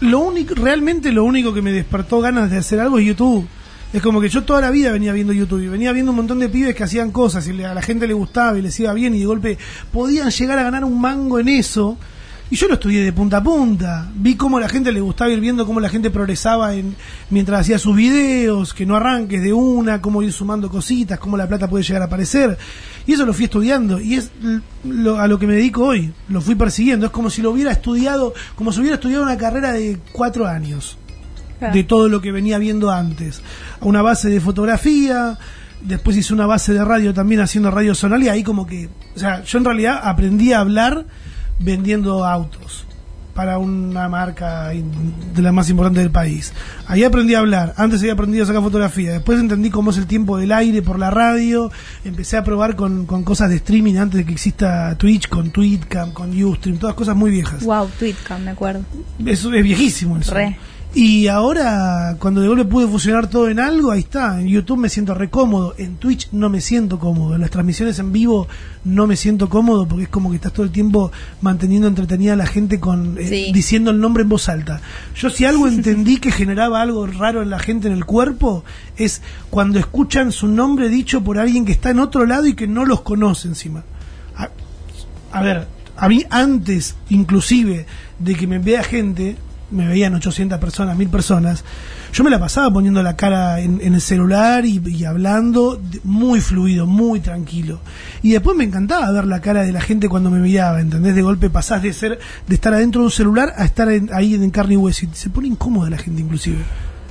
lo único, realmente lo único que me despertó ganas de hacer algo es YouTube. Es como que yo toda la vida venía viendo YouTube y venía viendo un montón de pibes que hacían cosas y a la gente le gustaba y les iba bien y de golpe podían llegar a ganar un mango en eso. Y yo lo estudié de punta a punta. Vi cómo a la gente le gustaba ir viendo cómo la gente progresaba en, mientras hacía sus videos, que no arranques de una, cómo ir sumando cositas, cómo la plata puede llegar a aparecer. Y eso lo fui estudiando. Y es lo- a lo que me dedico hoy. Lo fui persiguiendo. Es como si lo hubiera estudiado, como si hubiera estudiado una carrera de cuatro años de todo lo que venía viendo antes. Una base de fotografía, después hice una base de radio también haciendo radio sonal y ahí como que, o sea, yo en realidad aprendí a hablar vendiendo autos para una marca de la más importante del país. Ahí aprendí a hablar, antes había aprendido a sacar fotografía, después entendí cómo es el tiempo del aire por la radio, empecé a probar con, con cosas de streaming antes de que exista Twitch, con Tweetcam, con Ustream, todas cosas muy viejas. Wow, Tweetcam, me acuerdo. Eso es viejísimo eso. Re. Y ahora, cuando de golpe pude fusionar todo en algo, ahí está. En YouTube me siento re cómodo. En Twitch no me siento cómodo. En las transmisiones en vivo no me siento cómodo porque es como que estás todo el tiempo manteniendo entretenida a la gente con eh, Sí. diciendo el nombre en voz alta. Yo si algo entendí que generaba algo raro en la gente en el cuerpo es cuando escuchan su nombre dicho por alguien que está en otro lado y que no los conoce encima. A- a ver, a mí antes, inclusive, de que me vea gente, me veían 800 personas, 1000 personas, yo me la pasaba poniendo la cara en, en el celular y, y hablando muy fluido, muy tranquilo. Y después me encantaba ver la cara de la gente cuando me miraba, ¿entendés? De golpe pasás de ser de estar adentro de un celular a estar en- ahí en carne y hueso. Y se pone incómoda la gente, inclusive.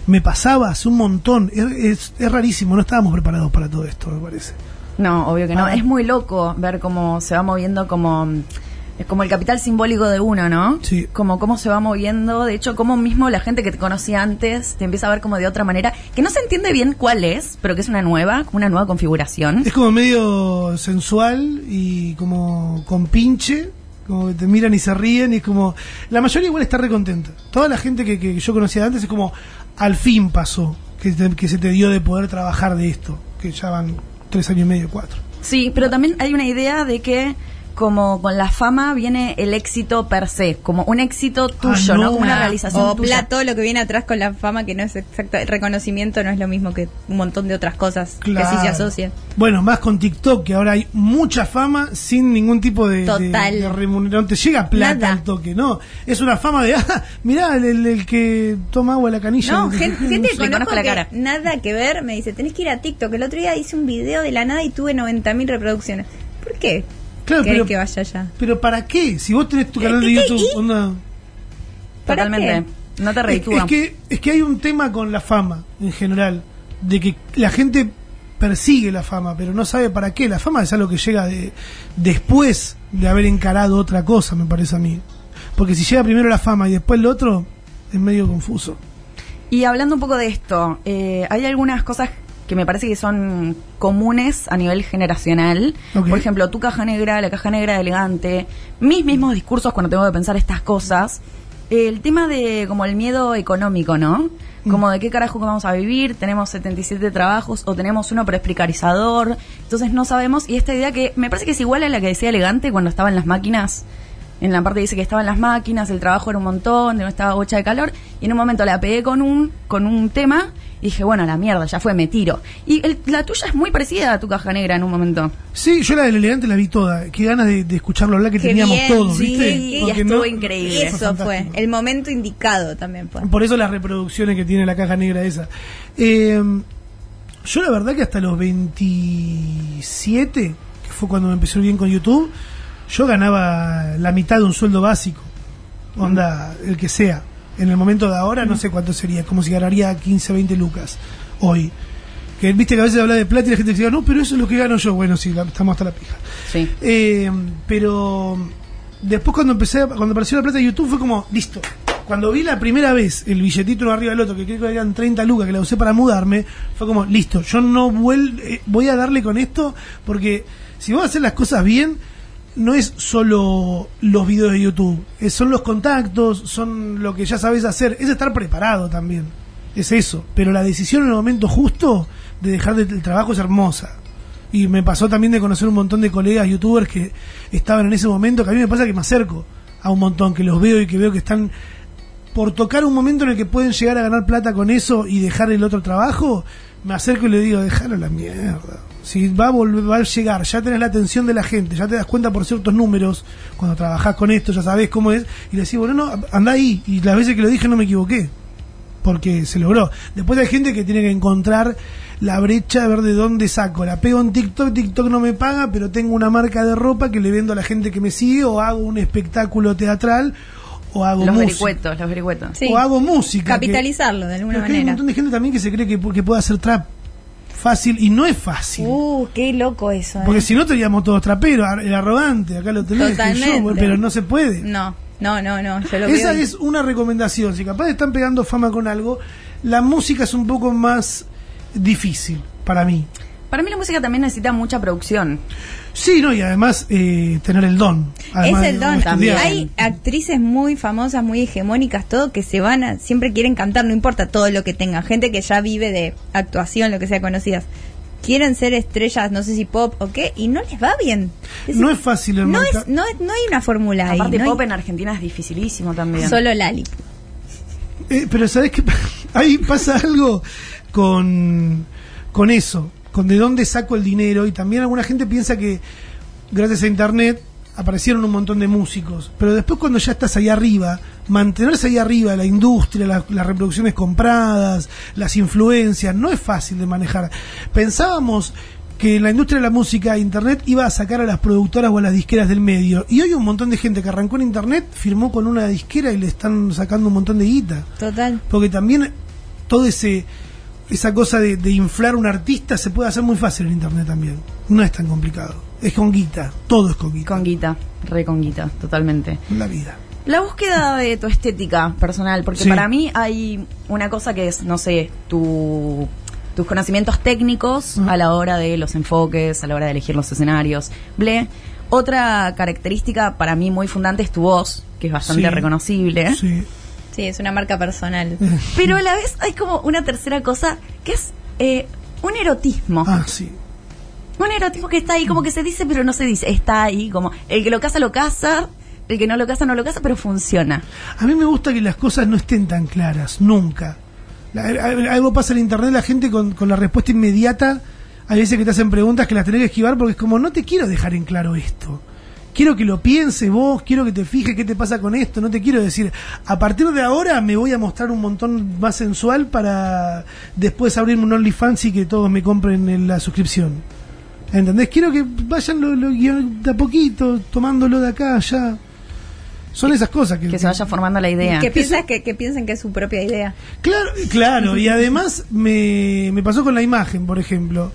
Me pasaba hace un montón. Es, es- es rarísimo, no estábamos preparados para todo esto, me parece. No, obvio que no. Ah. Es muy loco ver cómo se va moviendo como es como el capital simbólico de uno, ¿no? Sí. Como cómo se va moviendo, de hecho, cómo mismo la gente que te conocía antes te empieza a ver como de otra manera, que no se entiende bien cuál es, pero que es una nueva, una nueva configuración. Es como medio sensual y como con pinche, como que te miran y se ríen y es como... La mayoría igual está recontenta. Toda la gente que, que yo conocía antes es como, al fin pasó, que, te- que se te dio de poder trabajar de esto, que ya van tres años y medio, cuatro. Sí, pero también hay una idea de que como con la fama viene el éxito per se, como un éxito tuyo, Ah, ¿no? no. Como una realización o tuya. todo lo que viene atrás con la fama que no es exacto el reconocimiento no es lo mismo que un montón de otras cosas que sí se asocian Bueno, más con TikTok, que ahora hay mucha fama sin ningún tipo de, Total. de remuneración. Te llega plata al toque, ¿no? Es una fama de, ah, mirá, el, el- el que toma agua de la canilla. no gen- gente que conozco la que cara. nada que ver me dice tenés que ir a TikTok el otro día hice un video de la nada y tuve 90.000 reproducciones ¿por qué? Claro, ¿Querés pero- que vaya allá? Pero ¿para qué? Si vos tenés tu ¿Qué- canal de YouTube, y? onda... ¿Para Totalmente. No te es que, es que hay un tema con la fama en general, de que la gente persigue la fama, pero no sabe para qué. La fama es algo que llega de, después de haber encarado otra cosa, me parece a mí. Porque si llega primero la fama y después lo otro, es medio confuso. Y hablando un poco de esto, eh, hay algunas cosas que me parece que son comunes a nivel generacional. Por ejemplo, tu caja negra, la caja negra de elegante, mis mismos discursos cuando tengo que pensar estas cosas. El tema de como el miedo económico, ¿no? Como de qué carajo vamos a vivir, tenemos 77 trabajos o tenemos uno pero es precarizador, entonces no sabemos. Y esta idea que me parece que es igual a la que decía elegante cuando estaba en las máquinas, en la parte dice que estaba en las máquinas, el trabajo era un montón, no estaba bocha de calor, y en un momento la pegué con un, con un tema y dije, bueno, la mierda, ya fue, me tiro. Y el- la tuya es muy parecida a tu caja negra en un momento. Sí, yo la del elegante la vi toda. Qué ganas de, de escucharlo hablar que Qué teníamos bien, todos, sí, ¿viste? y Porque estuvo increíble. Y eso fue el momento indicado también fue Por eso las reproducciones que tiene la caja negra esa. Eh, yo la verdad que hasta los 27, que fue cuando me empezó bien con YouTube, yo ganaba la mitad de un sueldo básico. Onda, el que sea. En el momento de ahora no sé cuánto sería, como si ganaría 15, 20 lucas hoy. Que viste que a veces habla de plata y la gente dice, no, pero eso es lo que gano yo. Bueno, sí, la- estamos hasta la pija. Sí. Eh, pero después cuando empecé, cuando apareció la plata de YouTube fue como, listo. Cuando vi la primera vez el billetito uno arriba del otro, que creo que eran 30 lucas, que la usé para mudarme, fue como, listo, yo no vuel eh, voy a darle con esto, porque si vos haces las cosas bien, no es solo los videos de YouTube, son los contactos, son lo que ya sabes hacer, es estar preparado también, es eso. Pero la decisión en el momento justo de dejar de- el trabajo es hermosa. Y me pasó también de conocer un montón de colegas youtubers que estaban en ese momento, que a mí me pasa que me acerco a un montón, que los veo y que veo que están por tocar un momento en el que pueden llegar a ganar plata con eso y dejar el otro trabajo, me acerco y le digo, déjalo la mierda. Si va a, volver, va a llegar, ya tenés la atención de la gente, ya te das cuenta por ciertos números, cuando trabajás con esto, ya sabés cómo es, y le decís, bueno, no, anda ahí, y las veces que lo dije no me equivoqué, porque se logró. Después hay gente que tiene que encontrar la brecha, a ver de dónde saco. La pego en TikTok, TikTok no me paga, pero tengo una marca de ropa que le vendo a la gente que me sigue, o hago un espectáculo teatral, o hago Los música. vericuetos, los vericuetos. Sí. O hago música. que- Capitalizarlo de alguna que hay un manera. montón de gente también que se cree que, que puede hacer trap fácil, y no es fácil. Uh, qué loco eso. ¿eh? Porque si no teníamos todos traperos, el arrogante, acá lo tenés, yo, pero no se puede. No, no, no, no. Yo lo Esa veo es una recomendación. Si capaz están pegando fama con algo, la música es un poco más difícil para mí. Para mí la música también necesita mucha producción. Sí, no, y además eh, tener el don. Además es el don. estudiar. Hay actrices muy famosas, muy hegemónicas, todo que se van a, siempre quieren cantar, no importa todo lo que tengan. Gente que ya vive de actuación, lo que sea conocidas. Quieren ser estrellas, no sé si pop o qué, y no les va bien. Es- No es fácil el no, es, no, es- no hay una fórmula ahí. Aparte no hay- pop en Argentina es dificilísimo también. Solo Lali. Eh, pero ¿sabes qué? Ahí pasa algo con, con eso, con de dónde saco el dinero. Y también alguna gente piensa que gracias a Internet aparecieron un montón de músicos. Pero después cuando ya estás ahí arriba, mantenerse ahí arriba, la industria, la- las reproducciones compradas, las influencias, no es fácil de manejar. Pensábamos que la industria de la música, Internet, iba a sacar a las productoras o a las disqueras del medio. Y hoy un montón de gente que arrancó en Internet firmó con una disquera y le están sacando un montón de guita. Total. Porque también todo ese esa cosa de, de inflar un artista se puede hacer muy fácil en internet también. No es tan complicado. Es con guita. Todo es con guita. Con guita, re con guita, totalmente. La vida. La búsqueda de tu estética personal, porque Sí. para mí hay una cosa que es, no sé, tu, tus conocimientos técnicos a la hora de los enfoques, a la hora de elegir los escenarios, ble. Otra característica para mí muy fundante es tu voz, que es bastante Sí. reconocible. Sí. Sí, es una marca personal. Pero a la vez hay como una tercera cosa que es eh, un erotismo. Ah, sí. Un erotismo que está ahí, como que se dice, pero no se dice. Está ahí, como el que lo casa, lo casa. El que no lo casa, no lo casa, pero funciona. A mí me gusta que las cosas no estén tan claras, nunca. La- a- algo pasa en internet, la gente con, con la respuesta inmediata, hay veces que te hacen preguntas que las tenés que esquivar porque es como, no te quiero dejar en claro esto. Quiero que lo pienses vos, quiero que te fijes qué te pasa con esto, no te quiero decir, a partir de ahora me voy a mostrar un montón más sensual para después abrirme un OnlyFans y que todos me compren en la suscripción. ¿Entendés? Quiero que vayan lo, lo- de a poquito, tomándolo de acá, allá. Son esas cosas que... Que se vaya formando la idea. Que, piensas que, que piensen que es su propia idea. Claro, claro, y además me, me pasó con la imagen, por ejemplo.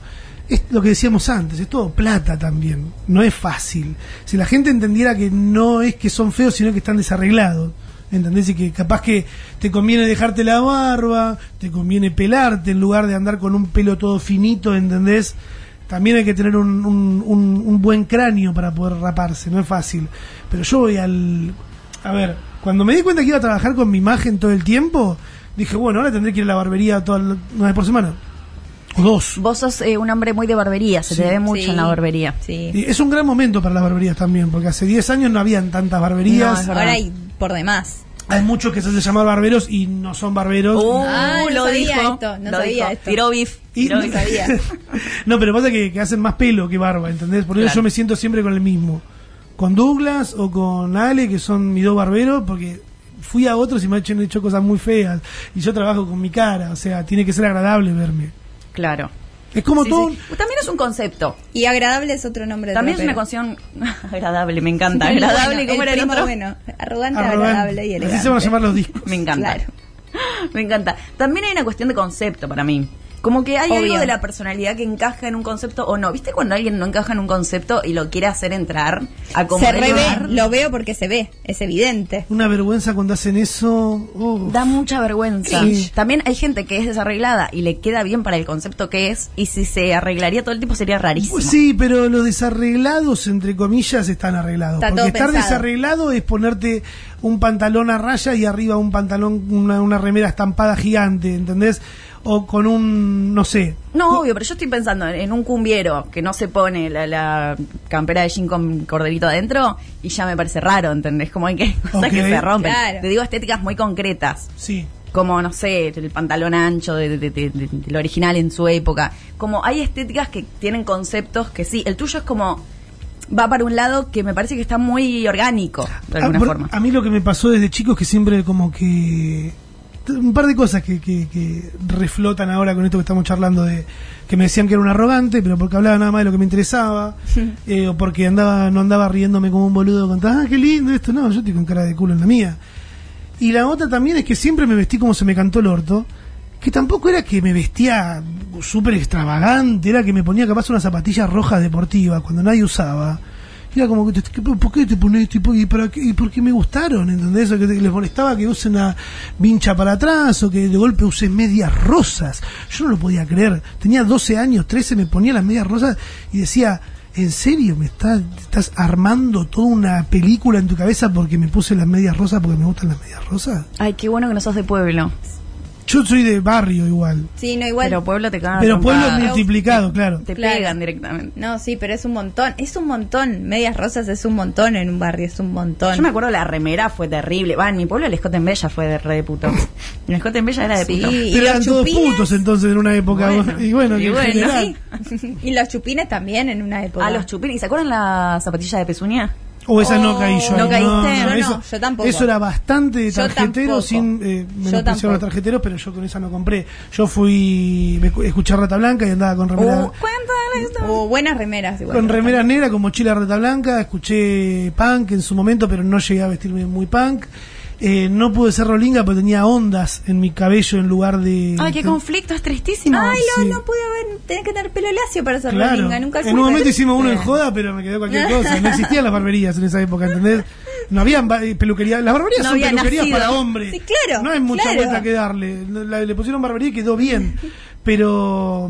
Es lo que decíamos antes, es todo plata también. No es fácil. Si la gente entendiera que no es que son feos, sino que están desarreglados. ¿Entendés? Y que capaz que te conviene dejarte la barba, te conviene pelarte en lugar de andar con un pelo todo finito, ¿entendés? También hay que tener un, un, un- buen cráneo para poder raparse, no es fácil. Pero yo voy al... A ver, cuando me di cuenta que iba a trabajar con mi imagen todo el tiempo, dije, bueno, ahora tendré que ir a la barbería toda una vez por semana. Dos. Vos sos eh, un hombre muy de barbería, se Sí. te ve mucho Sí. en la barbería. Sí. Y es un gran momento para las barberías también, porque hace 10 años no habían tantas barberías. No. Ahora hay por demás. Hay muchos que se hacen llamar barberos y no son barberos. Uh, Ah, no lo sabía dijo, esto, no lo sabía dijo. esto. Tiró beef. Y no, sabía. no, pero pasa que, que hacen más pelo que barba, ¿entendés? Por eso Claro. yo me siento siempre con el mismo. Con Douglas o con Ale, que son mis dos barberos, porque fui a otros y me han hecho, hecho cosas muy feas. Y yo trabajo con mi cara, o sea, tiene que ser agradable verme. Claro. Es como Sí, todo... sí. También es un concepto. Y agradable es otro nombre de También es una canción agradable, me encanta. Agradable, bueno, ¿cómo el era el otro? bueno. Arrogante, arrogante. agradable y elegante. Así se van a llamar los discos. Me encanta. Claro. Me encanta. También hay una cuestión de concepto para mí. Como que hay Obvio. algo de la personalidad que encaja en un concepto o no. ¿Viste cuando alguien no encaja en un concepto y lo quiere hacer entrar a Se revé, lo veo porque se ve, es evidente. Una vergüenza cuando hacen eso. oh. Da mucha vergüenza. Sí. También hay gente que es desarreglada y le queda bien para el concepto que es y si se arreglaría todo el tiempo sería rarísimo. Pues sí, pero los desarreglados, entre comillas, están arreglados. Está Porque todo estar pensado. desarreglado es ponerte un pantalón a raya y arriba un pantalón, una, una remera estampada gigante, ¿entendés? O con un, no sé. No, obvio, pero yo estoy pensando en, en un cumbiero que no se pone la, la campera de jean con corderito adentro y ya me parece raro, ¿entendés? Como hay que cosas que se rompen. Claro. Te digo estéticas muy concretas. Sí. como, no sé, el pantalón ancho de, de- de- de- de- del original en su época. Como hay estéticas que tienen conceptos que sí, el tuyo es como, va para un lado que me parece que está muy orgánico, de alguna Ah, por- forma. A mí lo que me pasó desde chico es que siempre como que... Un par de cosas que, que, que reflotan ahora con esto que estamos charlando de que me decían que era un arrogante, pero porque hablaba nada más de lo que me interesaba, eh, o porque andaba no andaba riéndome como un boludo con ah, qué lindo esto, no, yo estoy con cara de culo en la mía. Y la otra también es que siempre me vestí como se me cantó el orto, que tampoco era que me vestía súper extravagante, era que me ponía capaz unas zapatillas rojas deportivas cuando nadie usaba. Era como, que, ¿qué- ¿por qué te pones esto? ¿Y por- ¿Y, para qué? ¿Y por qué me gustaron? ¿Entendés? O que les molestaba que use una vincha para atrás o que de golpe use medias rosas. Yo no lo podía creer. Tenía 12 años, 13, me ponía las medias rosas y decía, ¿en serio me estás, estás armando toda una película en tu cabeza porque me puse las medias rosas porque me gustan las medias rosas? Ay, qué bueno que no sos de pueblo. Yo soy de barrio igual. Sí, no, igual. Pero pueblo te cagan a Pero pueblo multiplicado, claro. Te Claro. pegan directamente. No, sí, pero es un montón. Es un montón. Medias rosas es un montón en un barrio, es un montón. Yo me acuerdo la remera fue terrible. Va, en mi pueblo el escote en Bella fue de re de puto. El escote en Bella era de Sí, puto. y los eran todos putos entonces en una época. Bueno, y bueno, y bueno, y los chupines también en una época. A los chupines. ¿Y se acuerdan la zapatilla de pezuña? O esa no Oh, caí yo. ¿no caíste? Eso, no, yo tampoco. Eso era bastante de tarjetero sin eh, menospreciar los tarjeteros, pero yo con esa no compré. Yo fui me cu- escuché Rata Blanca y andaba con remera, cuéntale esto. O buenas remeras igual. con remera negra, con mochila Rata Blanca. Escuché punk en su momento, pero no llegué a vestirme muy punk. Eh, no pude ser rolinga porque tenía ondas en mi cabello en lugar de. Ay, qué conflicto, es tristísimo. Ay, no, Sí. no pude haber. Tenés que tener pelo lacio para ser Claro. rolinga. Nunca en un momento hicimos uno en joda, pero me quedó cualquier cosa. No existían las barberías en esa época, ¿entendés? No habían eh, peluquerías. Las barberías No son peluquerías nacido. para hombres. Sí, claro, No hay mucha claro. vuelta que darle. Le pusieron barbería y quedó bien. Pero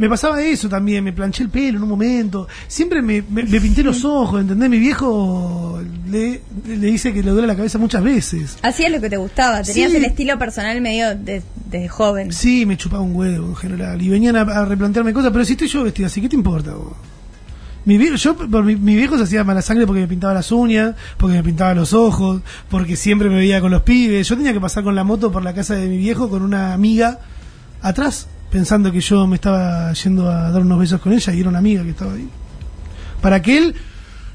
me pasaba eso también. Me planché el pelo en un momento. Siempre me, me- me pinté los ojos, ¿entendés? Mi viejo le, le dice que le duele la cabeza muchas veces. Hacías lo que te gustaba. Tenías Sí. el estilo personal medio de, de joven. Sí, me chupaba un huevo en general. Y venían a, a replantearme cosas, pero si estoy yo vestido así, ¿qué te importa vos? Mi vie- yo, por mi, mi viejo se hacía mala sangre porque me pintaba las uñas, porque me pintaba los ojos, porque siempre me veía con los pibes. Yo tenía que pasar con la moto por la casa de mi viejo con una amiga atrás, pensando que yo me estaba yendo a dar unos besos con ella y era una amiga que estaba ahí. Para que él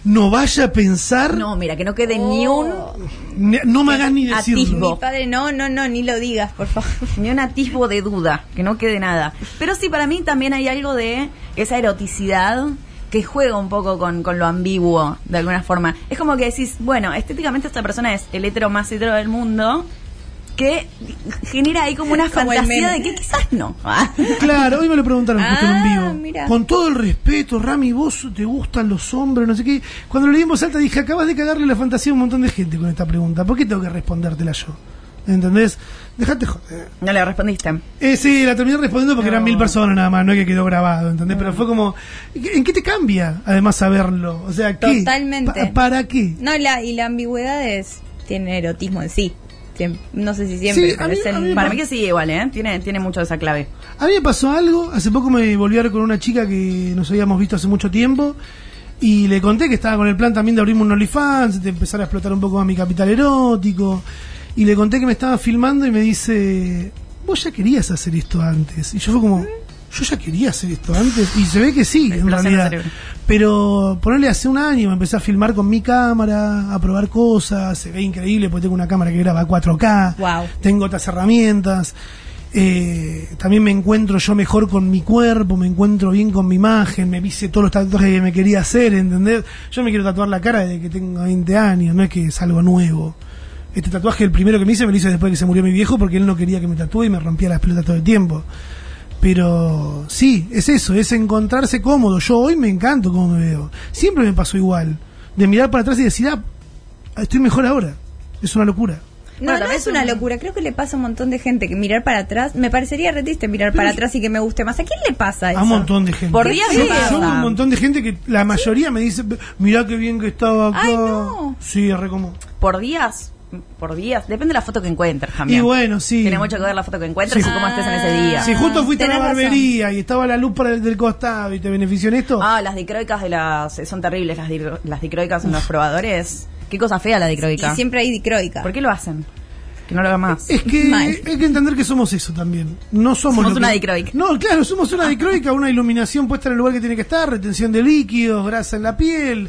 no vaya a pensar, No, mira, que no quede ni Oh. un ni- no me hagas ni decirlo. Atisbo. Mi padre, no, no, no, ni lo digas, por favor. ni un atisbo de duda, que no quede nada. Pero sí, para mí también hay algo de esa eroticidad que juega un poco con, con lo ambiguo, de alguna forma. Es como que decís, bueno, estéticamente esta persona es el hetero más hetero del mundo, que genera ahí como una Como fantasía de que quizás no. Ah. Claro, hoy me lo preguntaron justo en Ah, vivo. mira. Con todo el respeto, Rami, vos te gustan los hombres, no sé qué. Cuando lo leí en voz alta dije, acabas de cagarle la fantasía a un montón de gente con esta pregunta. ¿Por qué tengo que respondértela yo? ¿Entendés? Dejate joder. No le respondiste. Eh, sí, la terminé respondiendo porque eran mil personas nada más, no es que quedó grabado, ¿entendés? Pero fue como, ¿en qué te cambia además saberlo? O sea, ¿qué? Totalmente. Pa- ¿Para qué? No, la, y la ambigüedad es. Tiene erotismo en sí. No sé si siempre, Sí, pero a mí- es el- a mí me Para mí que sí, igual, ¿eh? Tiene, tiene mucho de esa clave. A mí me pasó algo, hace poco me volví a ver con una chica que nos habíamos visto hace mucho tiempo y le conté que estaba con el plan también de abrirme un OnlyFans, de empezar a explotar un poco más mi capital erótico y le conté que me estaba filmando y me dice, vos ya querías hacer esto antes. Y yo fue como, yo ya quería hacer esto antes y se ve que sí, en realidad. Pero ponerle hace un año me empecé a filmar con mi cámara, a probar cosas, se ve increíble porque tengo una cámara que graba 4K, Wow. tengo otras herramientas. Eh, también me encuentro yo mejor con mi cuerpo, me encuentro bien con mi imagen, me hice todos los tatuajes que me quería hacer, ¿entendés? Yo me quiero tatuar la cara desde que tengo 20 años, no es que es algo nuevo. Este tatuaje, el primero que me hice, me lo hice después de que se murió mi viejo porque él no quería que me tatúe y me rompía las pelotas todo el tiempo. Pero sí, es eso, es encontrarse cómodo. Yo hoy me encanto cómo me veo. Siempre me pasó igual. De mirar para atrás y decir, ah, estoy mejor ahora. Es una locura. No, Bueno, no es una locura. Creo que le pasa a un montón de gente que mirar para atrás. Me parecería re triste mirar para atrás y que me guste más. ¿A quién le pasa eso? A un montón de gente. Por días yo un montón de gente que la mayoría me dice, mirá qué bien que estaba acá. Ay, no. Sí, es re común. Por días, por días, depende de la foto que encuentres también. Y bueno, sí. Tiene mucho que ver la foto que encuentres Sí. y cómo estés en ese día. Si justo fuiste a la razón. barbería y estaba la luz para el del costado y te benefició en esto, Ah, las dicroicas de las son terribles las, di- las dicroicas en los probadores. Qué cosa fea la Y dicroica. siempre hay dicroica. ¿Por qué lo hacen? que no lo haga más. Es que Mal. hay que entender que somos eso también. No somos, Somos lo una dicroica. No, claro, somos una dicroica, una iluminación puesta en el lugar que tiene que estar, retención de líquidos, grasa en la piel.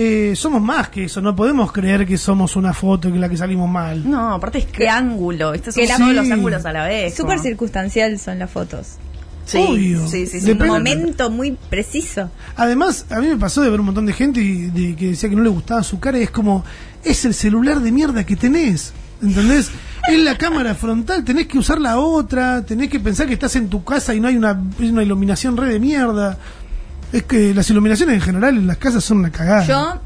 Eh, somos más que eso, no podemos creer que somos una foto que la que salimos mal. No, aparte es que ángulo. Estos Que son la- todos Sí. los ángulos a la vez. Súper circunstancial son las fotos. Sí, Obvio. sí, sí, sí. Un momento muy preciso. Además, a mí me pasó de ver un montón de gente y de, que decía que no le gustaba su cara y es como, es el celular de mierda que tenés, ¿entendés? Es la cámara frontal, tenés que usar la otra, tenés que pensar que estás en tu casa y no hay una, una iluminación re de mierda. Es que las iluminaciones en general en las casas son una cagada. Yo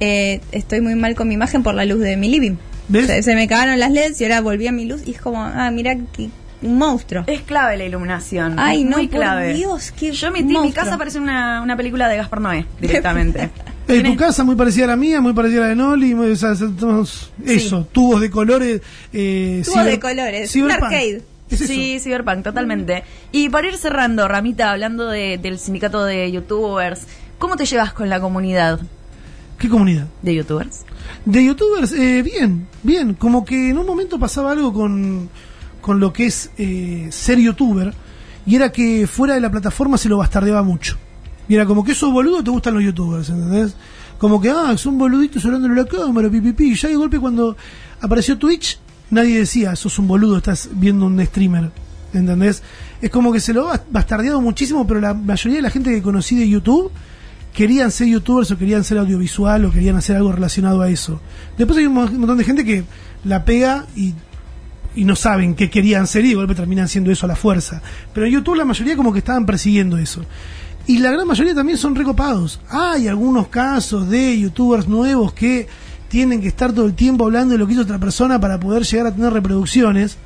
eh, estoy muy mal con mi imagen por la luz de mi living. ¿Ves? Se, se me cagaron las LEDs y ahora volví a mi luz y es como, ah, mira, que, un monstruo. Es clave la iluminación. Ay, es no, muy por clave. Dios, qué Yo mi, mi casa parece una, una película de Gaspar Noé, directamente. Eh, tu casa muy parecida a la mía, muy parecida a la de Noli, muy- o sea, somos eso, tubos de colores. Eh, Tubos ciber- de colores, un arcade. Es. Sí, Cyberpunk, totalmente. Y para ir cerrando, Ramita, hablando de- del sindicato de youtubers, ¿cómo te llevas con la comunidad ¿Qué comunidad? de youtubers? De youtubers, eh, bien, bien. Como que en un momento pasaba algo con, con lo que es eh, ser youtuber, y era que fuera de la plataforma se lo bastardeaba mucho. Y era como que esos boludos te gustan los youtubers, ¿entendés? Como que, ah, son boluditos hablándole a la cámara, pipipi. Y ya de golpe cuando apareció Twitch, nadie decía, sos un boludo, estás viendo un streamer, ¿entendés? Es como que se lo ha bastardeado muchísimo, pero la mayoría de la gente que conocí de YouTube querían ser youtubers o querían ser audiovisual o querían hacer algo relacionado a eso. Después hay un mo- montón de gente que la pega y, y no saben qué querían ser y de terminan siendo eso a la fuerza. Pero en YouTube la mayoría como que estaban persiguiendo eso. Y la gran mayoría también son recopados. Hay algunos casos de youtubers nuevos que tienen que estar todo el tiempo hablando de lo que hizo otra persona para poder llegar a tener reproducciones.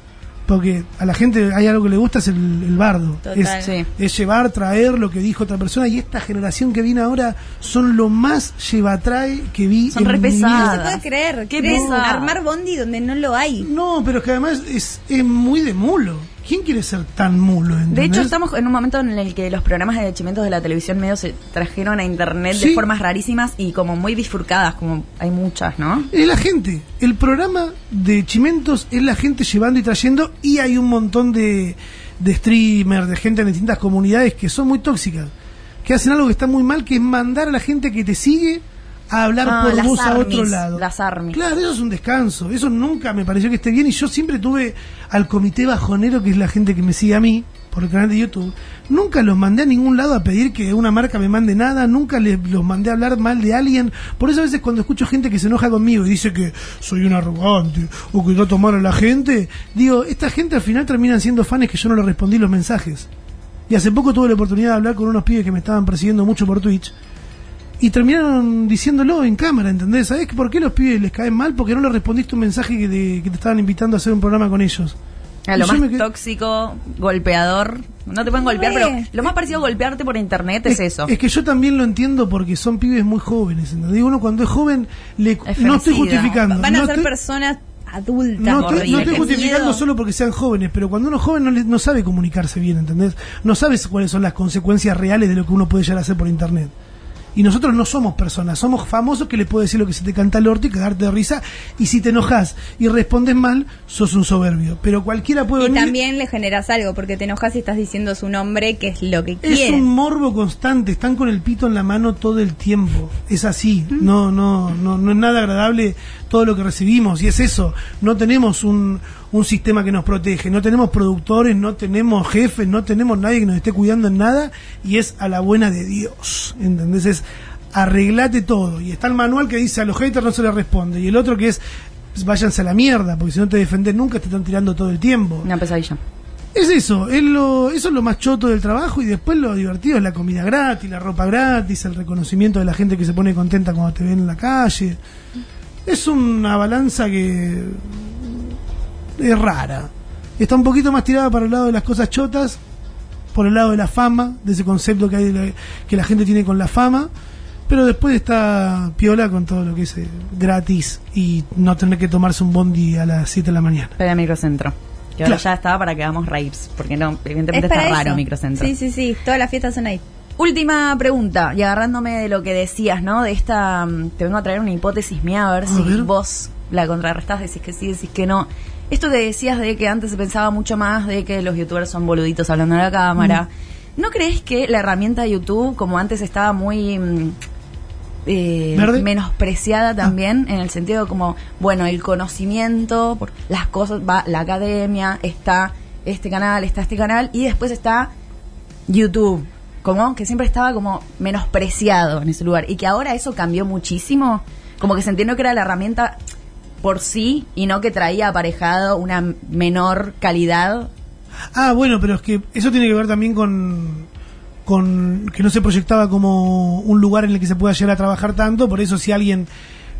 Porque a la gente hay algo que le gusta, es el, el bardo. Total. Es, Sí. es llevar, traer lo que dijo otra persona. Y esta generación que viene ahora son lo más llevatrae que vi Son en re mi vida. No se puede creer. Qué ¿Querés pesada. armar bondi donde no lo hay? No, pero es que además es, es muy de mulo. ¿Quién quiere ser tan mulo? De ¿entendés? hecho, estamos en un momento en el que los programas de chimentos de la televisión medio se trajeron a internet Sí. de formas rarísimas y como muy bifurcadas, como hay muchas, ¿no? Es la gente. El programa de Chimentos es la gente llevando y trayendo y hay un montón de, de streamers, de gente en distintas comunidades que son muy tóxicas. Que hacen algo que está muy mal, que es mandar a la gente que te sigue a hablar Ah, por vos a otro lado. las armies. Claro, eso es un descanso. Eso nunca me pareció que esté bien y yo siempre tuve al comité bajonero, que es la gente que me sigue a mí por el canal de YouTube. Nunca los mandé a ningún lado a pedir que una marca me mande nada, nunca les, los mandé a hablar mal de alguien. Por eso a veces cuando escucho gente que se enoja conmigo y dice que soy un arrogante o que trato mal a la gente, digo, esta gente al final terminan siendo fans que yo no les respondí los mensajes. Y hace poco tuve la oportunidad de hablar con unos pibes que me estaban persiguiendo mucho por Twitch. Y terminaron diciéndolo en cámara, ¿entendés? ¿Sabés que por qué los pibes les caen mal? Porque no le respondiste un mensaje que, de- que te estaban invitando a hacer un programa con ellos. A lo más tóxico, golpeador. No te pueden golpear, pero lo más parecido a golpearte por internet es, eso. Es que yo también lo entiendo porque son pibes muy jóvenes, ¿entendés? Uno cuando es joven, le, Es no estoy justificando. Van a no ser personas adultas. No estoy, no justificando miedo. solo porque sean jóvenes, pero cuando uno es joven no, le- no sabe comunicarse bien, ¿entendés? No sabes cuáles son las consecuencias reales de lo que uno puede llegar a hacer por internet. Y nosotros no somos personas, somos famosos que le puedes decir lo que se te canta al orto y cagarte de risa. Y si te enojas y respondes mal, sos un soberbio. Pero cualquiera puede Y venir. también le generas algo, porque te enojas y estás diciendo su nombre, que es lo que Es un morbo constante, están con el pito en la mano todo el tiempo. Es así, no, no, no, no es nada agradable todo lo que recibimos. Y es eso, no tenemos un, un sistema que nos protege, no tenemos productores, no tenemos jefes, no tenemos nadie que nos esté cuidando en nada. Y es a la buena de Dios, ¿entendés? Es arreglate todo. Y está el manual que dice a los haters no se les responde. Y el otro que es váyanse a la mierda, porque si no te defendés nunca te están tirando todo el tiempo. Una pesadilla. Es eso, es lo, eso es lo más choto del trabajo y después lo divertido es la comida gratis, la ropa gratis, el reconocimiento de la gente que se pone contenta cuando te ven en la calle. Es una balanza que es rara. Está un poquito más tirada para el lado de las cosas chotas, por el lado de la fama, de ese concepto que, hay de la- que la gente tiene con la fama, pero después está piola con todo lo que es eh, gratis y no tener que tomarse un bondi a las 7 de la mañana. Para Microcentro. Que ahora Claro. ya estaba para que hagamos raves, porque no, evidentemente Es está para raro eso. Microcentro. Sí, sí, sí. Todas las fiestas son ahí. Última pregunta, y agarrándome de lo que decías, ¿no? De esta, mm, te vengo a traer una hipótesis mía, a ver A si ver. vos la contrarrestás, decís que sí, decís que no. Esto que decías de que antes se pensaba mucho más de que los youtubers son boluditos hablando a la cámara. Mm. ¿No crees que la herramienta de YouTube, como antes estaba muy mm, eh, menospreciada también, en el sentido como, bueno, el conocimiento, por las cosas, va la academia, está este canal, está este canal, y después está YouTube, como que siempre estaba como menospreciado en ese lugar y que ahora eso cambió muchísimo, como que se entendió que era la herramienta por sí y no que traía aparejado una menor calidad. Ah, bueno, pero es que eso tiene que ver también con, con que no se proyectaba como un lugar en el que se pueda llegar a trabajar tanto, por eso si alguien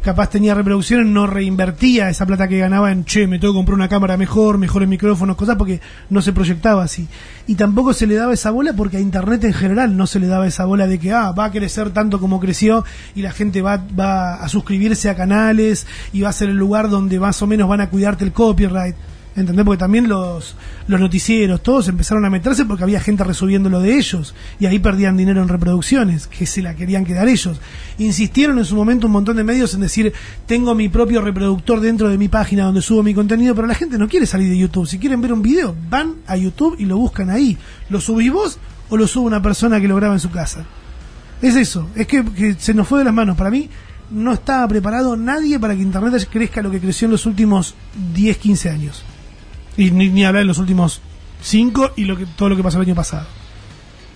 capaz tenía reproducciones no reinvertía esa plata que ganaba en, che, me tengo que comprar una cámara mejor, mejores micrófonos, cosas, porque no se proyectaba así. Y tampoco se le daba esa bola porque a Internet en general no se le daba esa bola de que, ah, va a crecer tanto como creció y la gente va, va a suscribirse a canales y va a ser el lugar donde más o menos van a cuidarte el copyright. ¿Entendés? Porque también los, los noticieros, todos empezaron a meterse porque había gente resubiendo lo de ellos. Y ahí perdían dinero en reproducciones, que se la querían quedar ellos. Insistieron en su momento un montón de medios en decir, tengo mi propio reproductor dentro de mi página donde subo mi contenido, pero la gente no quiere salir de YouTube. Si quieren ver un video, van a YouTube y lo buscan ahí. ¿Lo subís vos o lo sube una persona que lo graba en su casa? Es eso, es que, que se nos fue de las manos. Para mí no estaba preparado nadie para que Internet crezca lo que creció en los últimos 10, 15 años. Y ni, ni hablar en los últimos 5 y lo que, todo lo que pasó el año pasado.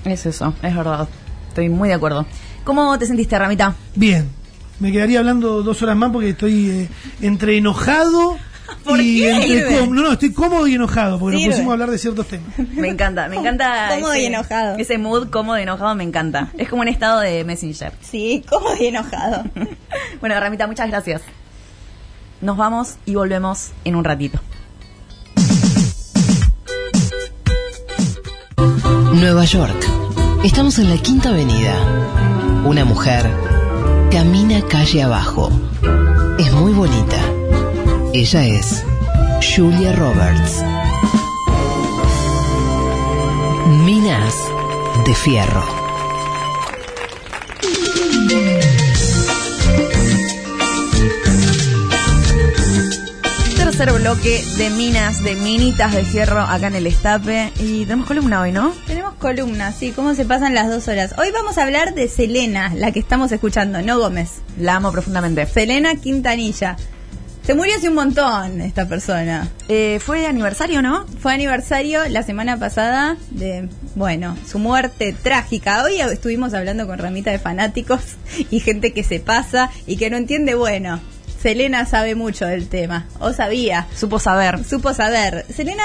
Es eso, es verdad. Estoy muy de acuerdo. ¿Cómo te sentiste, Ramita? Bien, me quedaría hablando dos horas más porque estoy eh, entre enojado ¿Por y qué? entre Sirve. cóm- no, no, estoy cómodo y enojado porque nos Sirve. pusimos a hablar de ciertos temas. Me encanta, me encanta. Cómodo y enojado. Ese mood cómodo y enojado me encanta. Es como un estado de Messenger. Sí, como de enojado. Bueno, Ramita, muchas gracias. Nos vamos y volvemos en un ratito. Nueva York. Estamos en la Quinta Avenida. Una mujer camina calle abajo. Es muy bonita. Ella es Julia Roberts. Minas de Fierro. Tercer bloque de minas, de minitas de fierro acá en el estape. Y tenemos columna hoy, ¿no? Tenemos columna, sí, cómo se pasan las dos horas. Hoy vamos a hablar de Selena, la que estamos escuchando, no Gómez. La amo profundamente. Selena Quintanilla. Se murió hace un montón esta persona. Eh, fue aniversario, ¿no? Fue aniversario la semana pasada de, bueno, su muerte trágica. Hoy estuvimos hablando con ramita de fanáticos y gente que se pasa y que no entiende, bueno, Selena sabe mucho del tema, o sabía, Supo saber. supo saber. Selena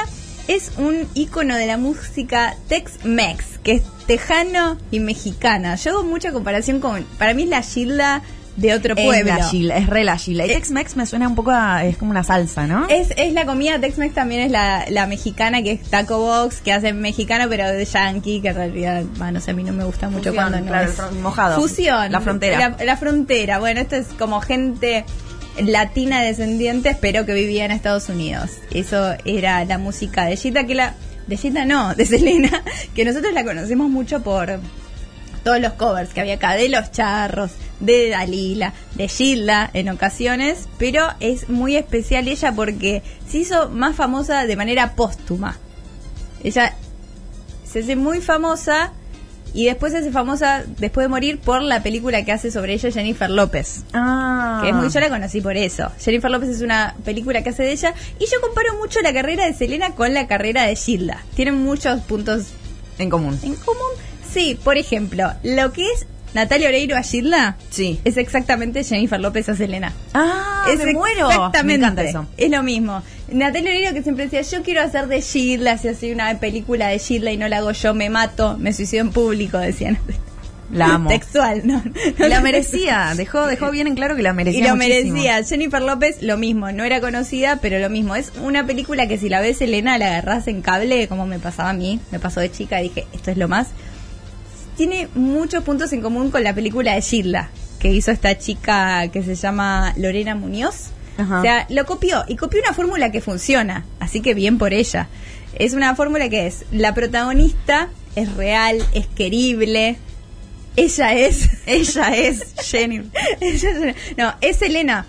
es un ícono de la música Tex-Mex, que es tejano y mexicana. Yo hago mucha comparación con, para mí es la Gilda de otro Es pueblo. la Gila, es re la Gila. Y Eh, Tex-Mex me suena un poco a... Es como una salsa, ¿no? Es, es la comida Tex-Mex también es la, la mexicana que es Taco Box, que hacen mexicano pero de yankee, que en realidad, bueno, no sé, a mí no me gusta mucho Fusión, cuando no claro, es- mojado. Fusión. La frontera. La, la frontera. Bueno, esto es como gente latina descendiente, pero que vivía en Estados Unidos. Eso era la música de Gita, que la... De Gita no, de Selena, que nosotros la conocemos mucho por todos los covers que había acá, de Los Charros, de Dalila, de Gilda en ocasiones, pero es muy especial ella porque se hizo más famosa de manera póstuma. Ella se hace muy famosa y después se hace famosa después de morir por la película que hace sobre ella Jennifer López. Ah. Que es muy, yo la conocí por eso. Jennifer López es una película que hace de ella y yo comparo mucho la carrera de Selena con la carrera de Gilda. Tienen muchos puntos En común. en común. Sí, por ejemplo, lo que es Natalia Oreiro a Gilda Sí. es exactamente Jennifer López a Selena. Ah, es me muero. Exactamente. Me encanta eso. Es lo mismo. Natalia Oreiro que siempre decía, yo quiero hacer de Gilda, si hacía una película de Gilda y no la hago yo, me mato, me suicido en público, decían. La amo. Textual, ¿no? Y la merecía. Dejó, dejó bien en claro que la merecía Y lo muchísimo. merecía. Jennifer López, lo mismo. No era conocida, pero lo mismo. Es una película que si la ves, Elena, la agarrás en cable, como me pasaba a mí. Me pasó de chica y dije, esto es lo más. Tiene muchos puntos en común con la película de Gilda, que hizo esta chica que se llama Lorena Muñoz. Ajá. O sea, lo copió. Y copió una fórmula que funciona. Así que bien por ella. Es una fórmula que es, la protagonista es real, es querible, Ella es. Ella es Jenny. Ella es- no, es Selena.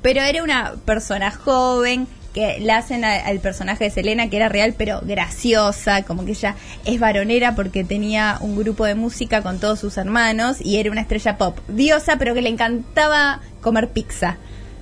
Pero era una persona joven que la hacen a- al personaje de Selena, que era real, pero graciosa, como que ella es varonera porque tenía un grupo de música con todos sus hermanos y era una estrella pop. Diosa, pero que le encantaba comer pizza.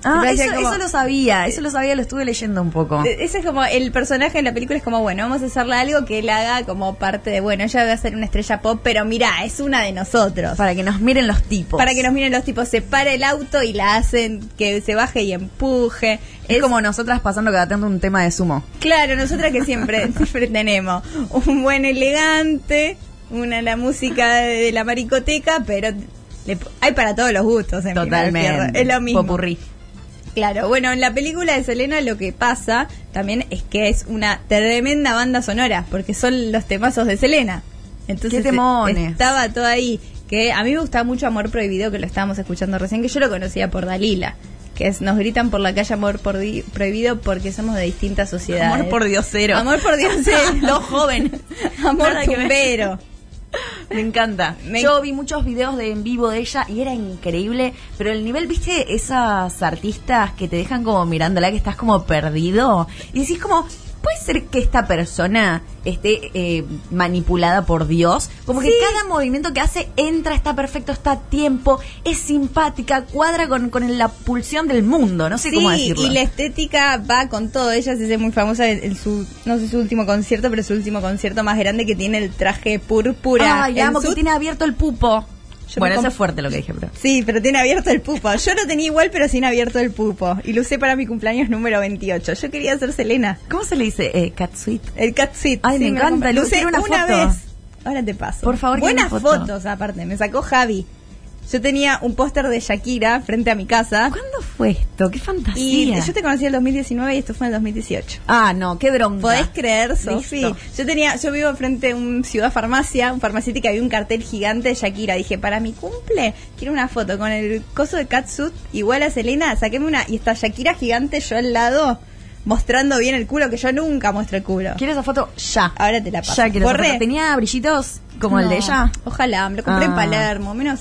Ah, eso, como- eso lo sabía, eso lo sabía, lo estuve leyendo un poco. Eh, Ese es como el personaje en la película es como, bueno, vamos a hacerle algo que él haga como parte de, bueno, ella va a ser una estrella pop, pero mira, es una de nosotros. Para que nos miren los tipos. Para que nos miren los tipos, se para el auto y la hacen que se baje y empuje. Es como nosotras pasando cada tanto un tema de sumo. Claro, nosotras que siempre, siempre tenemos un buen elegante, una la música de la maricoteca, pero le- hay para todos los gustos en. Totalmente. Es lo mismo. Popurrí. Claro, bueno, en la película de Selena lo que pasa también es que es una tremenda banda sonora, porque son los temazos de Selena. Entonces ¡Qué eh, estaba todo ahí. Que a mí me gustaba mucho Amor Prohibido, que lo estábamos escuchando recién, que yo lo conocía por Dalila. Que es, nos gritan por la calle Amor por di- Prohibido porque somos de distintas sociedades. Amor por diosero. Amor por diosero. Dos jóvenes. Amor Nada. Me encanta. Me- Yo vi muchos videos de en vivo de ella y era increíble, pero el nivel, viste, esas artistas que te dejan como mirándola, que estás como perdido y decís como, puede ser que esta persona esté eh, manipulada por Dios, como que cada movimiento que hace entra, está perfecto, está a tiempo, es simpática, cuadra con, con la pulsión del mundo, no sé Sí, cómo decirlo. y la estética va con todo. Ella se hace muy famosa en, en su, no sé su último concierto, pero su último concierto más grande que tiene el traje púrpura. Ay, que tiene abierto el pupo. Yo bueno, eso es fuerte lo que dije, pero... Sí, pero tiene abierto el pupo. Yo lo tenía igual, pero sin abierto el pupo. Y lo usé para mi cumpleaños número 28. Yo quería ser Selena. ¿Cómo se le dice? Eh, catsuit. El cat suite. Ay, me encanta, lo usé una una foto. vez. Ahora te paso. Por favor, Buenas foto. fotos, aparte. Me sacó Javi. Yo tenía un póster de Shakira frente a mi casa. ¿Cuándo fue esto? ¡Qué Y fantasía! yo te conocí en el 2019 y esto fue en el 2018. Ah, no, qué bronca. ¿Podés creer, Sofi? Yo tenía, yo vivo frente a un ciudad farmacia, un farmacéutica, había un cartel gigante de Shakira. Dije, para mi cumple, quiero una foto con el coso de catsuit igual a Selena, saqueme una, y está Shakira gigante, yo al lado, mostrando bien el culo, que yo nunca muestro el culo. Quiero esa foto ya. Ahora te la paso. Ya quiero esa Borré. foto. ¿Tenía brillitos como el de ella? Ojalá, me lo compré en Ah. Palermo, menos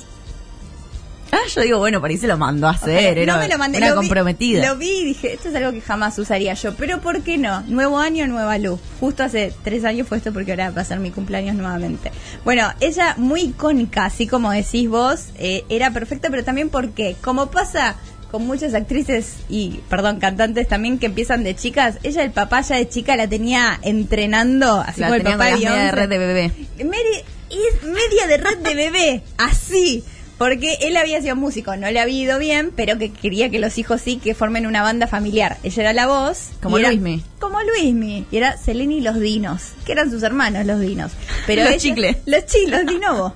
Ah, yo digo, bueno, por ahí se lo mandó a hacer. Ojalá. Era no me lo mandé, una lo vi- comprometida. lo vi y dije, esto es algo que jamás usaría yo. Pero ¿por qué no? Nuevo año, nueva luz. Justo hace tres años fue esto porque ahora va a ser mi cumpleaños nuevamente. Bueno, ella muy icónica, así como decís vos, eh, era perfecta, pero también porque, como pasa con muchas actrices y, perdón, cantantes también que empiezan de chicas, ella el papá ya de chica la tenía entrenando, así La como el papá de de red de bebé. Meri- es media de red de bebé, así. Porque él había sido músico, no le había ido bien, pero que quería que los hijos sí que formen una banda familiar. Ella era la voz. Como Luismi. Como Luismi. Y era Selena y los Dinos, que eran sus hermanos los Dinos. Pero Los chicles. Los chicles, los Dinovo.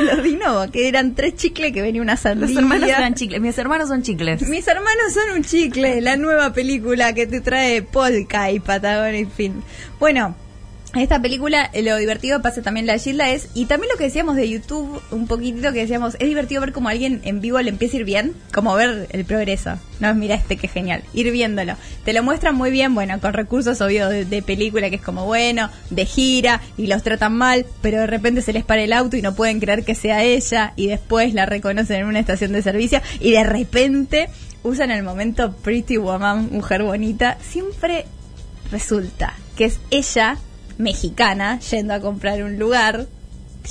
Los Dinovo, que eran tres chicles que venía una sandía. Los hermanos eran chicles. Mis hermanos son chicles. Mis hermanos son un chicle, la nueva película que te trae Polka y Patagonia y fin. Bueno, esta película, eh, lo divertido pasa también la Gilda es, y también lo que decíamos de YouTube, un poquitito que decíamos, es divertido ver cómo a alguien en vivo le empieza a ir bien, como ver el progreso. No, mira este que genial, ir viéndolo. Te lo muestran muy bien, bueno, con recursos obvio de, de película que es como bueno, de gira, y los tratan mal, pero de repente se les para el auto y no pueden creer que sea ella, y después la reconocen en una estación de servicio, y de repente usan el momento Pretty Woman, mujer bonita, siempre resulta que es ella, mexicana, yendo a comprar un lugar,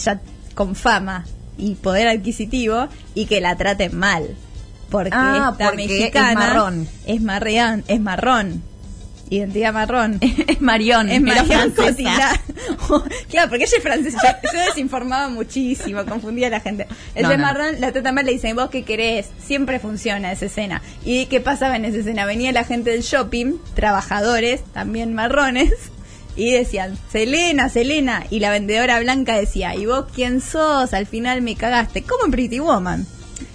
ya con fama y poder adquisitivo, y que la traten mal. Porque Ah, esta porque es mexicana marrón. es marreán, es marrón. Identidad marrón. es Marión. Es. Cotillard. claro, porque ella es francesa. Yo, yo desinformaba muchísimo, confundía a la gente. El No, de no. Marrón la trata mal, le dicen, ¿vos qué querés? Siempre funciona esa escena. ¿Y qué pasaba en esa escena? Venía la gente del shopping, trabajadores, también marrones, y decían, Selena, Selena. Y la vendedora blanca decía, ¿y vos quién sos? Al final me cagaste. Como en Pretty Woman.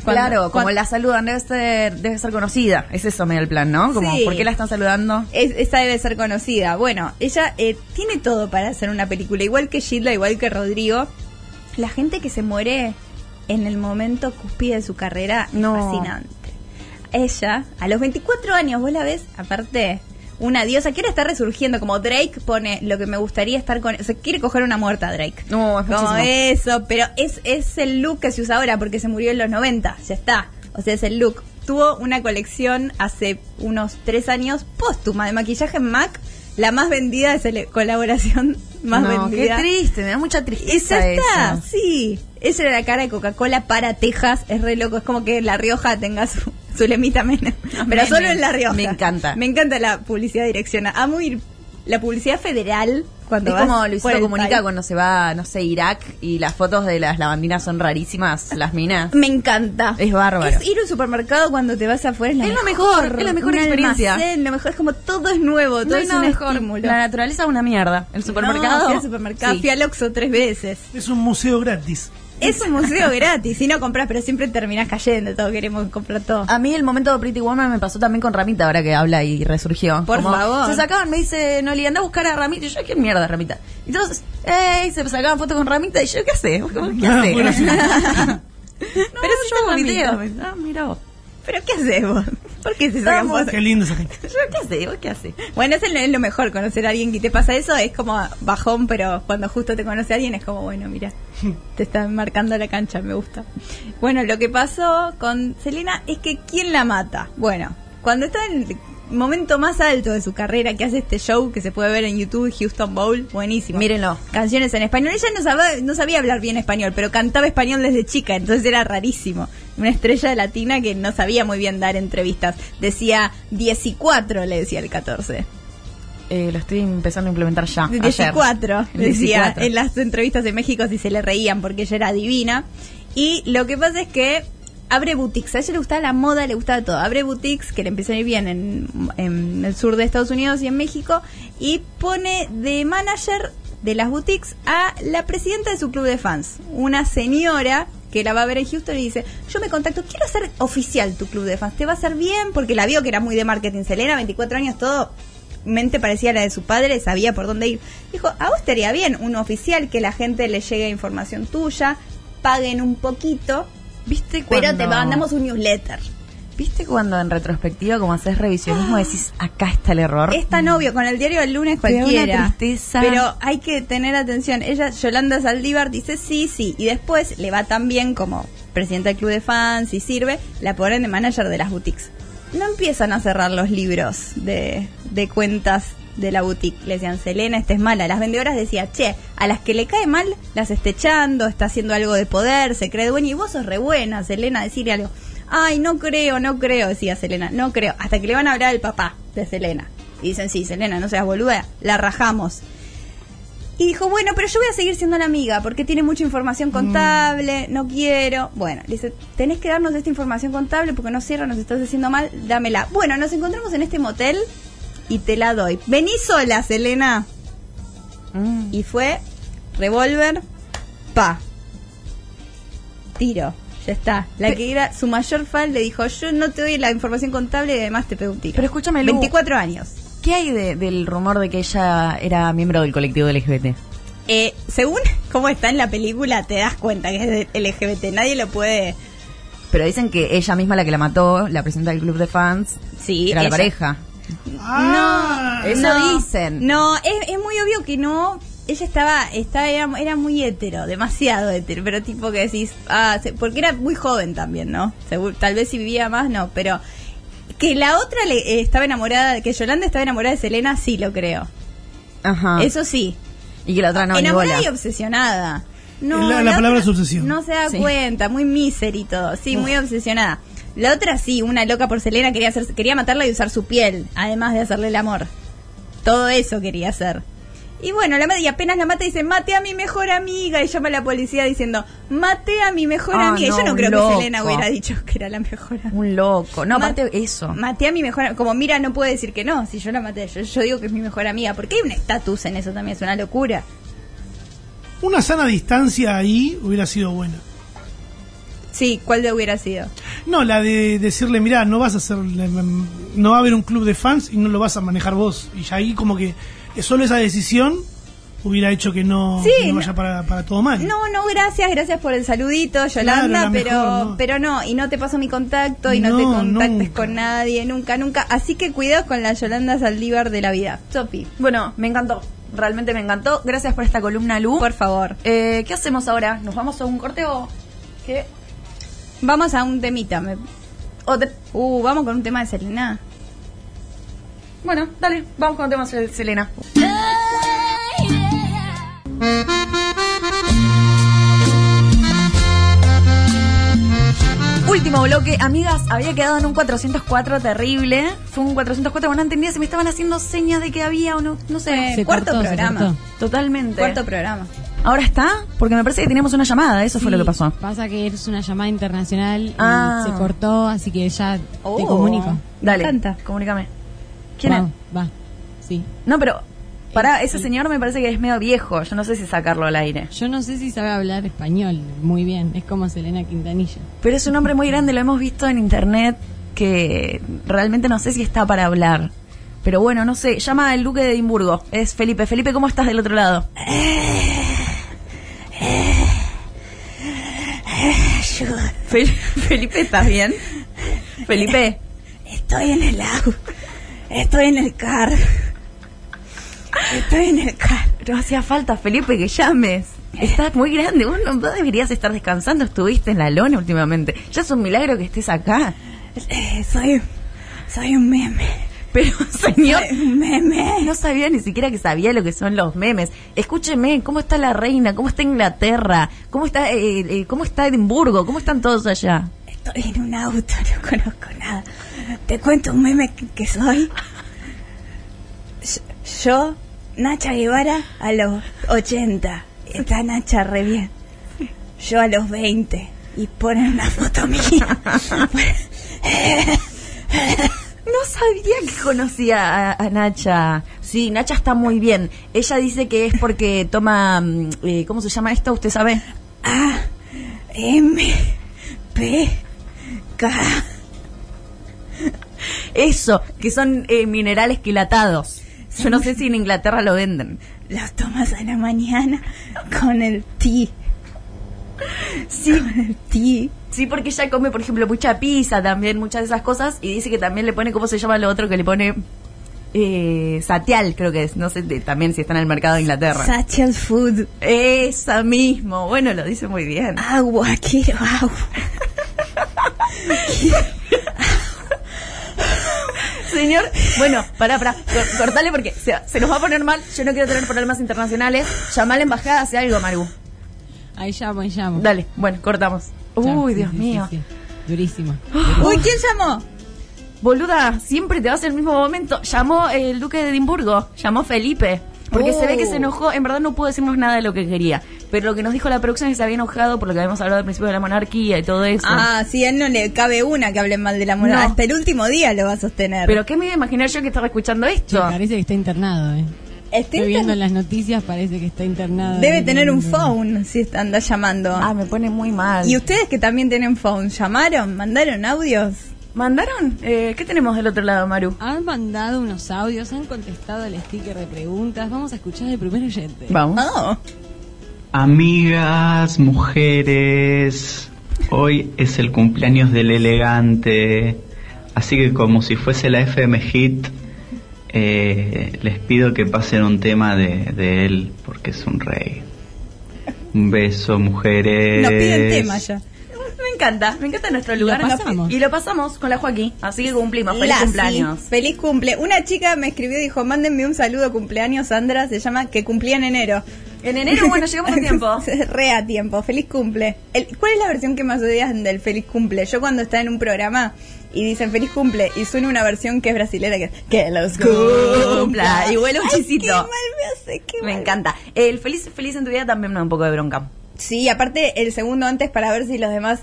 Cuando- claro, como la saludan, debe ser, debe ser conocida. Es eso medio el plan, ¿no? Como, Sí. ¿por qué la están saludando? Es- esa debe ser conocida. Bueno, ella eh, tiene todo para hacer una película, igual que Gilda, igual que Rodrigo. La gente que se muere en el momento cúspide de su carrera No. es fascinante. Ella, a los 24 años, vos la ves, aparte, una diosa, quiere estar resurgiendo, como Drake pone lo que me gustaría estar con, o sea, quiere coger una muerta Drake. No, es como eso, pero es, es el look que se usa ahora porque se murió en los 90, ya está. O sea, es el look. Tuvo una colección hace unos tres años póstuma de maquillaje en MAC, la más vendida de cele- colaboración más no, vendida. qué triste, me da mucha Esa tristeza está, eso. sí. Esa era la cara de Coca-Cola para Texas. Es re loco. Es como que La Rioja tenga su, su lemita Menem. Pero Menem. solo en La Rioja. Me encanta. Me encanta la publicidad direccional. Amo ir la publicidad federal cuando Es vas como Luisito Comunica país. cuando se va, no sé, Irak y las fotos de las lavandinas son rarísimas, las minas. Me encanta. Es bárbaro. Es ir a un supermercado cuando te vas afuera. Es, la Es lo mejor, es la mejor experiencia. almacén, lo mejor es como todo es nuevo, todo No, es un mejor. estímulo. La naturaleza es una mierda. El supermercado. No, fui al supermercado, Sí. fui al Oxxo tres veces. Es un museo gratis. Es un museo gratis. Si no compras, pero siempre terminás cayendo. Todos queremos comprar todo. A mí el momento de Pretty Woman me pasó también con Ramita, ahora que habla y resurgió. Por favor. Se sacaban, me dice Noli, anda a buscar a Ramita. Y yo, ¿qué mierda, Ramita? Y entonces, ey, se sacaban fotos con Ramita. Y yo, ¿qué hace? ¿Qué Ah, sí. Pero si yo hago videos. Ah, mira vos. ¿Pero qué haces vos? ¿Por qué se sacan fotos? Qué lindo esa gente. ¿qué hace? ¿Vos qué hace? Bueno, eso es lo mejor, conocer a alguien que te pasa eso es como bajón, pero cuando justo te conoce a alguien es como, bueno, mira, te están marcando la cancha, me gusta. Bueno, lo que pasó con Selena es que ¿quién la mata? Bueno, cuando está en momento más alto de su carrera, que hace este show que se puede ver en YouTube, Houston Bowl, buenísimo. Mírenlo. Canciones en español. Ella no sabía, no sabía hablar bien español, pero cantaba español desde chica, entonces era rarísimo. Una estrella latina que no sabía muy bien dar entrevistas. Decía 14, le decía el 14. Eh, lo estoy empezando a implementar ya. ayer. 14, El decía 14. en las entrevistas de México si se le reían porque ella era divina. Y lo que pasa es que abre boutiques. A ella le gustaba la moda, le gustaba todo. Abre boutiques que le empieza a ir bien en, en el sur de Estados Unidos y en México. Y pone de manager de las boutiques a la presidenta de su club de fans. Una señora que la va a ver en Houston y dice, yo me contacto, quiero hacer oficial tu club de fans. ¿Te va a hacer bien? Porque la vio que era muy de marketing. Selena, 24 años, todo mente parecía la de su padre, sabía por dónde ir. Dijo, a vos estaría bien un oficial que la gente le llegue información tuya, paguen un poquito, ¿Viste pero cuando- te mandamos un newsletter. ¿Viste cuando en retrospectiva, como haces revisionismo, decís, acá está el error? Es tan obvio, con el diario del lunes da una cualquiera. tristeza. Pero hay que tener atención. Ella, Yolanda Saldívar, dice sí, sí. Y después le va tan bien como presidenta del club de fans y sirve, la ponen de manager de las boutiques. No empiezan a cerrar los libros de, de cuentas de la boutique. Le decían, Selena, esta es mala. Las vendedoras decían, che, a las que le cae mal, las está echando, está haciendo algo de poder, se cree dueña. Y vos sos re buena, Selena, decirle algo. Ay, no creo, no creo, decía Selena, no creo. Hasta que le van a hablar al papá de Selena. Y dicen, sí, Selena, no seas boluda, la rajamos. Y dijo, bueno, pero yo voy a seguir siendo la amiga porque tiene mucha información contable, no quiero. Bueno, le dice, tenés que darnos esta información contable porque no cierra, nos estás haciendo mal, dámela. Bueno, nos encontramos en este motel y te la doy. Vení sola, Selena. Mm. Y fue, revólver, pa. Tiro, ya está. La Pe- que era su mayor fan le dijo, yo no te doy la información contable y además te pego un tiro. Pero escúchame, Lu. 24 años. ¿Qué hay de- del rumor de que ella era miembro del colectivo LGBT? Eh, según cómo está en la película, te das cuenta que es de LGBT. Nadie lo puede. Pero dicen que ella misma la que la mató, la presidenta del club de fans, Sí, era la pareja. Ah, Eso No, dicen. No, es, es muy obvio que no. Ella estaba, estaba era, era muy hetero, demasiado hetero, pero tipo que decís, ah, se- porque era muy joven también, ¿no? Tal vez si vivía más, no, pero que la otra le eh, estaba enamorada, que Yolanda estaba enamorada de Selena, sí lo creo. Ajá. Eso sí. Y que la otra no, enamorada y obsesionada. No, La- la palabra otra es obsesión. No se da Sí. cuenta, muy miser y todo. Sí, muy obsesionada. La otra sí, una loca por Selena, quería hacer, quería matarla y usar su piel, además de hacerle el amor. Todo eso quería hacer. Y bueno, la mata y apenas la mata dice, mate a mi mejor amiga. Y llama a la policía diciendo, mate a mi mejor Ah, amiga. Y no, yo no creo loco. que Selena hubiera dicho que era la mejor amiga. Un loco. No, Ma- aparte eso. Maté a mi mejor am- Como mira, no puede decir que no. Si yo la maté, yo, yo digo que es mi mejor amiga. Porque hay un estatus en eso también. Es una locura. una sana distancia ahí hubiera sido buena. Sí, ¿cuál de hubiera sido? No, la de decirle, mira, no vas a hacer, no va a haber un club de fans y no lo vas a manejar vos. Y ya ahí como que solo esa decisión hubiera hecho que no, Sí, que no no- vaya para, para todo mal. No, no, gracias, gracias por el saludito, Yolanda, Claro, pero mejor, ¿no? pero no, y no te paso mi contacto y no, No, te contactes nunca. con nadie, nunca, nunca. Así que cuidado con la Yolanda Saldívar de la vida. Sopi, Bueno, me encantó. Realmente me encantó. Gracias por esta columna, Lu. por favor. Eh, ¿Qué hacemos ahora? ¿Nos vamos a un corte o qué? Vamos a un temita. me- O te- Uh, vamos con un tema de Selena. Bueno, dale, vamos con el tema de Selena. Último bloque, amigas, había quedado en un 404 terrible. Fue un 404, bueno, no entendía si me estaban haciendo señas de que había o no, no sé. Se cuarto cortó, se programa. Totalmente. Cuarto programa. ¿Ahora está? Porque me parece que teníamos una llamada, eso fue lo que pasó. Pasa que es una llamada internacional y Ah. se cortó, así que ya te Oh. comunico. Dale, Me encanta. comunícame. ¿Quién Va, es? Va, sí. No, pero, pará, Eh, ese eh. señor me parece que es medio viejo, yo no sé si sacarlo al aire. Yo no sé si sabe hablar español muy bien, es como Selena Quintanilla. Pero es un hombre muy grande, lo hemos visto en internet, que realmente no sé si está para hablar. Pero bueno, no sé, llama al duque de Edimburgo, es Felipe. Felipe, ¿cómo estás del otro lado? Fel- Felipe, ¿estás bien? Felipe, Estoy en el auto. Estoy en el car. Estoy en el car. no hacía falta, Felipe, que llames. Estás muy grande, vos no vos deberías estar descansando, estuviste en la lona últimamente. Ya es un milagro que estés acá. Eh, soy, soy un meme. Pero, señor, meme. no sabía ni siquiera que sabía lo que son los memes. Escúcheme, ¿cómo está la reina? ¿Cómo está Inglaterra? ¿Cómo está, eh, eh, cómo está Edimburgo? ¿Cómo están todos allá? Estoy en un auto, no conozco nada. Te cuento un meme que, que soy. Yo- Yo, Nacha Guevara, a los 80. Está Nacha re bien. Yo a los 20. Y ponen una foto mía. No sabía que conocía a, a Nacha. Sí, Nacha está muy bien. Ella dice que es porque toma, mm, eh, ¿cómo se llama esto? ¿Usted sabe? A, M, P, K. Eso, que son eh, minerales quilatados. Yo no sé si en Inglaterra lo venden. Los tomas a la mañana con el ti. Sí, ti. Sí, porque ella come, por ejemplo, mucha pizza también, muchas de esas cosas, y dice que también le pone, ¿cómo se llama lo otro que le pone? Eh, satial, creo que es, no sé de- también si está en el mercado de Inglaterra. Satchel Food. Esa mismo, bueno, lo dice muy bien. Agua, quiero agua. Señor, bueno, pará, pará, cor- cortale porque se, se nos va a poner mal, yo no quiero tener problemas internacionales. Llama a la embajada, hace algo, Maru. Ahí llamo, ahí llamo. Dale, bueno, cortamos. Chao. Uy, Sí, Dios sí, mío. sí, sí. Durísimo. Uy, ¿quién llamó? Boluda, siempre te vas en el mismo momento. Llamó el duque de Edimburgo, llamó Felipe. Porque se ve que se enojó, en verdad no pudo decirnos nada de lo que quería. Pero lo que nos dijo la producción es que se había enojado por lo que habíamos hablado al principio de la monarquía y todo eso. Ah, sí, a él no le cabe una que hable mal de la. No. Hasta el último día lo va a sostener. Pero ¿qué me iba a imaginar yo que estaba escuchando esto? parece que está internado, eh. Este Estoy viendo las noticias, parece que está internado. debe en- tener un phone si está- anda llamando. Ah, me pone muy mal. ¿Y ustedes que también tienen phone, llamaron? ¿Mandaron audios? ¿Mandaron? Eh, ¿Qué tenemos del otro lado, Maru? Han mandado unos audios, han contestado el sticker de preguntas. Vamos a escuchar el primer oyente. Vamos. Oh, Amigas, mujeres, hoy es el cumpleaños del elegante, así que como si fuese la FM Hit, eh, les pido que pasen un tema de, de él, porque es un rey. Un beso, mujeres. nos piden tema ya. Me encanta, me encanta nuestro lugar. lo pasamos. Y lo pasamos con la Joaquín. Así que cumplimos. Feliz cumpleaños. Feliz cumple. Una chica me escribió y dijo, mándenme un saludo cumpleaños, Sandra, se llama que cumplía en enero. En enero, bueno, llegamos a tiempo. Re a tiempo, feliz cumple. El- ¿Cuál es la versión que más odias del feliz cumple? Yo cuando está en un programa y dicen feliz cumple y suena una versión que es brasilera que es que los Cumpla. Y huele un Ay, chisito. qué mal me hace, qué Me mal. encanta. El feliz, feliz en tu vida también me da un poco de bronca. Sí, aparte el segundo antes para ver si los demás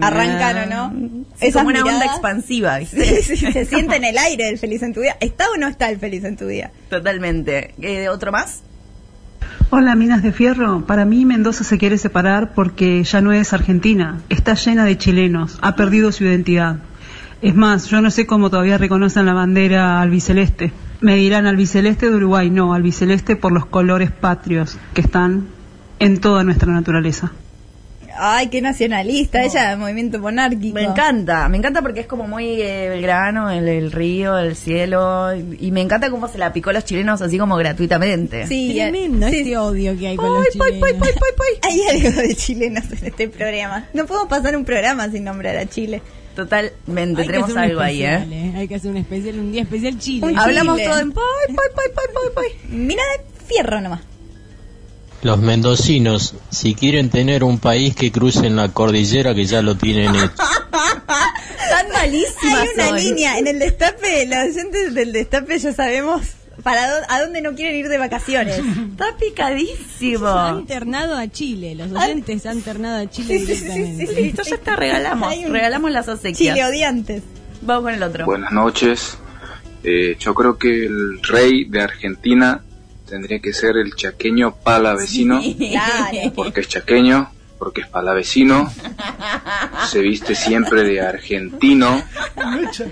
arrancan o no. Es como una onda expansiva, ¿viste? Sí, sí, se siente en el aire el feliz en tu día. ¿Está o no está el feliz en tu día? Totalmente. Eh, ¿Otro más? Hola, Minas de Fierro. Para mí Mendoza se quiere separar porque ya no es Argentina. Está llena de chilenos. Ha perdido su identidad. Es más, yo no sé cómo todavía reconocen la bandera albiceleste. Me dirán albiceleste de Uruguay, no, albiceleste por los colores patrios que están en toda nuestra naturaleza. Ay, qué nacionalista, ella del movimiento monárquico. Me encanta, me encanta porque es como muy eh, Belgrano, el, el río, el cielo, y, y me encanta cómo se la picó a los chilenos así como gratuitamente. Sí, Tremendo sí. este odio que hay con Poi, los poi, chilenos. poi, poi, poi, poi. Hay algo de chilenos en este programa. No podemos pasar un programa sin nombrar a Chile. Totalmente, tenemos algo ahí, especial, ¿eh? Hay que hacer un especial, un día especial Chile. Un Hablamos Chile. todo en poi, poi, poi, poi, poi, poi. Mira de fierro nomás. Los mendocinos, si quieren tener un país que crucen la cordillera que ya lo tienen hecho. Tan malísima Hay una soy. línea en el destape, los oyentes del destape ya sabemos para a dónde no quieren ir de vacaciones. Está picadísimo. Han ternado a Chile, los oyentes han ternado a Chile Sí, sí, sí, directamente. sí, sí. Listo, ya está, regalamos. Un- Regalamos las acequias. Chile odiantes. Vamos con el otro. Buenas noches. Eh, yo creo que el rey de Argentina tendría que ser el chaqueño palavecino, Claro. porque es chaqueño, porque es palavecino, se viste siempre de argentino,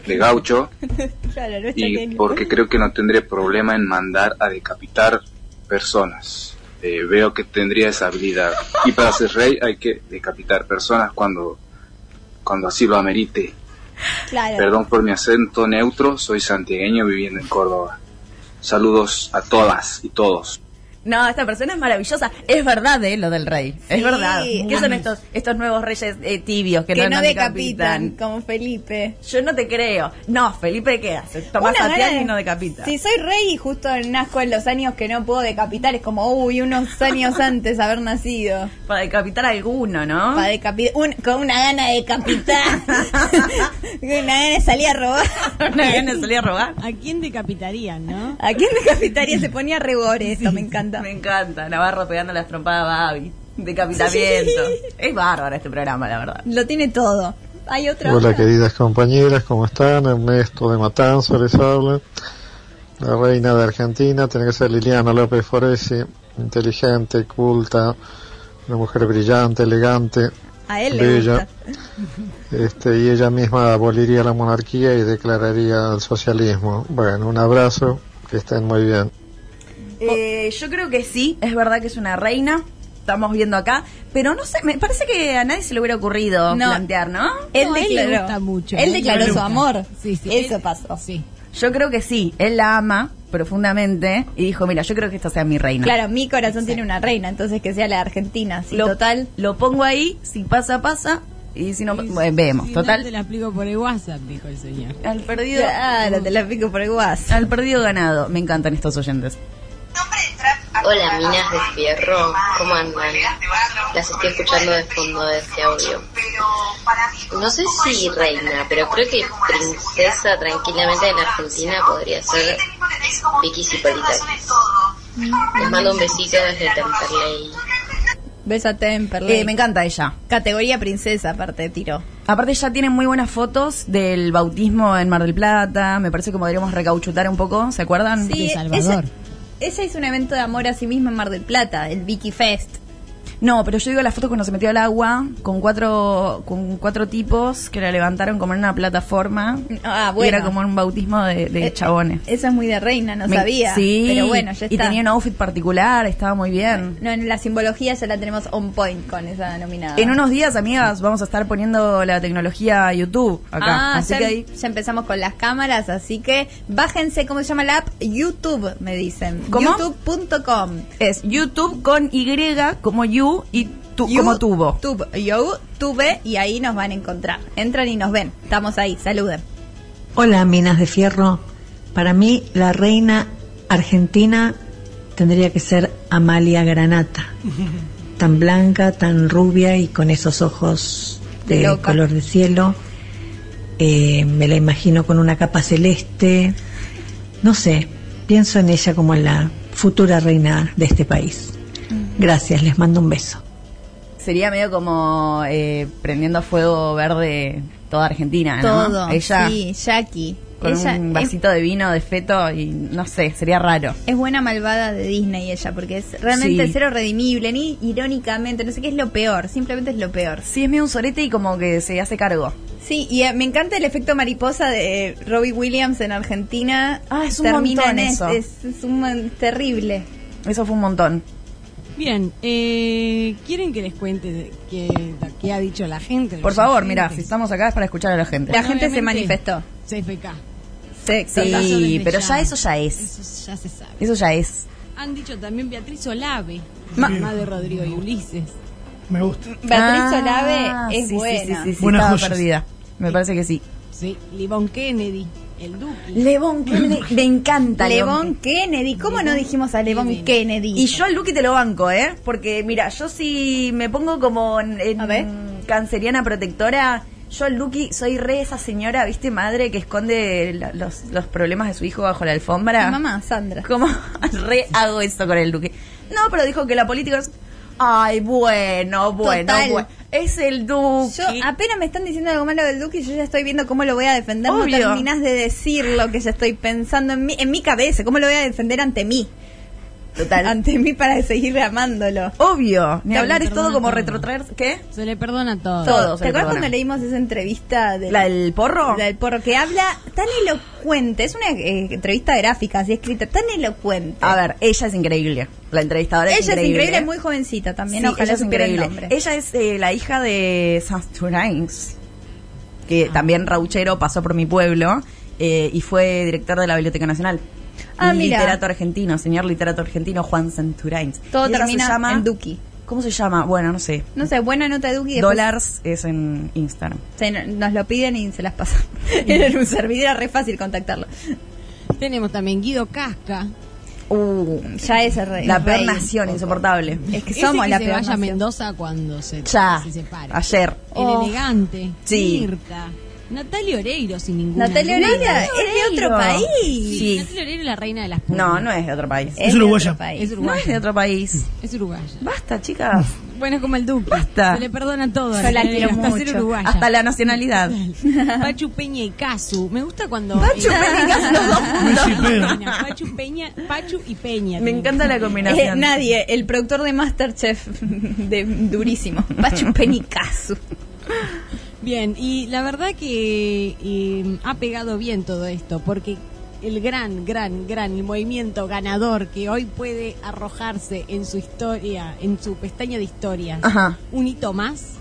de gaucho, y porque creo que no tendría problema en mandar a decapitar personas. Eh, veo que tendría esa habilidad. Y para ser rey hay que decapitar personas cuando, cuando así lo amerite. Claro. Perdón por mi acento neutro, soy santiagueño viviendo en Córdoba. Saludos a todas y todos. No, esta persona es maravillosa. Es verdad, ¿eh? Lo del rey. Es Sí. verdad. ¿Qué son estos, estos nuevos reyes eh, tibios que, que no, decapitan, como Felipe. Yo no te creo. No, Felipe, ¿qué hace? Tomás gana y no decapita. Si soy rey y justo nazco en los años que no puedo decapitar, es como, uy, unos años antes de haber nacido. Para decapitar a alguno, ¿no? Para decapitar, un- con una gana de decapitar. con una gana de salir a robar. Una gana de salir a robar. ¿A quién decapitarían, no? ¿A quién decapitaría? Se ponía rebore, esto me encanta. Me encanta. Navarro pegando las trompadas a Babi. Decapitamiento. Es bárbaro este programa, la verdad. Lo tiene todo. Hay otro. Hola queridas compañeras, ¿cómo están? Ernesto de Matanza les habla. La reina de Argentina tiene que ser Liliana López Foresi, inteligente, culta, una mujer brillante, elegante, A él le bella. gusta. Este, y ella misma aboliría la monarquía y declararía el socialismo. Bueno, un abrazo, que estén muy bien. Eh, yo creo que sí, es verdad que es una reina. Estamos viendo acá, pero no sé, me parece que a nadie se le hubiera ocurrido No. plantear, ¿no? Él No, a él le declaró, gusta mucho, él ¿eh? declaró su amor. Sí, sí. Eso Él- pasó. Sí. Yo creo que sí, él la ama profundamente y dijo, mira, yo creo que esta sea mi reina. Claro, mi corazón tiene una reina, entonces que sea la de Argentina. Sí, lo, total. Lo pongo ahí, si pasa, pasa, y si no, bueno, vemos, Sí, no total. te la explico por el WhatsApp, dijo el señor. Al perdido, Claro, te la pico por el guas. al perdido ganado. Me encantan estos oyentes. Hola, minas de fierro, ¿cómo andan? Las estoy escuchando de fondo de este audio. No sé si reina, pero creo que princesa tranquilamente en Argentina podría ser Vicky Cipolita. Les mando un besito desde Temperley. Beso a Temperley. Eh, me encanta ella. Categoría princesa, aparte, tiró. Aparte ya tienen muy buenas fotos del bautismo en Mar del Plata. Me parece que podríamos recauchutar un poco, ¿se acuerdan? Sí, De Salvador. Ella hizo un evento de amor a sí misma en Mar del Plata, el Vicky Fest. No, pero yo digo la foto cuando se metió al agua con cuatro con cuatro tipos que la levantaron como en una plataforma. Ah, Y bueno. era como un bautismo de, de Eh, chabones. Eso es muy de reina, no Me- sabía. Sí, Pero bueno, ya y está. tenía un outfit particular, estaba muy bien. No, en la simbología ya la tenemos on point con esa nominada. En unos días, amigas, vamos a estar poniendo la tecnología YouTube acá. Ah, Así ya, que ahí ya empezamos con las cámaras, así que bájense, ¿cómo se llama la app? YouTube, me dicen. ¿Cómo? YouTube.com. es YouTube con Y como you y tu, como tubo. Tube, YouTube, y ahí nos van a encontrar. Entran y nos ven. Estamos ahí, saluden. Hola, Minas de Fierro. Para mí, la reina argentina tendría que ser Amalia Granata. Tan blanca, tan rubia y con esos ojos de Loca. color de cielo. Eh, me la imagino con una capa celeste. No sé, pienso en ella como la futura reina de este país. Gracias, les mando un beso. Sería medio como eh, prendiendo a fuego verde toda Argentina, ¿no? Todo. Ella Sí, Jackie. con ella un es- vasito de vino de feto y no sé, sería raro. Es buena malvada de Disney ella, porque es realmente Sí. cero redimible, ni irónicamente, no sé qué es lo peor, simplemente es lo peor. Sí, es medio un sorete y como que se hace cargo. Sí, y eh, me encanta el efecto mariposa de eh, Robbie Williams en Argentina. Ah, es un Termina montón en eso. Es, es un terrible. Eso fue un montón. Bien, eh, ¿quieren que les cuente qué, qué ha dicho la gente? Por favor, mira, si estamos acá es para escuchar a la gente. La gente se manifestó. CFK. Sí, Sí, pero ya eso ya es. Eso ya se sabe. Eso ya es. Han dicho también Beatriz Olave, Ma- mamá de Rodrigo y Ulises. Me gusta. Beatriz Ah, Olave es sí, buena. Sí, sí, sí, Buenas estaba joyas. perdida. Me parece que sí. Sí, Livon Kennedy, el Duque. Levon Kennedy, me encanta Levon Kennedy. ¿Cómo no dijimos a Levon Kennedy? Y yo al Lucky te lo banco, ¿eh? Porque mira, yo si me pongo como en, en A ver. canceriana protectora, yo al Lucky soy re esa señora, ¿viste? Madre que esconde la- los, los problemas de su hijo bajo la alfombra. Mi mamá, Sandra. ¿Cómo re hago eso con el Duque? No, pero dijo que la política es... Ay, bueno, bueno, Total. bueno. Es el Duque. Yo apenas me están diciendo algo malo del Duque y yo ya estoy viendo cómo lo voy a defender. Obvio. No terminas de decir lo que ya estoy pensando en mi, en mi cabeza. ¿Cómo lo voy a defender ante mí? Total. Ante mí para seguir amándolo. Obvio. Ni hablar es todo como todo. retrotraer... ¿Qué? Se le perdona todo. Todo. ¿Te acuerdas cuando leímos esa entrevista de ¿La del porro? La del porro que habla tan elocuente, es una eh, entrevista gráfica así escrita, tan elocuente. A ver, ella es increíble. La entrevistadora ella es increíble. es increíble, muy jovencita también, Sí, ojalá ella es el increíble. nombre. Ella es eh, la hija de Sasturains, que también Rauchero pasó por mi pueblo eh, y fue director de la Biblioteca Nacional. Ah, mira. literato argentino, señor literato argentino Juan Santurains. Todo termina se llama, en Duki. ¿Cómo se llama? Bueno, no sé. No sé, buena nota de Duki. Dólares es en Instagram. se no- nos lo piden y se las pasan. en un servidor era re fácil contactarlo. Tenemos también Guido Casca. Uh, Ya es el rey. la el peor rey. nación, insoportable. Es que somos que la se peor vaya a. Mendoza cuando se, Ya, se separe. ayer. El Oh. elegante. Sí. Mirta. Natalia Oreiro, sin ninguna Natalia duda. Oreira es de otro país. Sí. Natalia Oreiro es la reina de las No, no es de otro país. Es uruguaya. Es No es de otro país. Es uruguaya. Basta, chicas. Bueno, es como el Duque. Basta. Se le perdona todo. a Yo la quiero Oreiro, hasta ser mucho. uruguaya. Hasta la nacionalidad. Pachu Peña y Casu. Me gusta cuando. Pachu Peña y Casu, los dos chipero. Pachu Peña, Pachu y Peña. Me encanta la Eh, combinación. nadie, el productor de Masterchef de durísimo. Pachu Penicazu. Bien, y la verdad que eh, ha pegado bien todo esto, porque el gran, gran, gran movimiento ganador que hoy puede arrojarse en su historia, en su pestaña de historias, Ajá. un hito más,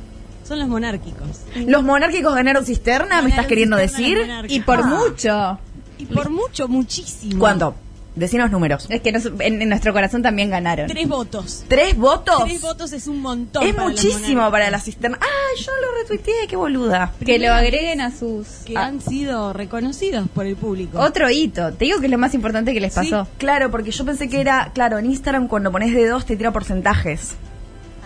son los monárquicos. ¿Los monárquicos ganaron cisterna? ¿Me estás queriendo decir? Y por Ah. mucho. Y por mucho, muchísimo. ¿Cuánto? Decinos números. Es que nos- en, en nuestro corazón también ganaron. Tres votos. ¿Tres votos? Tres votos es un montón. es para muchísimo para la cisterna. ¡Ah, yo lo retuiteé! ¡Qué boluda! Que lo agreguen a sus... Que han sido reconocidos por el público. otro hito. Te digo que es lo más importante que les Sí. pasó. Claro, porque yo pensé que era... Claro, en Instagram cuando pones de dos te tira porcentajes.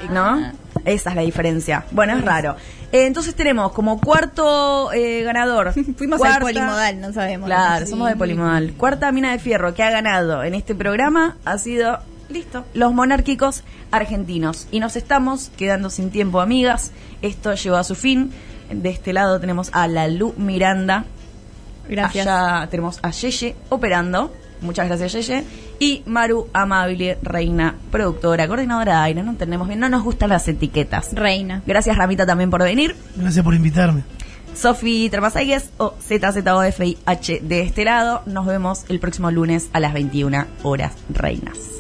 ¿No? Ah. Esa es la diferencia. Bueno, es raro. Eh, entonces tenemos como cuarto eh, ganador. Fuimos cuarta- al polimodal, no sabemos. Claro, Sí. somos de Polimodal. Cuarta mina de fierro que ha ganado en este programa ha sido, listo, los monárquicos argentinos. Y nos estamos quedando sin tiempo, amigas. Esto llegó a su fin. De este lado tenemos a la Lu Miranda. Gracias. Allá tenemos a Yeye operando. Muchas gracias, Yeye. Y Maru Amable, reina, productora, coordinadora de aire. No entendemos bien, no nos gustan las etiquetas. Reina. Gracias, Ramita, también por venir. Gracias por invitarme. Sofi Termasayes o ZZOFIH de este lado. Nos vemos el próximo lunes a las 21 horas, reinas.